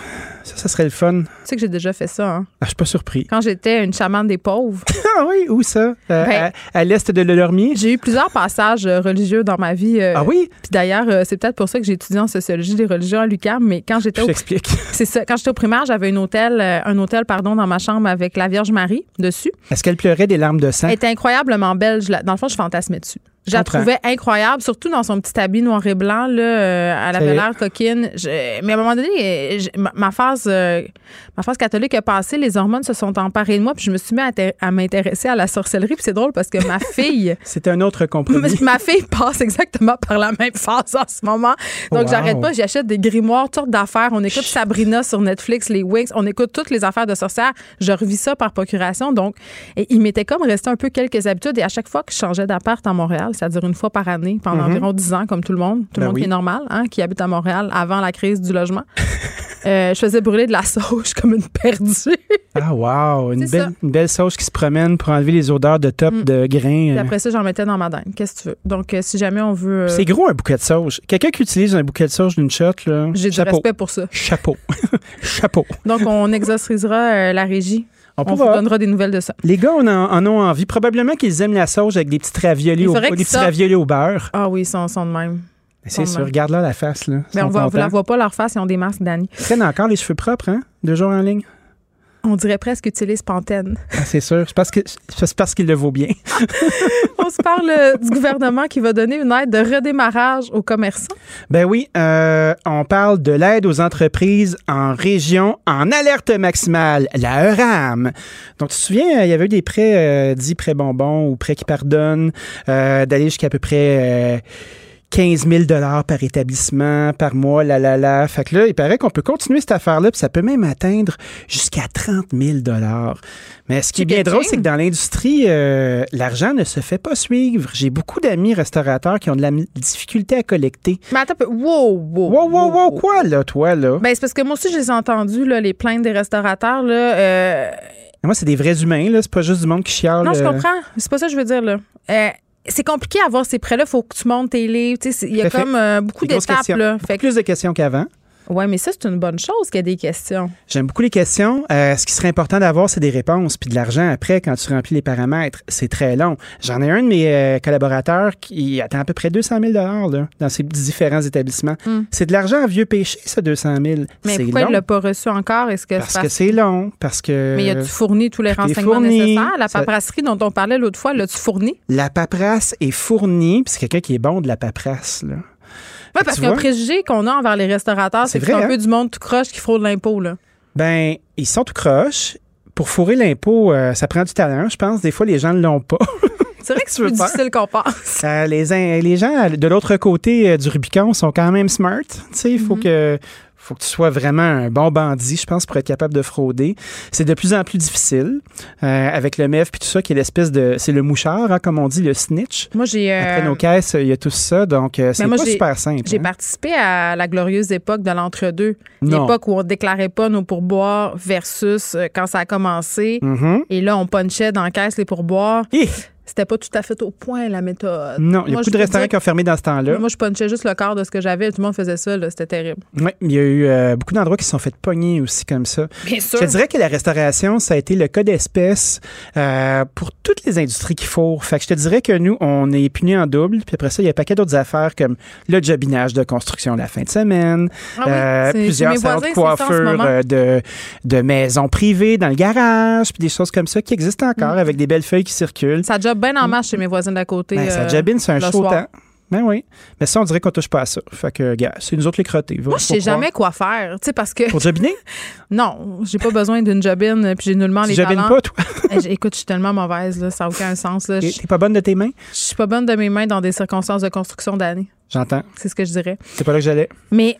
Ça, ça serait le fun. Tu sais que j'ai déjà fait ça, hein? Ah, je suis pas surpris. Quand j'étais une chamane des pauvres. ah oui, où ça? Euh, ben, à, l'est de l'Ormier? J'ai eu plusieurs passages euh, religieux dans ma vie. Euh, ah oui? Puis d'ailleurs, c'est peut-être pour ça que j'ai étudié en sociologie des religions à l'UQAM, mais quand j'étais au... C'est ça. Quand j'étais au primaire, j'avais un hôtel, un hôtel, pardon, dans ma chambre avec la Vierge Marie dessus. Est-ce qu'elle pleurait des larmes de sang? Elle était incroyablement belle. Dans le fond, je fantasmais dessus. Je la trouvais incroyable, surtout dans son petit habit noir et blanc. Là, euh, elle avait l'air coquine. mais à un moment donné, ma, phase, euh, ma phase catholique a passé. Les hormones se sont emparées de moi. Puis je me suis mis à, m'intéresser à la sorcellerie. Puis c'est drôle parce que ma fille. c'est un autre compromis. ma fille passe exactement par la même phase en ce moment. Donc j'arrête pas. J'achète des grimoires, toutes sortes d'affaires. On écoute Sabrina sur Netflix, les Wings. On écoute toutes les affaires de sorcières. Je revis ça par procuration. Donc, il m'était comme resté un peu quelques habitudes. Et à chaque fois que je changeais d'appart à Montréal, c'est-à-dire une fois par année pendant mhm. environ 10 ans, comme tout le monde, tout le ben monde qui est normal, hein, qui habite à Montréal avant la crise du logement. Euh, je faisais brûler de la sauge comme une perdue. ah, wow! Une belle, une belle, sauge qui se promène pour enlever les odeurs de top, mm. de grains. Et euh. après ça, j'en mettais dans ma dinde. Qu'est-ce que tu veux? Donc, euh, si jamais on veut. C'est gros un bouquet de sauge. Quelqu'un qui utilise un bouquet de sauge d'une shot, là. J'ai du respect pour ça. Chapeau. Chapeau. Donc, on exorcisera la régie. On, vous donnera des nouvelles de ça. Les gars en, en ont envie. Probablement qu'ils aiment la sauge avec des petits raviolis, au, des petits raviolis au beurre. Ah oui, ils sont, de même. C'est sûr. Regarde là la face. Là. Mais on ne la voit pas leur face, ils ont des masques, Danny. Ils prennent encore les cheveux propres, hein? Deux jours en ligne. On dirait presque utilise Pantene. Ah, c'est sûr. C'est parce que parce qu'il le vaut bien. On se parle euh, du gouvernement qui va donner une aide de redémarrage aux commerçants. Ben oui, euh, on parle de l'aide aux entreprises en région en alerte maximale, la ERAM. Donc, tu te souviens, il y avait eu des prêts euh, dits prêts bonbons ou prêts qui pardonnent, d'aller jusqu'à peu près 15 000 par établissement par mois, la la la. Fait que là, il paraît qu'on peut continuer cette affaire-là, puis ça peut même atteindre jusqu'à 30 000 Mais ce qui est bien drôle, c'est que dans l'industrie, euh, l'argent ne se fait pas suivre. J'ai beaucoup d'amis restaurateurs qui ont de la difficulté à collecter. Mais attends, wow, wow, wow, wow, wow, quoi là, toi là? Ben c'est parce que moi aussi, je les ai entendus là, les plaintes des restaurateurs là. Euh... Moi, c'est des vrais humains là. C'est pas juste du monde qui chiale. Non, je euh. comprends. C'est pas ça que je veux dire là. Euh, c'est compliqué à avoir ces prêts-là. Il faut que tu montes tes livres. Il y a comme euh, beaucoup d'étapes. Plus de questions qu'avant. Oui, mais ça, c'est une bonne chose qu'il y a des questions. J'aime beaucoup les questions. Euh, ce qui serait important d'avoir, c'est des réponses. Puis de l'argent après, quand tu remplis les paramètres, c'est très long. J'en ai un de mes euh, collaborateurs qui attend à peu près 200 000 là, dans ses différents établissements. Hmm. C'est de l'argent à vieux péché, ça, 200 000. Mais pourquoi il ne l'a pas reçu encore? Est-ce que Parce que c'est long. Parce que. Mais as-tu fourni tous les renseignements fourni. nécessaires? La Ça- paperasserie dont on parlait l'autre fois, l'as-tu fourni? La paperasse est fournie, puis c'est quelqu'un qui est bon de la paperasse, là. Oui, parce qu'un préjugé qu'on a envers les restaurateurs, c'est que c'est un hein? peu du monde tout croche qui fraude l'impôt. là. Ben, ils sont tout croches. Pour fourrer l'impôt, euh, ça prend du talent, je pense. Des fois, les gens ne l'ont pas. C'est vrai que c'est plus difficile qu'on pense. Euh, les, les gens de l'autre côté euh, du Rubicon sont quand même smart. Tu sais, il faut que faut que tu sois vraiment un bon bandit, je pense, pour être capable de frauder. C'est de plus en plus difficile euh, avec le MEF puis tout ça, qui est l'espèce de... C'est le mouchard, hein, comme on dit, le snitch. Moi, j'ai. euh, Après nos caisses, il y a tout ça, donc euh, c'est pas super simple. J'ai hein. participé à la glorieuse époque de l'entre-deux. L'époque où on déclarait pas nos pourboires versus euh, quand ça a commencé. Mhm. Et là, on punchait dans la caisse les pourboires. C'était pas tout à fait au point, la méthode. Non, il y a Moi, beaucoup de restaurants dire- qui ont fermé dans ce temps-là. Moi, je punchais juste le quart de ce que j'avais. Tout le monde faisait ça. là. C'était terrible. Oui, il y a eu euh, beaucoup d'endroits qui se sont fait pogner aussi comme ça. Bien sûr. Je te dirais que la restauration, ça a été le cas d'espèce euh, pour toutes les industries qui fourrent. Fait que je te dirais que nous, on est punis en double. Puis après ça, il y a un paquet d'autres affaires comme le jobinage de construction la fin de semaine, Ah oui, euh, plusieurs salons de coiffure de, de maisons privées dans le garage, puis des choses comme ça qui existent encore Mm. avec des belles feuilles qui circulent. Ça job bien en marche chez mes voisins d'à côté. Ben, ça euh, jobine, c'est un chaud soir. temps. Ben oui. Mais ça, on dirait qu'on touche pas à ça. Fait que, gars, c'est nous autres les crottés. Moi, je sais jamais quoi faire, tu sais, parce que... Pour jobiner? non, j'ai pas besoin d'une jobine, puis j'ai nullement Tu les jobines talents. pas, toi? Eh, Écoute, je suis tellement mauvaise, là, ça n'a aucun sens. Là. T'es pas bonne de tes mains? je suis pas bonne de mes mains dans des circonstances de construction d'année. J'entends. C'est ce que je dirais. C'est pas là que j'allais. Mais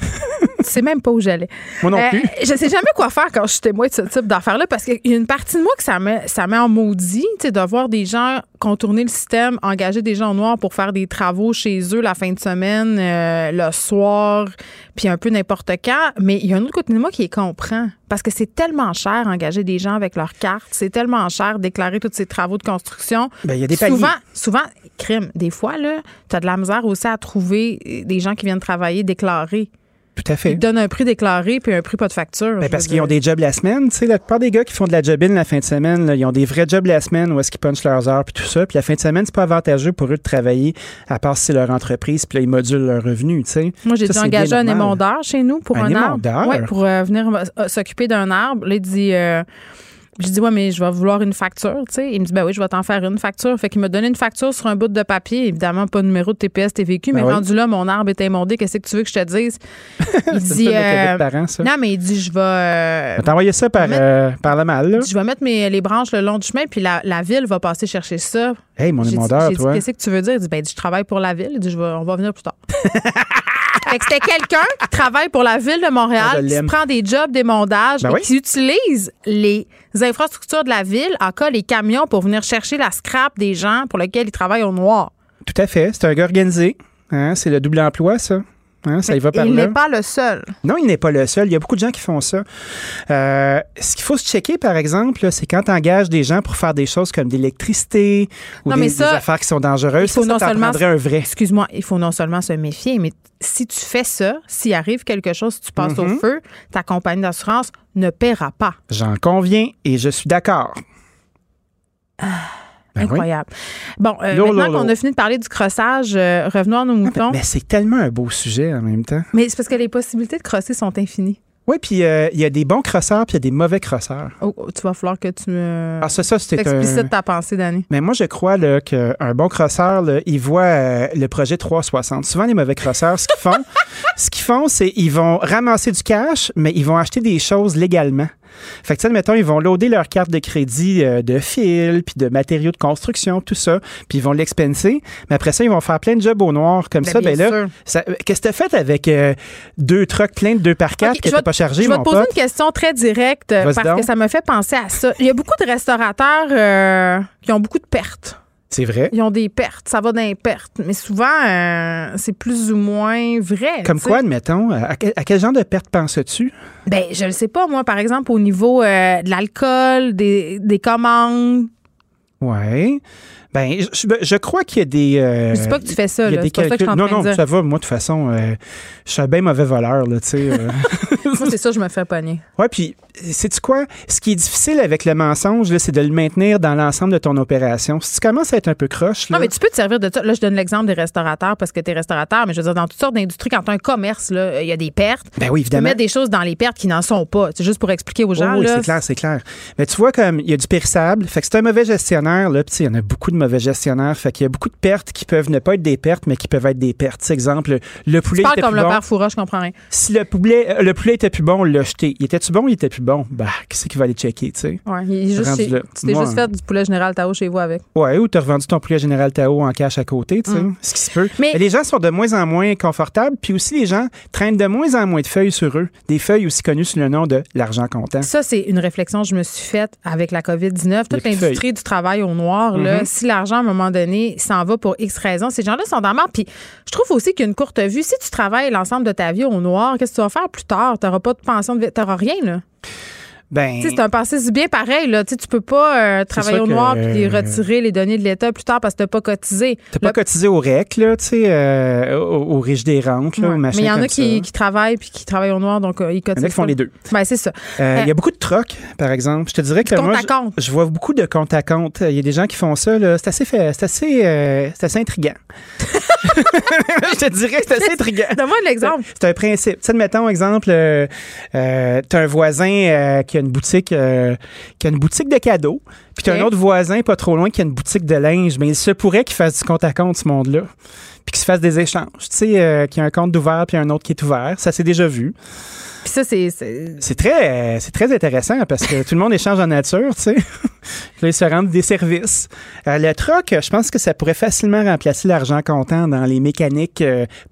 tu sais même pas où j'allais. Moi non Euh, plus. je sais jamais quoi faire quand je suis témoin de ce type d'affaires-là parce qu'il y a une partie de moi que ça met, ça met en maudit, tu sais, de voir des gens contourner le système, engager des gens noirs pour faire des travaux chez eux la fin de semaine, euh, le soir, puis un peu n'importe quand. Mais il y a un autre côté de moi qui les comprend parce que c'est tellement cher engager des gens avec leur carte, c'est tellement cher déclarer tous ces travaux de construction. Ben, il y a des souvent, souvent, crime, des fois, là, tu as de la misère aussi à trouver des gens qui viennent travailler déclarés. Tout à fait. Ils te donnent un prix déclaré puis un prix pas de facture. Ben, parce qu'ils ont des jobs la semaine. Tu sais, la plupart des gars qui font de la jobine la fin de semaine, là, ils ont des vrais jobs la semaine où est-ce qu'ils punchent leurs heures puis tout ça. Puis la fin de semaine, c'est pas avantageux pour eux de travailler à part si c'est leur entreprise puis là, ils modulent leurs revenus, tu sais. Moi, j'ai dû engager un émondeur chez nous pour Un un, émondeur? arbre. Ouais, pour euh, venir euh, s'occuper d'un arbre. Là, il dit. euh, je dis, ouais, mais je vais vouloir une facture, tu sais. Il me dit, ben oui, je vais t'en faire une facture. Fait qu'il m'a donné une facture sur un bout de papier. Évidemment, pas de numéro de TPS, TVQ, mais Ben oui. rendu là, mon arbre est émondé. Qu'est-ce que tu veux que je te dise? Il dit. euh, parents, ça. non, mais il dit, je vais. euh, t'envoyer ça par, mettre- euh, par le mal, là. je vais mettre mes, les branches le long du chemin, puis la, la ville va passer chercher ça. Hey, mon émondeur, dit, toi. Qu'est-ce que tu veux dire? Il dit, ben, il dit, je travaille pour la ville. Il dit, je vais, on va venir plus tard. fait que c'était quelqu'un qui travaille pour la ville de Ah, Montréal, je qui se prend des jobs d'émondage Ben et oui. qui utilise les infrastructures de la ville, en cas les camions, pour venir chercher la scrap des gens pour lesquels ils travaillent au noir. Tout à fait. C'est un gars organisé. Hein, c'est le double emploi, ça. Hein, ça y va par il n'est pas le seul. Non, il n'est pas le seul. Il y a beaucoup de gens qui font ça. Euh, ce qu'il faut se checker, par exemple, c'est quand tu engages des gens pour faire des choses comme de l'électricité ou Non, des, mais ça, des affaires qui sont dangereuses. Il faut ça, non seulement un vrai. Excuse-moi, il faut non seulement se méfier, mais si tu fais ça, s'il arrive quelque chose, tu passes au Mhm. feu, ta compagnie d'assurance ne paiera pas. J'en conviens et je suis d'accord. Ben oui. Incroyable. Bon, euh, Lourd, maintenant qu'on a fini de parler du crossage, euh, revenons à nos moutons. Mais c'est tellement un beau sujet en même temps. Mais c'est parce que les possibilités de crosser sont infinies. Oui, puis euh, il y a des bons crosseurs puis il y a des mauvais crosseurs. Oh, oh, tu vas falloir que tu me. Ah, ça, ça, un- T'explicites ta pensée, Dani. Mais moi, je crois qu'un bon crosseur, là, il voit euh, le projet 360. Souvent, les mauvais crosseurs, ce qu'ils font, ce qu'ils font, c'est ils vont ramasser du cash, mais ils vont acheter des choses légalement. Fait que, tu sais, mettons, ils vont loader leur carte de crédit euh, de fil, puis de matériaux de construction, tout ça, puis ils vont l'expenser. Mais après ça, ils vont faire plein de jobs au noir. Comme Ben, ça, bien ben là, ça- qu'est-ce que tu fait avec euh, deux trucks pleins de 2 par 4 Ok, qui je vais n'étaient te- pas chargés, Je vais te poser pote? une question très directe euh, parce donc. que ça me fait penser à ça. Il y a beaucoup de restaurateurs euh, qui ont beaucoup de pertes. C'est vrai? Ils ont des pertes. Ça va dans les pertes. Mais souvent, euh, c'est plus ou moins vrai. Comme quoi, admettons, à quel, à quel genre de perte penses-tu? Ben, je le sais pas, moi, par exemple, au niveau euh, de l'alcool, des, des commandes. Oui. Ben, je, je crois qu'il y a des. Euh, je dis pas que tu fais ça, là. C'est pas que je non, non, dire. ça va. Moi, de toute façon, euh, je suis un bien mauvais voleur, là, tu sais. euh. Moi, c'est ça, je me fais pogner. Ouais, puis, sais-tu quoi? Ce qui est difficile avec le mensonge, là, c'est de le maintenir dans l'ensemble de ton opération. Si tu commences à être un peu croche, là. Non, mais tu peux te servir de ça. Là, je donne l'exemple des restaurateurs parce que tu es restaurateur, mais je veux dire, dans toutes sortes d'industries, quand tu as un commerce, là, il y a des pertes. Ben oui, Tu évidemment. mettre des choses dans les pertes qui n'en sont pas. C'est juste pour expliquer aux gens. Oh oui, c'est clair, c'est clair. Mais tu vois, comme il y a du périssable, fait que c'est un mauvais gestionnaire, là, puis tu sais, il y en a beaucoup de mauvais gestionnaires, fait qu'il y a beaucoup de pertes qui peuvent ne pas être des pertes, mais qui peuvent être des pertes. Exemple, le poulet Tu était comme plus le bon. père Foura, je comprends rien. Si le poulet, euh, le poulet était plus bon, on l'a jeté. Il était-tu bon ou il était plus bon? Bah, qui c'est qui va aller checker, tu sais? Ouais, il est juste chez- tu t'es juste fait du poulet général Tao chez vous avec. Ouais, ou t'as revendu ton poulet Général Tao en cash à côté, tu sais, Mm. ce qui se peut. Mais- Mais les gens sont de moins en moins confortables, puis aussi les gens traînent de moins en moins de feuilles sur eux, des feuilles aussi connues sous le nom de l'argent comptant. Ça, c'est une réflexion que je me suis faite avec la COVID-19. Toute l'industrie du travail au noir, là, Mhm. si l'argent, à un moment donné, s'en va pour X raisons, ces gens-là sont dans. Puis je trouve aussi qu'il y a une courte vue. Si tu travailles l'ensemble de ta vie au noir, qu'est-ce que tu vas faire plus tard? Tu n'auras pas de pension de. Tu n'auras rien, là. Ben, Tu c'est un passé du bien pareil. Là. Tu sais, tu peux pas euh, travailler au noir que- puis retirer les données de l'État plus tard parce que tu n'as pas cotisé. T'as pas cotisé au REC, là, tu euh, au, au riche des rentes, là, Ouais. Mais il y en a qui, travaillent puis qui travaillent au noir, donc euh, ils cotisent. Il y en a qui font les deux. Ben, c'est ça. Euh, Il Euh, y a beaucoup de trocs, par exemple. Je te dirais que compte moi, à je- compte. Je, vois beaucoup de compte à compte. Il y a des gens qui font ça. C'est assez, fait- c'est assez, euh, assez intriguant. je te dirais que c'est assez intriguant. Donne-moi un exemple. C'est un principe. Tu sais, mettons, exemple, euh, euh, t'as un voisin euh, qui a une boutique, euh, qui a une boutique de cadeaux, puis t'as Ok. un autre voisin pas trop loin qui a une boutique de linge. Mais il se pourrait qu'il fasse du compte à compte, ce monde-là. Puis qu'il se fasse des échanges. Tu sais, euh, qu'il y a un compte d'ouvert puis un autre qui est ouvert. Ça s'est déjà vu. Puis ça, c'est. c'est- très, euh, c'est très intéressant parce que tout le monde échange en nature, tu sais. Ils se rendent des services. Le troc, je pense que ça pourrait facilement remplacer l'argent comptant dans les mécaniques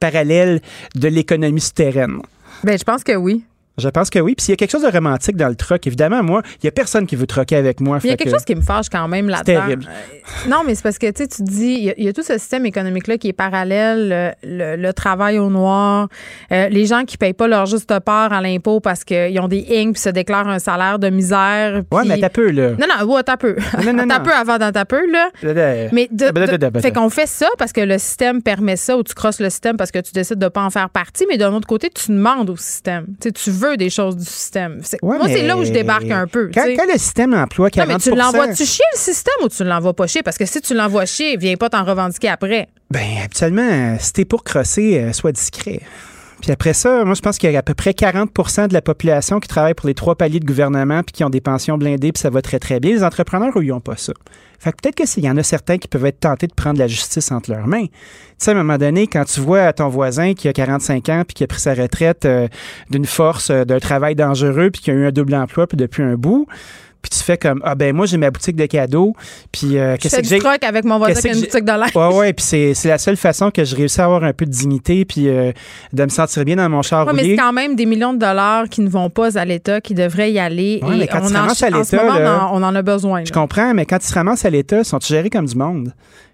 parallèles de l'économie souterraine. Ben, je pense que oui. Je pense que oui. Puis s'il y a quelque chose de romantique dans le troc, évidemment, moi, il y a personne qui veut troquer avec moi. Il y a quelque que- chose qui me fâche quand même là-dedans. terrible. Euh, non, mais c'est parce que tu te dis, il y a- il y, a tout ce système économique-là qui est parallèle, le, le- le travail au noir, euh, les gens qui payent pas leur juste part à l'impôt parce qu'ils ont des ING puis se déclarent un salaire de misère. Ouais, mais t'as peu, là. Non, non, ouais, t'as peu. Non, non, T'as peu avant dans ta peu, là. Mais de, de- fait qu'on fait ça parce que le système permet ça ou tu crosses le système parce que tu décides de pas en faire partie, mais d'un autre côté, tu demandes au système. Tu veux des choses du système. Ouais, moi, c'est là où je débarque un peu. Quand, quand le système emploie 40 Non, mais tu l'envoies-tu chier le système ou tu ne l'envoies pas chier? Parce que si tu l'envoies chier, viens pas t'en revendiquer après. Ben, habituellement, si t'es pour crosser, euh, sois discret. Puis après ça, moi, je pense qu'il y a à peu près 40% de la population qui travaille pour les trois paliers de gouvernement puis qui ont des pensions blindées puis ça va très, très bien. Les entrepreneurs, eux, ils n'ont pas ça. Fait que peut-être qu'il y en a certains qui peuvent être tentés de prendre la justice entre leurs mains. Tu sais, à un moment donné, quand tu vois ton voisin qui a 45 ans puis qui a pris sa retraite euh, d'une force, euh, d'un travail dangereux puis qui a eu un double emploi puis depuis un bout, puis tu fais comme ah ben moi j'ai ma boutique de cadeaux puis euh, qu'est-ce que du j'ai truc avec mon voisin qui a une boutique de linge. Ouais, ouais, puis c'est, c'est la seule façon que je réussis à avoir un peu de dignité puis euh, de me sentir bien dans mon char Ouais, mais c'est quand même des millions de dollars qui ne vont pas à l'État, qui devraient y aller. Ouais, et mais quand on tu en, à en ce l'État, moment, là, on en, on en a besoin. Je comprends, mais quand ils se ramassent à l'État, ils sont gérés comme du monde?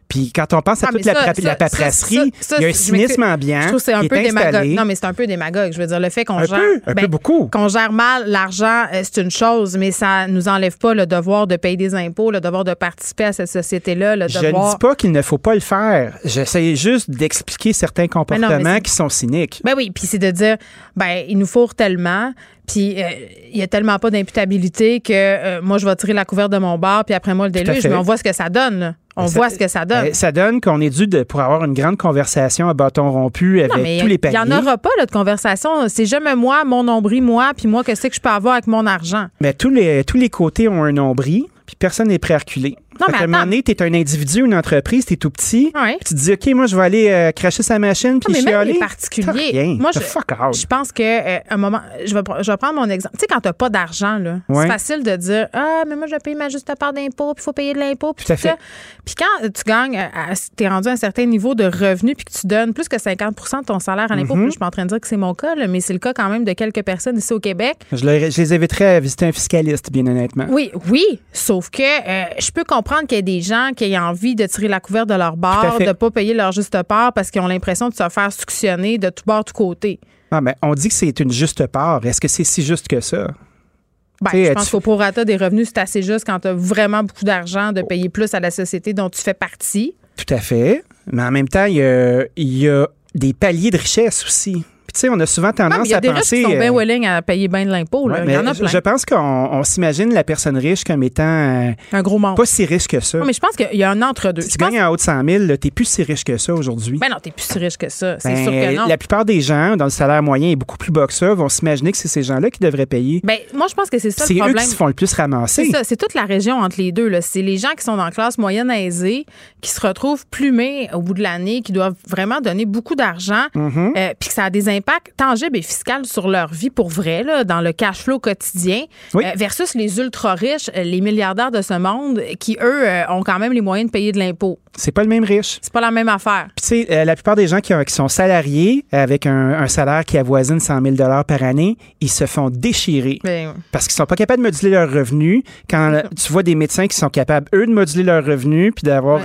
Puis quand on pense à Ah, toute la, ça, la paperasserie, il y a un cynisme ambiant. Je trouve c'est un peu démagogue. Non, mais c'est un peu démagogue. Je veux dire, le fait qu'on Un gère. peu, un peu beaucoup. Qu'on gère mal l'argent, euh, c'est une chose, mais ça nous enlève pas le devoir de payer des impôts, le devoir de participer à cette société-là, le Je devoir. ne dis pas qu'il ne faut pas le faire. J'essaie juste d'expliquer certains mais comportements qui sont cyniques. Ben oui, puis c'est de dire, ben il nous fourre tellement, puis euh, il y a tellement pas d'imputabilité que euh, moi je vais tirer la couverte de mon bar, puis après moi le déluge, mais on voit ce que ça donne. là. On Ça- voit ce que ça donne. Euh, Ça donne qu'on est dû de, pour avoir une grande conversation à bâton rompu avec Non, mais tous les il paliers. n'y en aura pas là, de conversation. C'est jamais moi, mon nombril, moi, puis moi, qu'est-ce que je peux avoir avec mon argent? Mais tous les, tous les côtés ont un nombril, puis personne n'est prêt à reculer. Non, Fait mais qu'à un moment donné, t'es un individu, une entreprise, t'es tout petit, Ouais. puis tu te dis, OK, moi, je vais aller euh, cracher sa machine, Non, puis mais même chialer. les T'as particuliers. rien. Moi, T'as je, fuck je pense que euh, un moment, je vais, pr- je vais prendre mon exemple. Tu sais, quand t'as pas d'argent, là, Ouais. c'est facile de dire Ah, mais moi, je paye ma juste part d'impôt, puis il faut payer de l'impôt, puis Tout à tout ça. Puis quand euh, tu gagnes, euh, à- t'es rendu à un certain niveau de revenu, puis que tu donnes plus que 50% de ton salaire à l'impôt, Mhm. puis je suis pas en train de dire que c'est mon cas, là, mais c'est le cas quand même de quelques personnes ici au Québec. Je, les inviterais à visiter un fiscaliste, bien honnêtement. Oui, oui, sauf que euh, je peux comprendre qu'il y a des gens qui aient envie de tirer la couverte de leur bar, de pas payer leur juste part parce qu'ils ont l'impression de se faire suctionner de tout bord, tout côté. Ah, mais on dit que c'est une juste part. Est-ce que c'est si juste que ça? Ben, je pense qu'au prorata des revenus, c'est assez juste quand tu as vraiment beaucoup d'argent de payer plus à la société dont tu fais partie. Tout à fait. Mais en même temps, il y a des paliers de richesse aussi. Puis, tu sais, on a souvent tendance à penser. Il y a des qui sont bien euh, willing à payer bien de l'impôt. il y en a plein. Je pense qu'on s'imagine la personne riche comme étant. Euh, un gros monde. Pas si riche que ça. Non, mais je pense qu'il y a un entre-deux. Si tu gagnes en haut de 100 000, t'es plus si riche que ça aujourd'hui. Ben non, t'es plus si riche que ça. C'est ben, sûr que non. La plupart des gens, dans le salaire moyen est beaucoup plus bas que ça, vont s'imaginer que c'est ces gens-là qui devraient payer. Ben, moi, je pense que c'est ça le problème. C'est eux qui se font le plus ramasser. C'est ça. C'est toute la région entre les deux. C'est les gens qui sont dans la classe moyenne aisée qui se retrouvent plumés au bout de l'année, qui doivent vraiment donner beaucoup d'argent, mm-hmm. euh, puis que ça a des impacts tangibles fiscale sur leur vie pour vrai, là, dans le cash flow quotidien, euh, versus les ultra riches, euh, les milliardaires de ce monde, qui, eux, euh, ont quand même les moyens de payer de l'impôt. C'est pas le même riche. C'est pas la même affaire. Puis, tu sais, la plupart des gens qui, qui sont salariés avec un, salaire qui avoisine 100 000 par année, ils se font déchirer. Ben parce qu'ils sont pas capables de moduler leurs revenus. Quand tu vois des médecins qui sont capables, eux, de moduler leurs revenus, puis d'avoir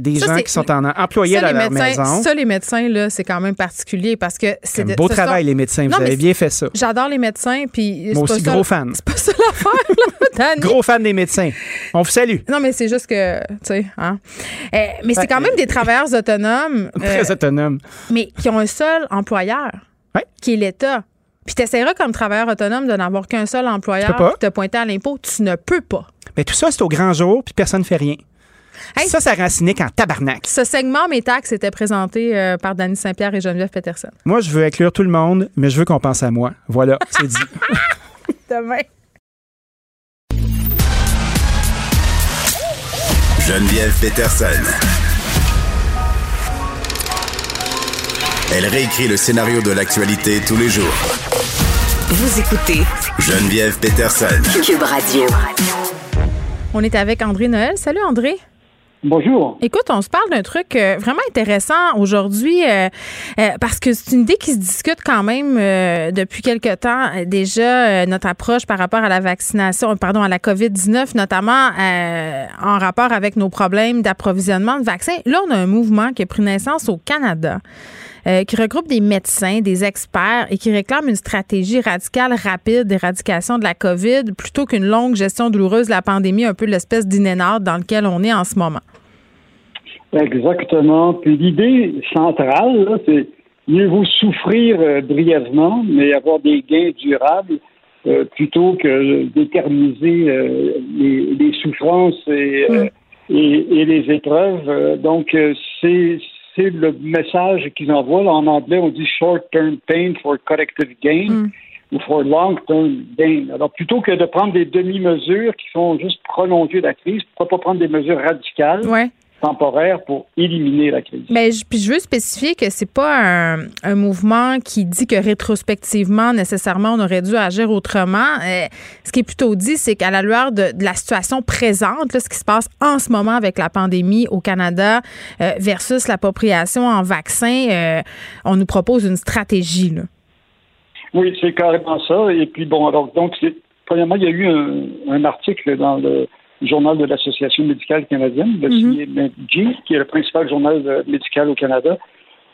des gens qui sont en, employés à leur maison. Ça, les médecins, là, c'est quand même particulier parce que c'est. Un beau travail, les médecins. Vous avez bien fait ça. J'adore les médecins, puis. Moi aussi, gros fan. C'est pas ça l'affaire, Gros fan des médecins. On vous salue. Non, mais c'est juste que, tu sais, hein. Eh, mais c'est quand même des travailleurs autonomes. Très euh, autonomes. Mais qui ont un seul employeur, qui est l'État. Puis tu essaieras comme travailleur autonome de n'avoir qu'un seul employeur pour te pointer à l'impôt. Tu ne peux pas. Mais tout ça, c'est au grand jour, puis personne ne fait rien. Ça, ça rend cynique en tabarnak. Ce segment Mes taxes était présenté euh, par Danny Saint-Pierre et Geneviève Peterson. Moi, je veux inclure tout le monde, mais je veux qu'on pense à moi. Voilà, c'est dit. Demain. Geneviève Peterson. Elle réécrit le scénario de l'actualité tous les jours. Vous écoutez Geneviève Peterson. Cube Radio. On est avec André Noël. Salut André. Bonjour. Écoute, on se parle d'un truc euh, vraiment intéressant aujourd'hui euh, euh, parce que c'est une idée qui se discute quand même depuis quelque temps. déjà, notre approche par rapport à la vaccination, pardon, à la COVID-19, notamment en rapport avec nos problèmes d'approvisionnement de vaccins. Là, on a un mouvement qui a pris naissance au Canada. Qui regroupe des médecins, des experts et qui réclame une stratégie radicale rapide d'éradication de la COVID plutôt qu'une longue gestion douloureuse de la pandémie, un peu l'espèce d'inénarde dans lequel on est en ce moment. Exactement. Puis l'idée centrale, c'est mieux vaut souffrir euh, brièvement, mais avoir des gains durables euh, plutôt que d'éterniser euh, les, souffrances et, mm. et, les épreuves. donc, c'est c'est le message qu'ils envoient. en anglais, on dit short-term pain for collective gain. Mm. ou for long-term gain. Alors, plutôt que de prendre des demi-mesures qui font juste prolonger la crise, pourquoi pas prendre des mesures radicales ouais temporaire pour éliminer la crise. Mais je, puis je veux spécifier que c'est pas un, mouvement qui dit que rétrospectivement, nécessairement, on aurait dû agir autrement. Euh, ce qui est plutôt dit, c'est qu'à la lueur de, la situation présente, ce qui se passe en ce moment avec la pandémie au Canada euh, versus l'appropriation en vaccin, euh, on nous propose une stratégie. Là. Oui, c'est carrément ça. Et puis bon, alors donc, premièrement, il y a eu un, un article dans le journal de l'Association médicale canadienne, le mm qui est le principal journal euh, médical au Canada,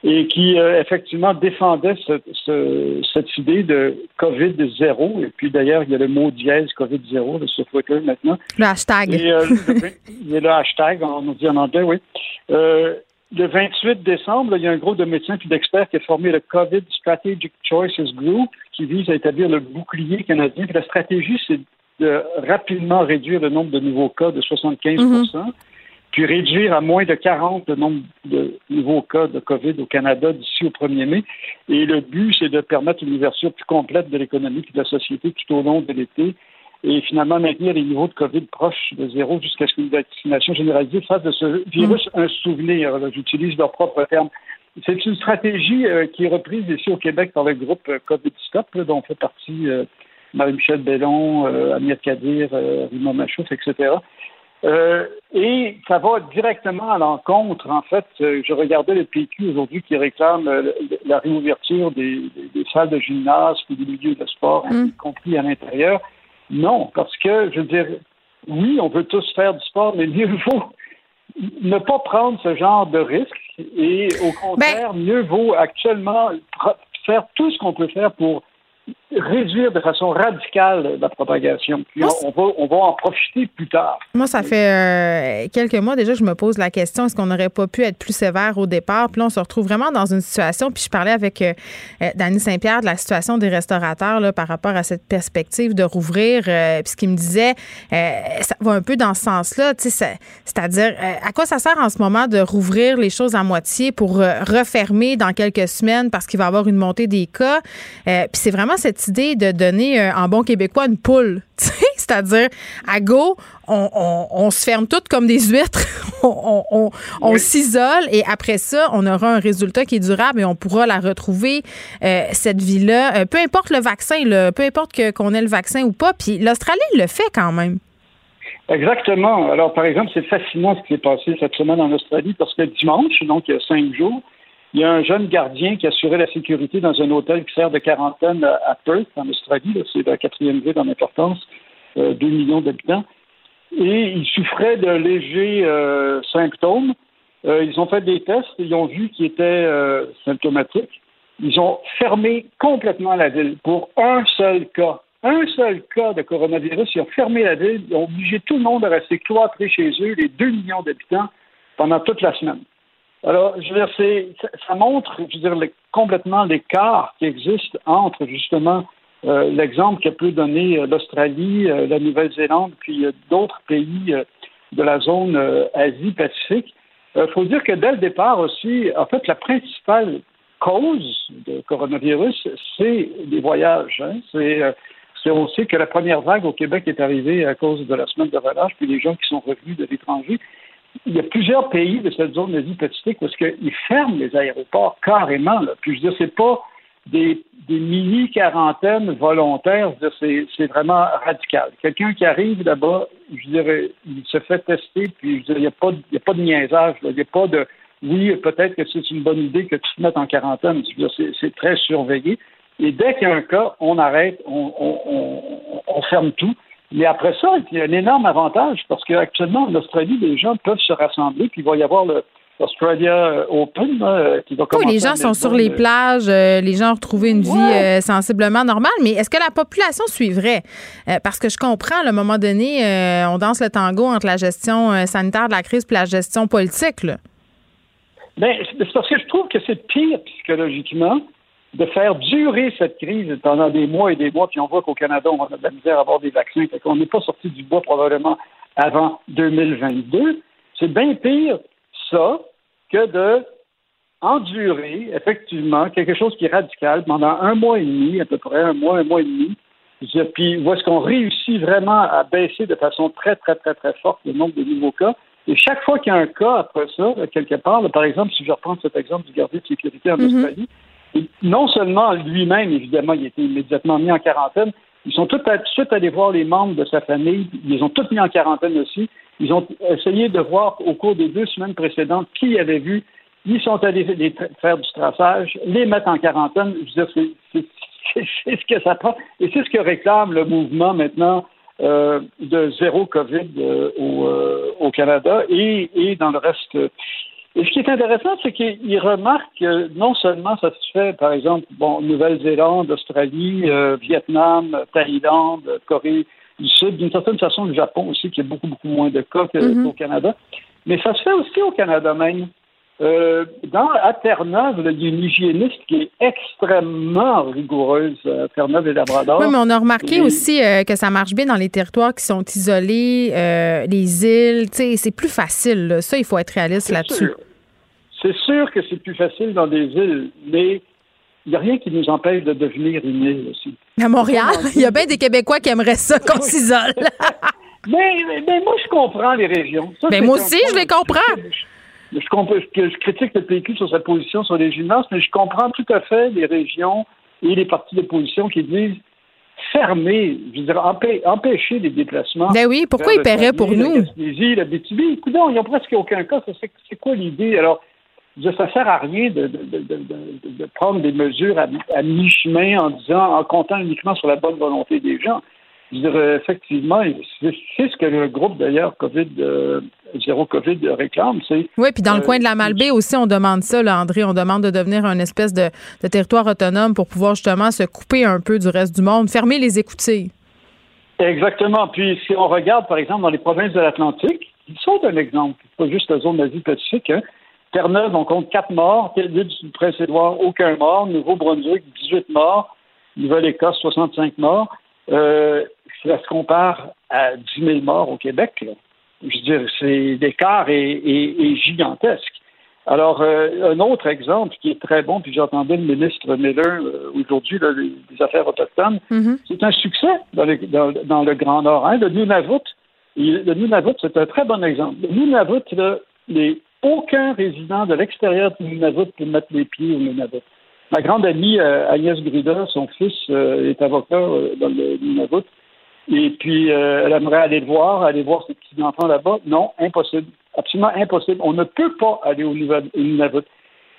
et qui euh, effectivement défendait cette idée de COVID zéro. Et puis d'ailleurs, il y a le mot dièse COVID zéro sur Twitter maintenant. Le hashtag. Et, euh, il y a le hashtag, on dit en anglais, oui. le 28 décembre, il y a un groupe de médecins et d'experts qui a formé le COVID Strategic Choices Group qui vise à établir le bouclier canadien. la stratégie, c'est de rapidement réduire le nombre de nouveaux cas de 75 mhm. puis réduire à moins de 40 le nombre de nouveaux cas de COVID au Canada d'ici au 1er mai. Et le but, c'est de permettre une ouverture plus complète de l'économie et de la société tout au long de l'été et finalement maintenir les niveaux de COVID proches de zéro jusqu'à ce qu'une vaccination généralisée fasse de ce virus mhm. un souvenir. J'utilise leur propre terme. C'est une stratégie euh, qui est reprise ici au Québec par le groupe euh, COVID Stop, dont fait partie euh, Marie-Michel Bellon, euh, Amir Kadir, euh, Rima Machouf, etc. Euh, et ça va directement à l'encontre, en fait. Je regardais le PQ aujourd'hui qui réclame la réouverture des, salles de gymnase et des milieux de sport, mm. y compris à l'intérieur. Non, parce que, je veux dire, oui, on veut tous faire du sport, mais mieux vaut ne pas prendre ce genre de risque et au contraire, ben mieux vaut actuellement faire tout ce qu'on peut faire pour réduire de façon radicale la propagation. Puis on, va, on va en profiter plus tard. Moi, ça fait euh, quelques mois déjà que je me pose la question est-ce qu'on n'aurait pas pu être plus sévère au départ? Puis là, on se retrouve vraiment dans une situation. Puis je parlais avec euh, euh Dany Saint-Pierre de la situation des restaurateurs là, par rapport à cette perspective de rouvrir. Euh, puis ce qu'il me disait, ça va un peu dans ce sens-là. C'est-à-dire, à quoi ça sert en ce moment de rouvrir les choses à moitié pour refermer dans quelques semaines parce qu'il va y avoir une montée des cas? Puis c'est vraiment cette idée de donner euh, en bon québécois une poule. C'est-à-dire, à go, on, se ferme toutes comme des huîtres, on, s'isole et après ça, on aura un résultat qui est durable et on pourra la retrouver, euh, cette vie-là. Euh, peu importe le vaccin, peu importe qu'on ait le vaccin ou pas. Puis l'Australie le fait quand même. Exactement. Alors, par exemple, c'est fascinant ce qui s'est passé cette semaine en Australie parce que dimanche, donc il y a cinq jours, il y a un jeune gardien qui assurait la sécurité dans un hôtel qui sert de quarantaine à Perth, en Australie. C'est la quatrième ville en importance, euh, 2 millions d'habitants. Et il souffrait de légers euh, symptômes. Euh, ils ont fait des tests, ils ont vu qu'il était euh, symptomatique. Ils ont fermé complètement la ville pour un seul cas. Un seul cas de coronavirus. Ils ont fermé la ville. Ils ont obligé tout le monde à rester cloîtré chez eux, les 2 millions d'habitants, pendant toute la semaine. Alors, je veux dire, ça montre, je veux dire, complètement l'écart qui existe entre justement euh, l'exemple que peut donner euh, l'Australie, euh, la Nouvelle-Zélande, puis d'autres pays de la zone Asie-Pacifique. Il faut dire que dès le départ aussi, en fait, la principale cause de coronavirus, c'est les voyages. Hein. C'est on sait que la première vague au Québec est arrivée à cause de la semaine de relâche, puis les gens qui sont revenus de l'étranger il y a plusieurs pays de cette zone Asie-Pacifique où ils ferment les aéroports carrément. Puis je veux dire, c'est pas des, mini-quarantaines volontaires, c'est vraiment radical. Quelqu'un qui arrive là-bas, je dirais, il se fait tester, puis je il n'y a, pas, a pas de niaisage, il n'y a pas de oui, peut-être que c'est une bonne idée que tu te mettes en quarantaine. C'est très surveillé. Et dès qu'il y a un cas, on arrête, on ferme tout. Mais après ça, il y a un énorme avantage parce qu'actuellement, en Australie, les gens peuvent se rassembler, puis il va y avoir le, Australia Open qui va commencer. Oui, les gens sont sur les plages, euh, les gens ont retrouvé une vie euh, sensiblement normale, mais est-ce que la population suivrait? Euh, parce que je comprends, à un moment donné, on danse le tango entre la gestion sanitaire de la crise et la gestion politique. Là. Bien, c'est parce que je trouve que c'est pire psychologiquement de faire durer cette crise pendant des mois et des mois, puis on voit qu'au Canada, on a de la misère à avoir des vaccins, fait qu'on n'est pas sorti du bois probablement avant 2022. C'est bien pire, ça, que de endurer, effectivement, quelque chose qui est radical pendant un mois et demi, à peu près un mois, un mois et demi, puis où est-ce qu'on réussit vraiment à baisser de façon très, très, très, très forte le nombre de nouveaux cas? Et chaque fois qu'il y a un cas après ça, quelque part, par exemple, si je reprends cet exemple du gardien de sécurité en mm-hmm. Australie, non seulement lui-même, évidemment, il a été immédiatement mis en quarantaine, ils sont tout de suite allés voir les membres de sa famille, ils les ont tous mis en quarantaine aussi. Ils ont essayé de voir au cours des deux semaines précédentes qui avait vu. Ils sont allés faire du traçage, les mettre en quarantaine. Je veux dire, c'est ce que ça prend. Et c'est ce que réclame le mouvement maintenant euh, de zéro COVID euh, au, euh, au, Canada et, et, dans le reste et ce qui est intéressant, c'est qu'il remarque que non seulement ça se fait, par exemple, bon, Nouvelle-Zélande, Australie, euh, Vietnam, Thaïlande, Corée du Sud, d'une certaine façon, le Japon aussi, qui a beaucoup, beaucoup moins de cas mm-hmm. qu'au Canada. Mais ça se fait aussi au Canada même. Euh, dans, à Terre-Neuve, il y a une hygiéniste qui est extrêmement rigoureuse à Terre-Neuve et Labrador. Oui, mais on a remarqué aussi euh, que ça marche bien dans les territoires qui sont isolés, euh, les îles, c'est plus facile. Ça, il faut être réaliste là-dessus. C'est sûr que c'est plus facile dans des îles, mais il n'y a rien qui nous empêche de devenir une île aussi. À Montréal, il y a bien des Québécois qui aimeraient ça qu'on s'isole. mais, mais, moi, je comprends les régions. mais moi aussi, je les comprends je, je critique le PQ sur sa position sur les gymnases, mais je comprends tout à fait les régions et les partis d'opposition qui disent fermer, je veux dire, empêcher les déplacements. Ben oui, pourquoi ils paieraient pour nous? Les la BTB, écoute, ils n'ont presque aucun cas. C'est quoi l'idée? Alors, ça sert à rien de, de, prendre des mesures à, mi-chemin en disant, en comptant uniquement sur la bonne volonté des gens. Je dirais effectivement, c'est ce que le groupe d'ailleurs COVID euh, zéro COVID réclame. C'est oui, puis dans le euh, coin de la Malbaie aussi, on demande ça, là, André. On demande de devenir une espèce de, de, territoire autonome pour pouvoir justement se couper un peu du reste du monde, fermer les écoutilles. Exactement. Puis si on regarde, par exemple, dans les provinces de l'Atlantique, ils sont un exemple. Pas juste la zone Asie-Pacifique. Hein. Terre-Neuve, on compte quatre morts. Du Prince-Édouard, aucun mort. Nouveau-Brunswick, 18 morts. Nouvelle-Écosse, 65 morts. Euh, ça se compare à 10 000 morts au Québec. Là. Je veux dire, c'est l'écart est, est, gigantesque. Alors, euh, un autre exemple qui est très bon, puis j'entendais le ministre Miller euh, aujourd'hui des Affaires autochtones, mm-hmm. c'est un succès dans le, dans, dans le Grand Nord. Hein. Le Nunavut, le Nunavut, c'est un très bon exemple. Le Nunavut, là, les, aucun résident de l'extérieur du Nunavut peut mettre les pieds au Nunavut. Ma grande amie euh, Agnès Gruda, son fils euh, est avocat dans le Nunavut. Et puis, elle aimerait aller le voir, aller voir ses petits-enfants là-bas. Non, impossible. Absolument impossible. On ne peut pas aller au Nunavut.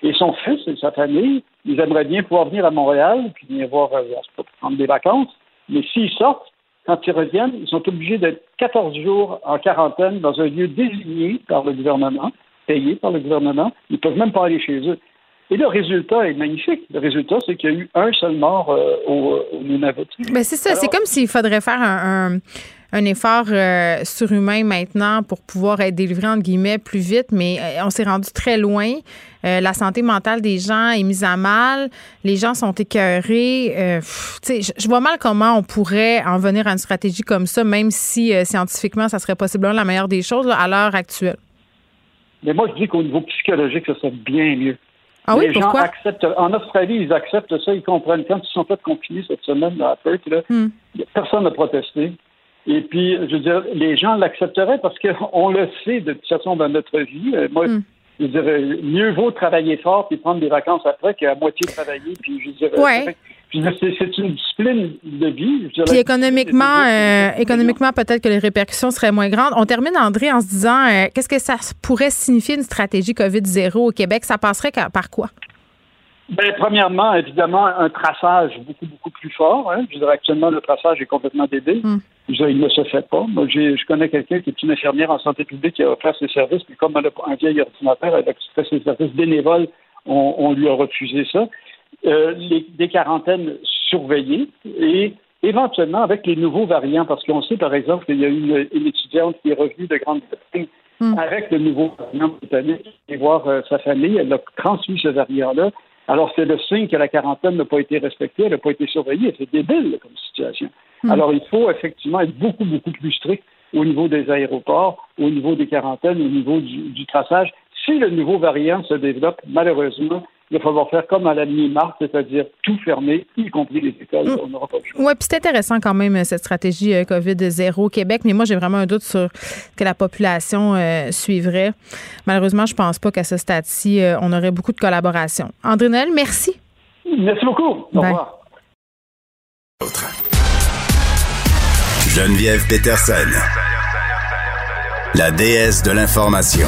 Et son fils et sa famille, ils aimeraient bien pouvoir venir à Montréal, puis venir voir, pour prendre des vacances. Mais s'ils sortent, quand ils reviennent, ils sont obligés d'être 14 jours en quarantaine dans un lieu désigné par le gouvernement, payé par le gouvernement. Ils ne peuvent même pas aller chez eux. Et le résultat est magnifique. Le résultat, c'est qu'il y a eu un seul mort euh, au, au Nunavut. Mais c'est ça. C'est comme s'il faudrait faire un, un, effort euh, surhumain maintenant pour pouvoir être délivré, entre guillemets, plus vite. Mais euh, on s'est rendu très loin. la santé mentale des gens est mise à mal. Les gens sont écœurés. je vois mal comment on pourrait en venir à une stratégie comme ça, même si scientifiquement, ça serait possiblement la meilleure des choses à l'heure actuelle. Mais moi, je dis qu'au niveau psychologique, ça serait bien mieux. Ah oui, les pourquoi? gens acceptent. En Australie, ils acceptent ça, ils comprennent. Quand ils sont fait confinés cette semaine à Perth, là, hmm. personne n'a protesté. Et puis, je veux dire, les gens l'accepteraient parce qu'on le sait de toute façon dans notre vie. Euh, Moi, hmm. je dirais, mieux vaut travailler fort puis prendre des vacances après qu'à moitié travailler. Puis, je dirais, Ouais. C'est une discipline de vie. Je Puis économiquement, euh, économiquement, peut-être que les répercussions seraient moins grandes. On termine, André, en se disant euh, qu'est-ce que ça pourrait signifier une stratégie COVID-0 au Québec? Ça passerait par quoi? Ben, premièrement, évidemment, un traçage beaucoup, beaucoup plus fort. Hein. Je dirais actuellement, le traçage est complètement débile. Hmm. Il ne se fait pas. Moi, je connais quelqu'un qui est une infirmière en santé publique qui a offert ses services, mais comme elle a un vieil ordinateur, elle a fait ses services bénévoles, on, on lui a refusé ça. Euh, les, des quarantaines surveillées et éventuellement avec les nouveaux variants, parce qu'on sait par exemple qu'il y a une, une étudiante qui est revenue de Grande-Bretagne Hmm. avec le nouveau variant britannique et voir euh, sa famille, elle a transmis ce variant-là. Alors c'est le signe que la quarantaine n'a pas été respectée, elle n'a pas été surveillée. C'est débile comme situation. Hmm. Alors il faut effectivement être beaucoup, beaucoup plus strict au niveau des aéroports, au niveau des quarantaines, au niveau du, du traçage. Si le nouveau variant se développe, malheureusement, il va falloir faire comme à la mi-mars, c'est-à-dire tout fermer, y compris les écoles. On n'aura pas le choix. Oui, puis c'est intéressant quand même, cette stratégie euh, COVID-0 au Québec, mais moi, j'ai vraiment un doute sur que la population euh, suivrait. Malheureusement, je pense pas qu'à ce stade-ci, euh, on aurait beaucoup de collaboration. André Noël, merci. Merci beaucoup. Au Bye. revoir. Geneviève Peterson, la déesse de l'information.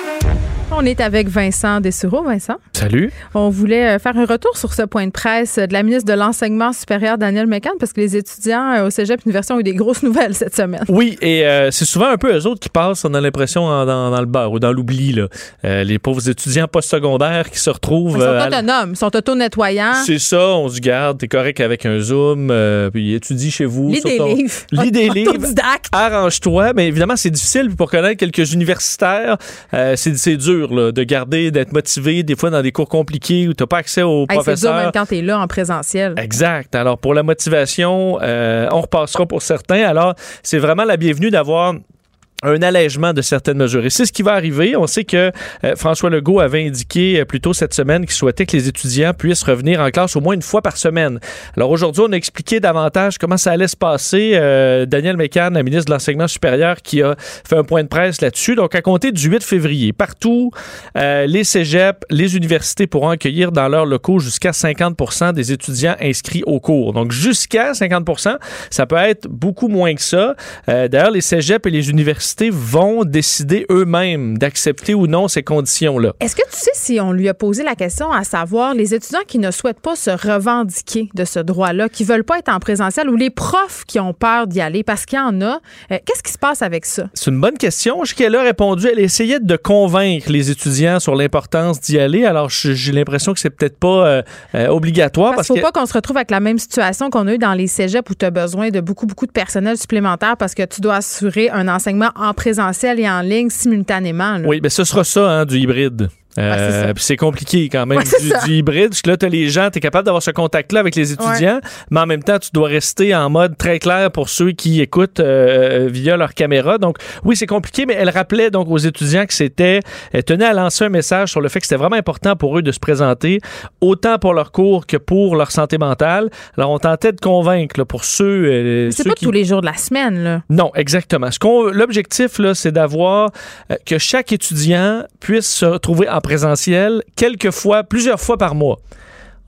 On est avec Vincent Dessureau. Vincent, Salut. on voulait euh, faire un retour sur ce point de presse de la ministre de l'Enseignement supérieur, Daniel McCann, parce que les étudiants euh, au cégep Université ont eu des grosses nouvelles cette semaine. Oui, et euh, c'est souvent un peu eux autres qui passent, on a l'impression, dans, dans le beurre ou dans l'oubli. là. Euh, les pauvres étudiants postsecondaires qui se retrouvent. Ils sont euh, autonomes, ils sont auto-nettoyants. C'est ça, on se garde, t'es correct avec un Zoom, euh, puis étudie chez vous. Lis des ton- livres. Lis des livres. Arrange-toi, mais évidemment, c'est difficile pour connaître quelques universitaires. euh, c'est c'est dur là, de garder, d'être motivé, des fois dans des cours compliqués où t'as pas accès aux Hey, c'est dur même quand t'es là en présentiel. Exact. Alors, pour la motivation, euh, on repassera pour certains. Alors, c'est vraiment la bienvenue d'avoir un allègement de certaines mesures. Et c'est ce qui va arriver. On sait que euh, François Legault avait indiqué euh, plus tôt cette semaine qu'il souhaitait que les étudiants puissent revenir en classe au moins une fois par semaine. Alors aujourd'hui, on a expliqué davantage comment ça allait se passer. Euh, Daniel Mécan, la ministre de l'Enseignement supérieur, qui a fait un point de presse là-dessus. Donc, à compter du 8 février, partout, euh, les cégeps, les universités pourront accueillir dans leurs locaux jusqu'à 50 des étudiants inscrits au cours. Donc, jusqu'à 50% ça peut être beaucoup moins que ça. D'ailleurs, les cégeps et les universités universités vont décider eux-mêmes d'accepter ou non ces conditions-là. Est-ce que tu sais si on lui a posé la question à savoir les étudiants qui ne souhaitent pas se revendiquer de ce droit-là, qui veulent pas être en présentiel ou les profs qui ont peur d'y aller parce qu'il y en a, euh, qu'est-ce qui se passe avec ça? C'est une bonne question. Je qu'elle a répondu, elle essayait de convaincre les étudiants sur l'importance d'y aller. Alors, j'ai l'impression que c'est peut-être pas euh, euh, obligatoire. Parce, qu'il faut pas qu'on se retrouve avec la même situation qu'on a eu dans les cégeps où tu as besoin de beaucoup, beaucoup de personnel supplémentaire parce que tu dois assurer un enseignement en présentiel et en ligne simultanément. Oui, mais ce sera ça, hein, du hybride. Euh, c'est compliqué quand même du, hybride. Parce que là, tu as les gens, tu es capable d'avoir ce contact-là avec les étudiants, mais en même temps, tu dois rester en mode très clair pour ceux qui écoutent euh, via leur caméra. Donc, oui, c'est compliqué, mais elle rappelait donc aux étudiants que c'était, elle tenait à lancer un message sur le fait que c'était vraiment important pour eux de se présenter, autant pour leur cours que pour leur santé mentale. Alors, on tentait de convaincre là, pour ceux. Euh, c'est pas tous les jours de la semaine, là. Non, exactement. Ce qu'on, l'objectif, là, c'est d'avoir que chaque étudiant puisse se retrouver en présentiel quelques fois, plusieurs fois par mois.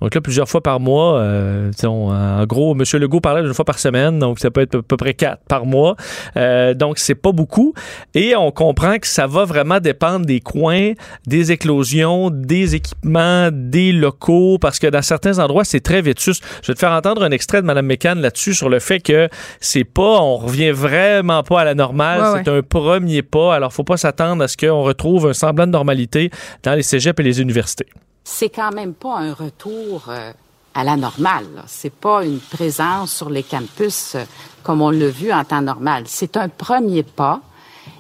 Donc là, plusieurs fois par mois, euh, en gros, M. Legault parlait d'une fois par semaine, donc ça peut être à peu près quatre par mois. Euh, donc, c'est pas beaucoup. Et on comprend que ça va vraiment dépendre des coins, des éclosions, des équipements, des locaux, parce que dans certains endroits, c'est très vétuste. Je vais te faire entendre un extrait de Mme Mécan là-dessus sur le fait que c'est pas, on revient vraiment pas à la normale. c'est un premier pas. Alors, faut pas s'attendre à ce qu'on retrouve un semblant de normalité dans les cégeps et les universités c'est quand même pas un retour euh, à la normale. C'est pas une présence sur les campus euh, comme on l'a vu en temps normal. C'est un premier pas.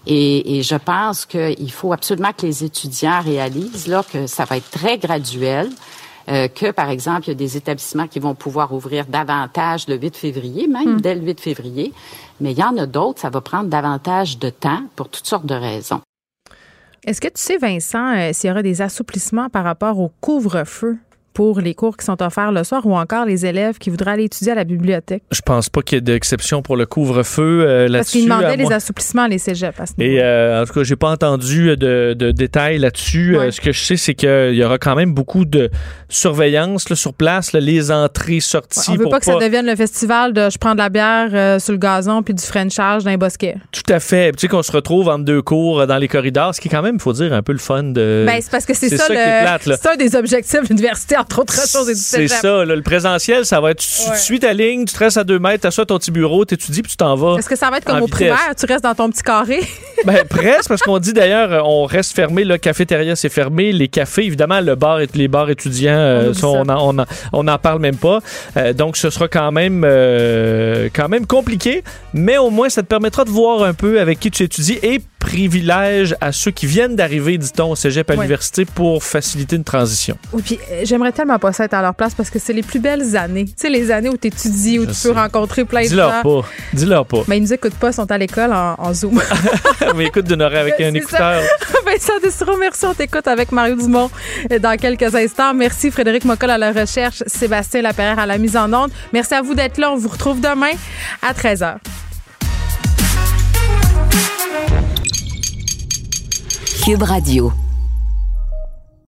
Et, je pense qu'il faut absolument que les étudiants réalisent là que ça va être très graduel. Euh, que, par exemple, il y a des établissements qui vont pouvoir ouvrir davantage le 8 février, même hmm. dès le 8 février, mais il y en a d'autres, ça va prendre davantage de temps pour toutes sortes de raisons. Est-ce que tu sais, Vincent, euh, s'il y aura des assouplissements par rapport au couvre-feu? Pour les cours qui sont offerts le soir ou encore les élèves qui voudraient aller étudier à la bibliothèque? Je pense pas qu'il y ait d'exception pour le couvre-feu euh, là-dessus. Parce qu'ils demandaient les assouplissements, les cégeps à ce Et euh, en tout cas, j'ai pas entendu de, détails là-dessus. Euh, ce que je sais, c'est qu'il y aura quand même beaucoup de surveillance là, sur place, les entrées, sorties. On veut pas que ça devienne le festival de je prends de la bière sur le gazon puis du frenchage dans les bosquets. Tout à fait. Tu sais qu'on se retrouve entre deux cours dans les corridors, ce qui est quand même, il faut dire, un peu le fun de... Ben, c'est parce que c'est ça, ça, le... c'est un des objectifs de l'université c'est ça. le présentiel, ça va être tu, suis ta ligne, tu te restes à deux mètres, tu assois ton petit bureau, tu étudies, puis tu t'en vas. Est-ce que ça va être comme au primaire? Tu restes dans ton petit carré? ben, presque, parce qu'on dit d'ailleurs, on reste fermé. Le cafétéria, c'est fermé. Les cafés, évidemment, le bar, les bars étudiants, euh, on, on, en, parle même pas. Euh, donc, ce sera quand même, euh, quand même compliqué, mais au moins, ça te permettra de voir un peu avec qui tu étudies et privilège à ceux qui viennent d'arriver, dit-on, au cégep à l'université pour faciliter une transition. Oui, puis j'aimerais tellement pas ça être à leur place parce que c'est les plus belles années. Tu sais, les années où tu étudies, où tu peux rencontrer plein de gens. Dis-leur pas. Dis-leur pas. Mais ils nous écoutent pas, ils sont à l'école en, Zoom. Mais écoute oreille avec un écouteur. Vincent Destro, merci. On t'écoute avec Mario Dumont dans quelques instants. Merci Frédéric Mocol à la recherche, Sébastien Laperrière à la mise en onde. Merci à vous d'être là. On vous retrouve demain à 13h. Cube Radio.